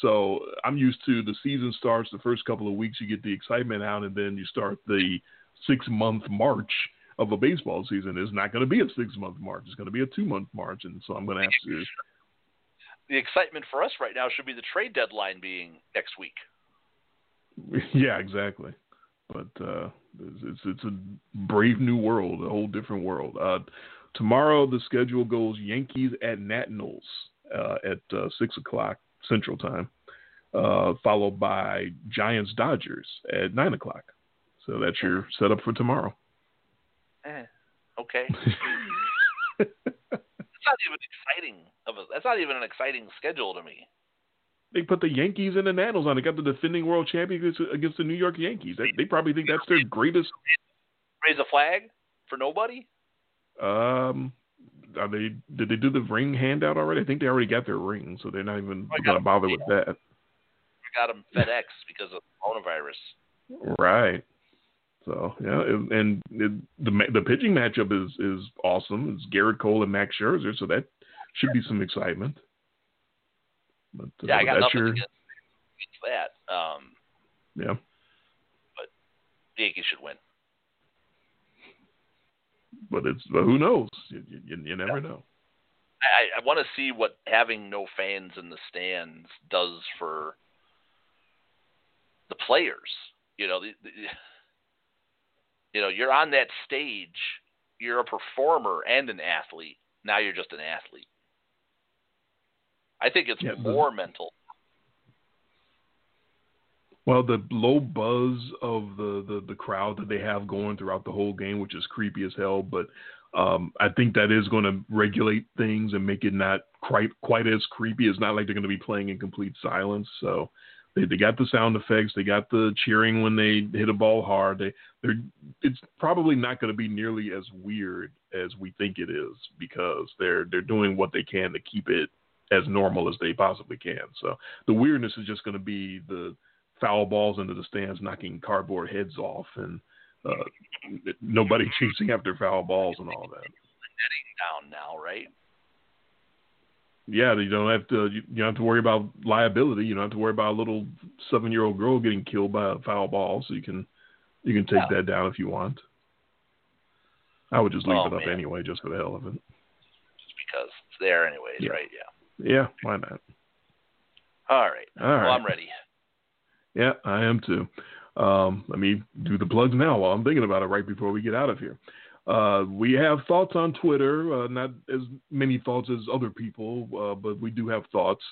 So I'm used to the season starts the first couple of weeks, you get the excitement out, and then you start the six month march of a baseball season. It's not going to be a six month march. It's going to be a two month march, and so I'm going to have to. The excitement for us right now should be the trade deadline being next week. (laughs) Yeah, exactly. But uh, it's, it's a brave new world, a whole different world. Uh, tomorrow the schedule goes Yankees at Nationals uh, at uh, six o'clock Central Time, uh, followed by Giants Dodgers at nine o'clock. So that's your setup for tomorrow. Eh, okay. (laughs) That's not even exciting. That's not even an exciting schedule to me. They put the Yankees and the Nationals on. They got the defending world champions against the New York Yankees. They, they probably think that's their greatest. Raise a flag for nobody. Um, are they? Did they do the ring handout already? I think they already got their ring, so they're not even got going to bother with that. Got them FedEx because of coronavirus. Right. So yeah, it- and it, the the pitching matchup is is awesome. It's Gerrit Cole and Max Scherzer, so that should be some excitement. But uh, Yeah, I got nothing your against, that. Um, yeah. the Yankees should win. But it's but who knows? You, you, you never know. I, I want to see what having no fans in the stands does for the players. You know, the, the, you know, you're on that stage. You're a performer and an athlete. Now you're just an athlete. I think it's Yeah, more mental. Well, the low buzz of the, the, the crowd that they have going throughout the whole game, which is creepy as hell, but um, I think that is going to regulate things and make it not quite quite as creepy. It's not like they're going to be playing in complete silence. So they they got the sound effects, they got the cheering when they hit a ball hard. They they're it's probably not going to be nearly as weird as we think it is because they're they're doing what they can to keep it as normal as they possibly can. So the weirdness is just going to be the foul balls into the stands, knocking cardboard heads off, and uh, nobody (laughs) chasing after foul balls and all that. Netting down now, right? Yeah, you don't have to. You, don't have to worry about liability. You don't have to worry about a little seven-year-old girl getting killed by a foul ball. So you can you can take yeah. that down if you want. I would just leave oh, it up man. anyway, just for the hell of it. Just because it's there anyways, yeah. right? Yeah. Yeah, why not? All right. All right. Well, I'm ready. Yeah, I am too. Um, let me do the plugs now while I'm thinking about it right before we get out of here. Uh, we have thoughts on Twitter, uh, not as many thoughts as other people, uh, but we do have thoughts.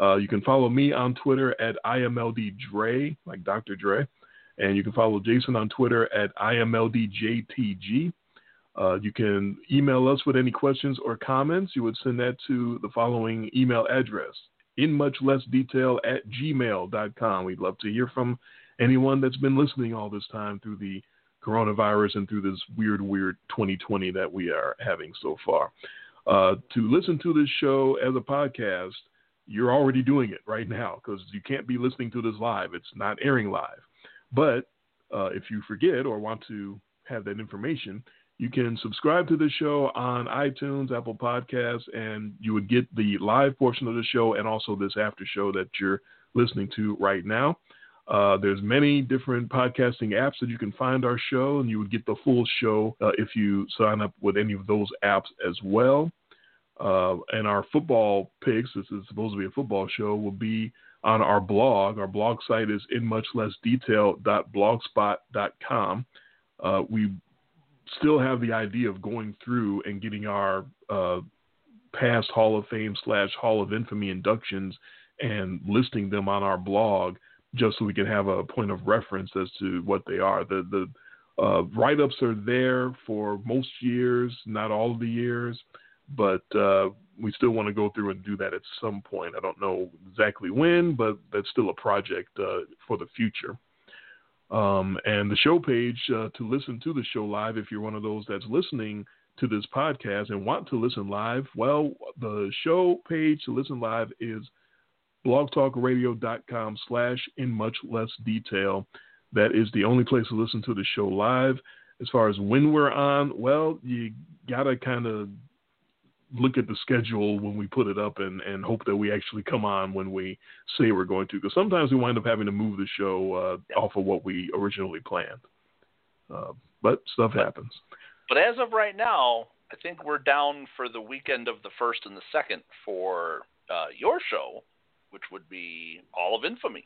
Uh, you can follow me on Twitter at IMLDDre, like Dr. Dre, and you can follow Jason on Twitter at IMLDJTG. Uh, you can email us with any questions or comments. You would send that to the following email address in much less detail at gmail.com. We'd love to hear from anyone that's been listening all this time through the coronavirus and through this weird, weird 2020 that we are having so far. Uh, to listen to this show as a podcast, you're already doing it right now because you can't be listening to this live. It's not airing live. But uh, if you forget or want to have that information, you can subscribe to the show on iTunes, Apple Podcasts, and you would get the live portion of the show and also this after show that you're listening to right now. Uh, there's many different podcasting apps that you can find our show, and you would get the full show uh, if you sign up with any of those apps as well. Uh, and our football picks, this is supposed to be a football show, will be on our blog. Our blog site is in much less detail.blogspot.com. Uh, we still have the idea of going through and getting our uh, past Hall of Fame slash Hall of Infamy inductions and listing them on our blog just so we can have a point of reference as to what they are. The the uh, write ups are there for most years, not all of the years, but uh, we still want to go through and do that at some point. I don't know exactly when, but that's still a project uh, for the future. Um, and the show page uh, to listen to the show live, if you're one of those that's listening to this podcast and want to listen live, well, the show page to listen live is blogtalkradio.com slash in much less detail. That is the only place to listen to the show live. As far as when we're on, well, you got to kind of look at the schedule when we put it up and, and hope that we actually come on when we say we're going to. Because sometimes we wind up having to move the show uh, off of what we originally planned. Uh, but stuff but, happens. But as of right now, I think we're down for the weekend of the first and the second for uh, your show which would be Hall of Infamy.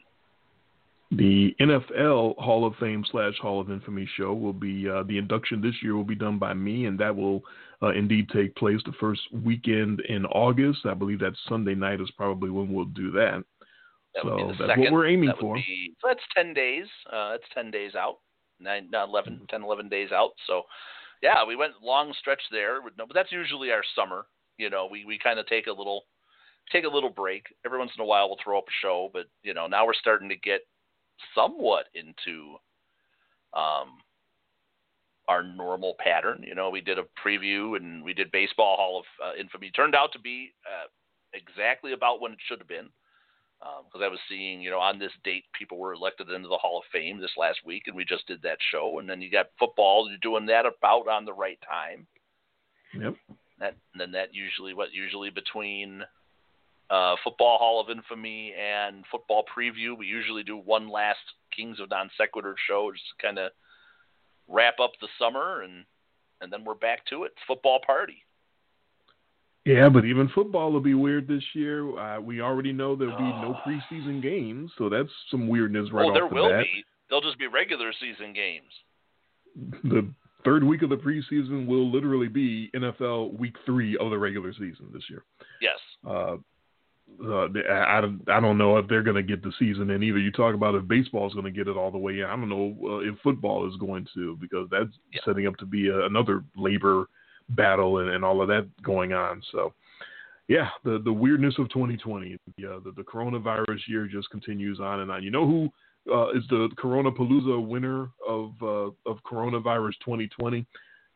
The NFL Hall of Fame slash Hall of Infamy show will be uh, the induction this year will be done by me, and that will uh, indeed take place the first weekend in August. I believe that Sunday night is probably when we'll do that. that so that's second. what we're aiming for. Be, so that's ten days. Uh, that's ten days out. Nine, 11, mm-hmm. 10, 11 days out. So, yeah, we went long stretch there. No, but that's usually our summer. You know, we we kind of take a little take a little break. Every once in a while, we'll throw up a show, but you know, now we're starting to get somewhat into um, our normal pattern. You know, we did a preview and we did baseball Hall of uh, Infamy. Turned out to be uh, exactly about when it should have been. Because um, I was seeing, you know, on this date, people were elected into the Hall of Fame this last week, and we just did that show. And then you got football, you're doing that about on the right time. Yep. That and then that usually what usually between uh, Football Hall of Infamy and Football Preview. We usually do one last Kings of Non Sequitur show, just kind of wrap up the summer, and and then we're back to it. football party. Yeah, but even football will be weird this year. Uh, we already know there'll be no preseason games, so that's some weirdness right well, there off the will bat. be. They'll just be regular season games. (laughs) The third week of the preseason will literally be NFL Week Three of the regular season this year. Yes. Uh, uh, I, I don't know if they're going to get the season in either. You talk about if baseball is going to get it all the way in. I don't know uh, if football is going to because that's yeah. setting up to be a, another labor battle and, and all of that going on. So, yeah, the the weirdness of 2020, yeah, the, the coronavirus year just continues on and on. You know who uh, is the Corona Palooza winner of uh, of coronavirus 2020?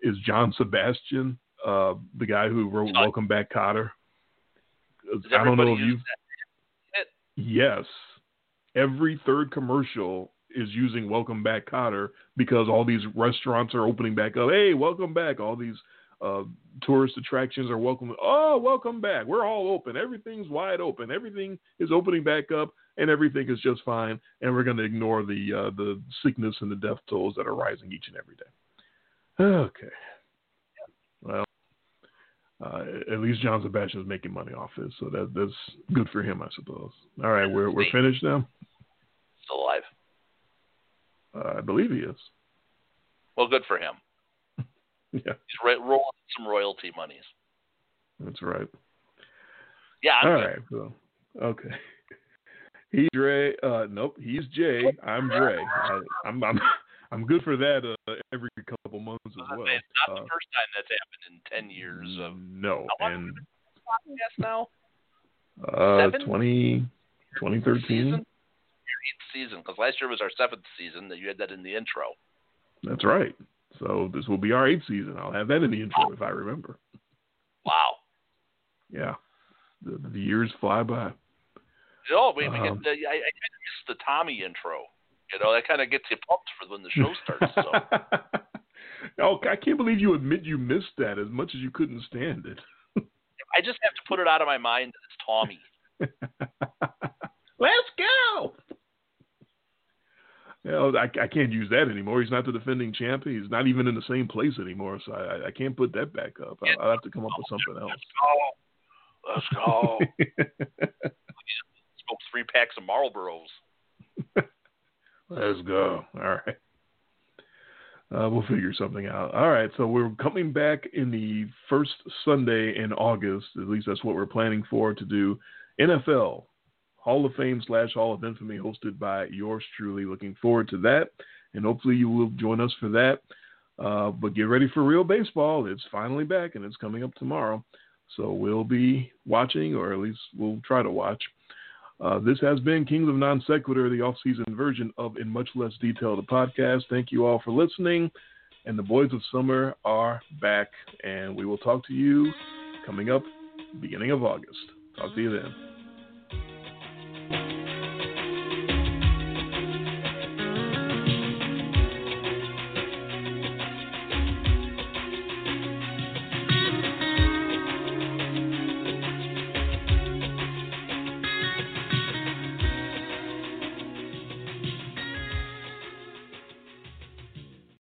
Is John Sebastian, uh, the guy who wrote Welcome Back, Kotter. I don't know if you. Yes. every third commercial is using "Welcome Back, Kotter" because all these restaurants are opening back up. Hey, welcome back! All these uh, tourist attractions are welcome. Oh, welcome back! We're all open. Everything's wide open. Everything is opening back up, and everything is just fine. And we're going to ignore the uh, the sickness and the death tolls that are rising each and every day. Okay. Well, uh, at least John Sebastian is making money off this, so that that's good for him, I suppose. All right, we're we're finished now. Still alive. Uh, I believe he is. Well, good for him. (laughs) yeah, he's ra- rolling some royalty monies. That's right. Yeah. I'm All good. right. So, okay. (laughs) He's Dre. Uh, nope. He's Jay. I'm Dre. I, I'm I'm (laughs) I'm good for that uh, every couple months as well. It's not Uh, the first time that's happened in ten years of no, How long and podcast now. uh, Seven? 20, 2013. Season? Your eighth season, because last year was our seventh season. That you had that in the intro. That's right. So this will be our eighth season. I'll have that in the intro if I remember. Wow. Yeah, the, the years fly by. Oh, we, we get the, I, I kind of miss the Tommy intro. You know, that kind of gets you pumped for when the show starts. So (laughs) oh, I can't believe you admit you missed that as much as you couldn't stand it. I just have to put it out of my mind that it's Tommy. (laughs) Let's go. You know, I, I can't use that anymore. He's not the defending champ. He's not even in the same place anymore, so I, I can't put that back up. I, I'll have to come up with something else. Let's go. Let's go. (laughs) Smoke three packs of Marlboros. Let's go. All right. Uh, we'll figure something out. All right. So we're coming back in the first Sunday in August. At least that's what we're planning for to do NFL Hall of Fame slash Hall of Infamy hosted by yours truly. Looking forward to that. And hopefully you will join us for that. Uh, but get ready for real baseball. It's finally back and it's coming up tomorrow. So we'll be watching, or at least we'll try to watch. Uh, this has been Kings of Non Sequitur, the off-season version of In Much Less Detail, the podcast. Thank you all for listening. And the Boys of Summer are back, and we will talk to you coming up beginning of August. Talk to you then.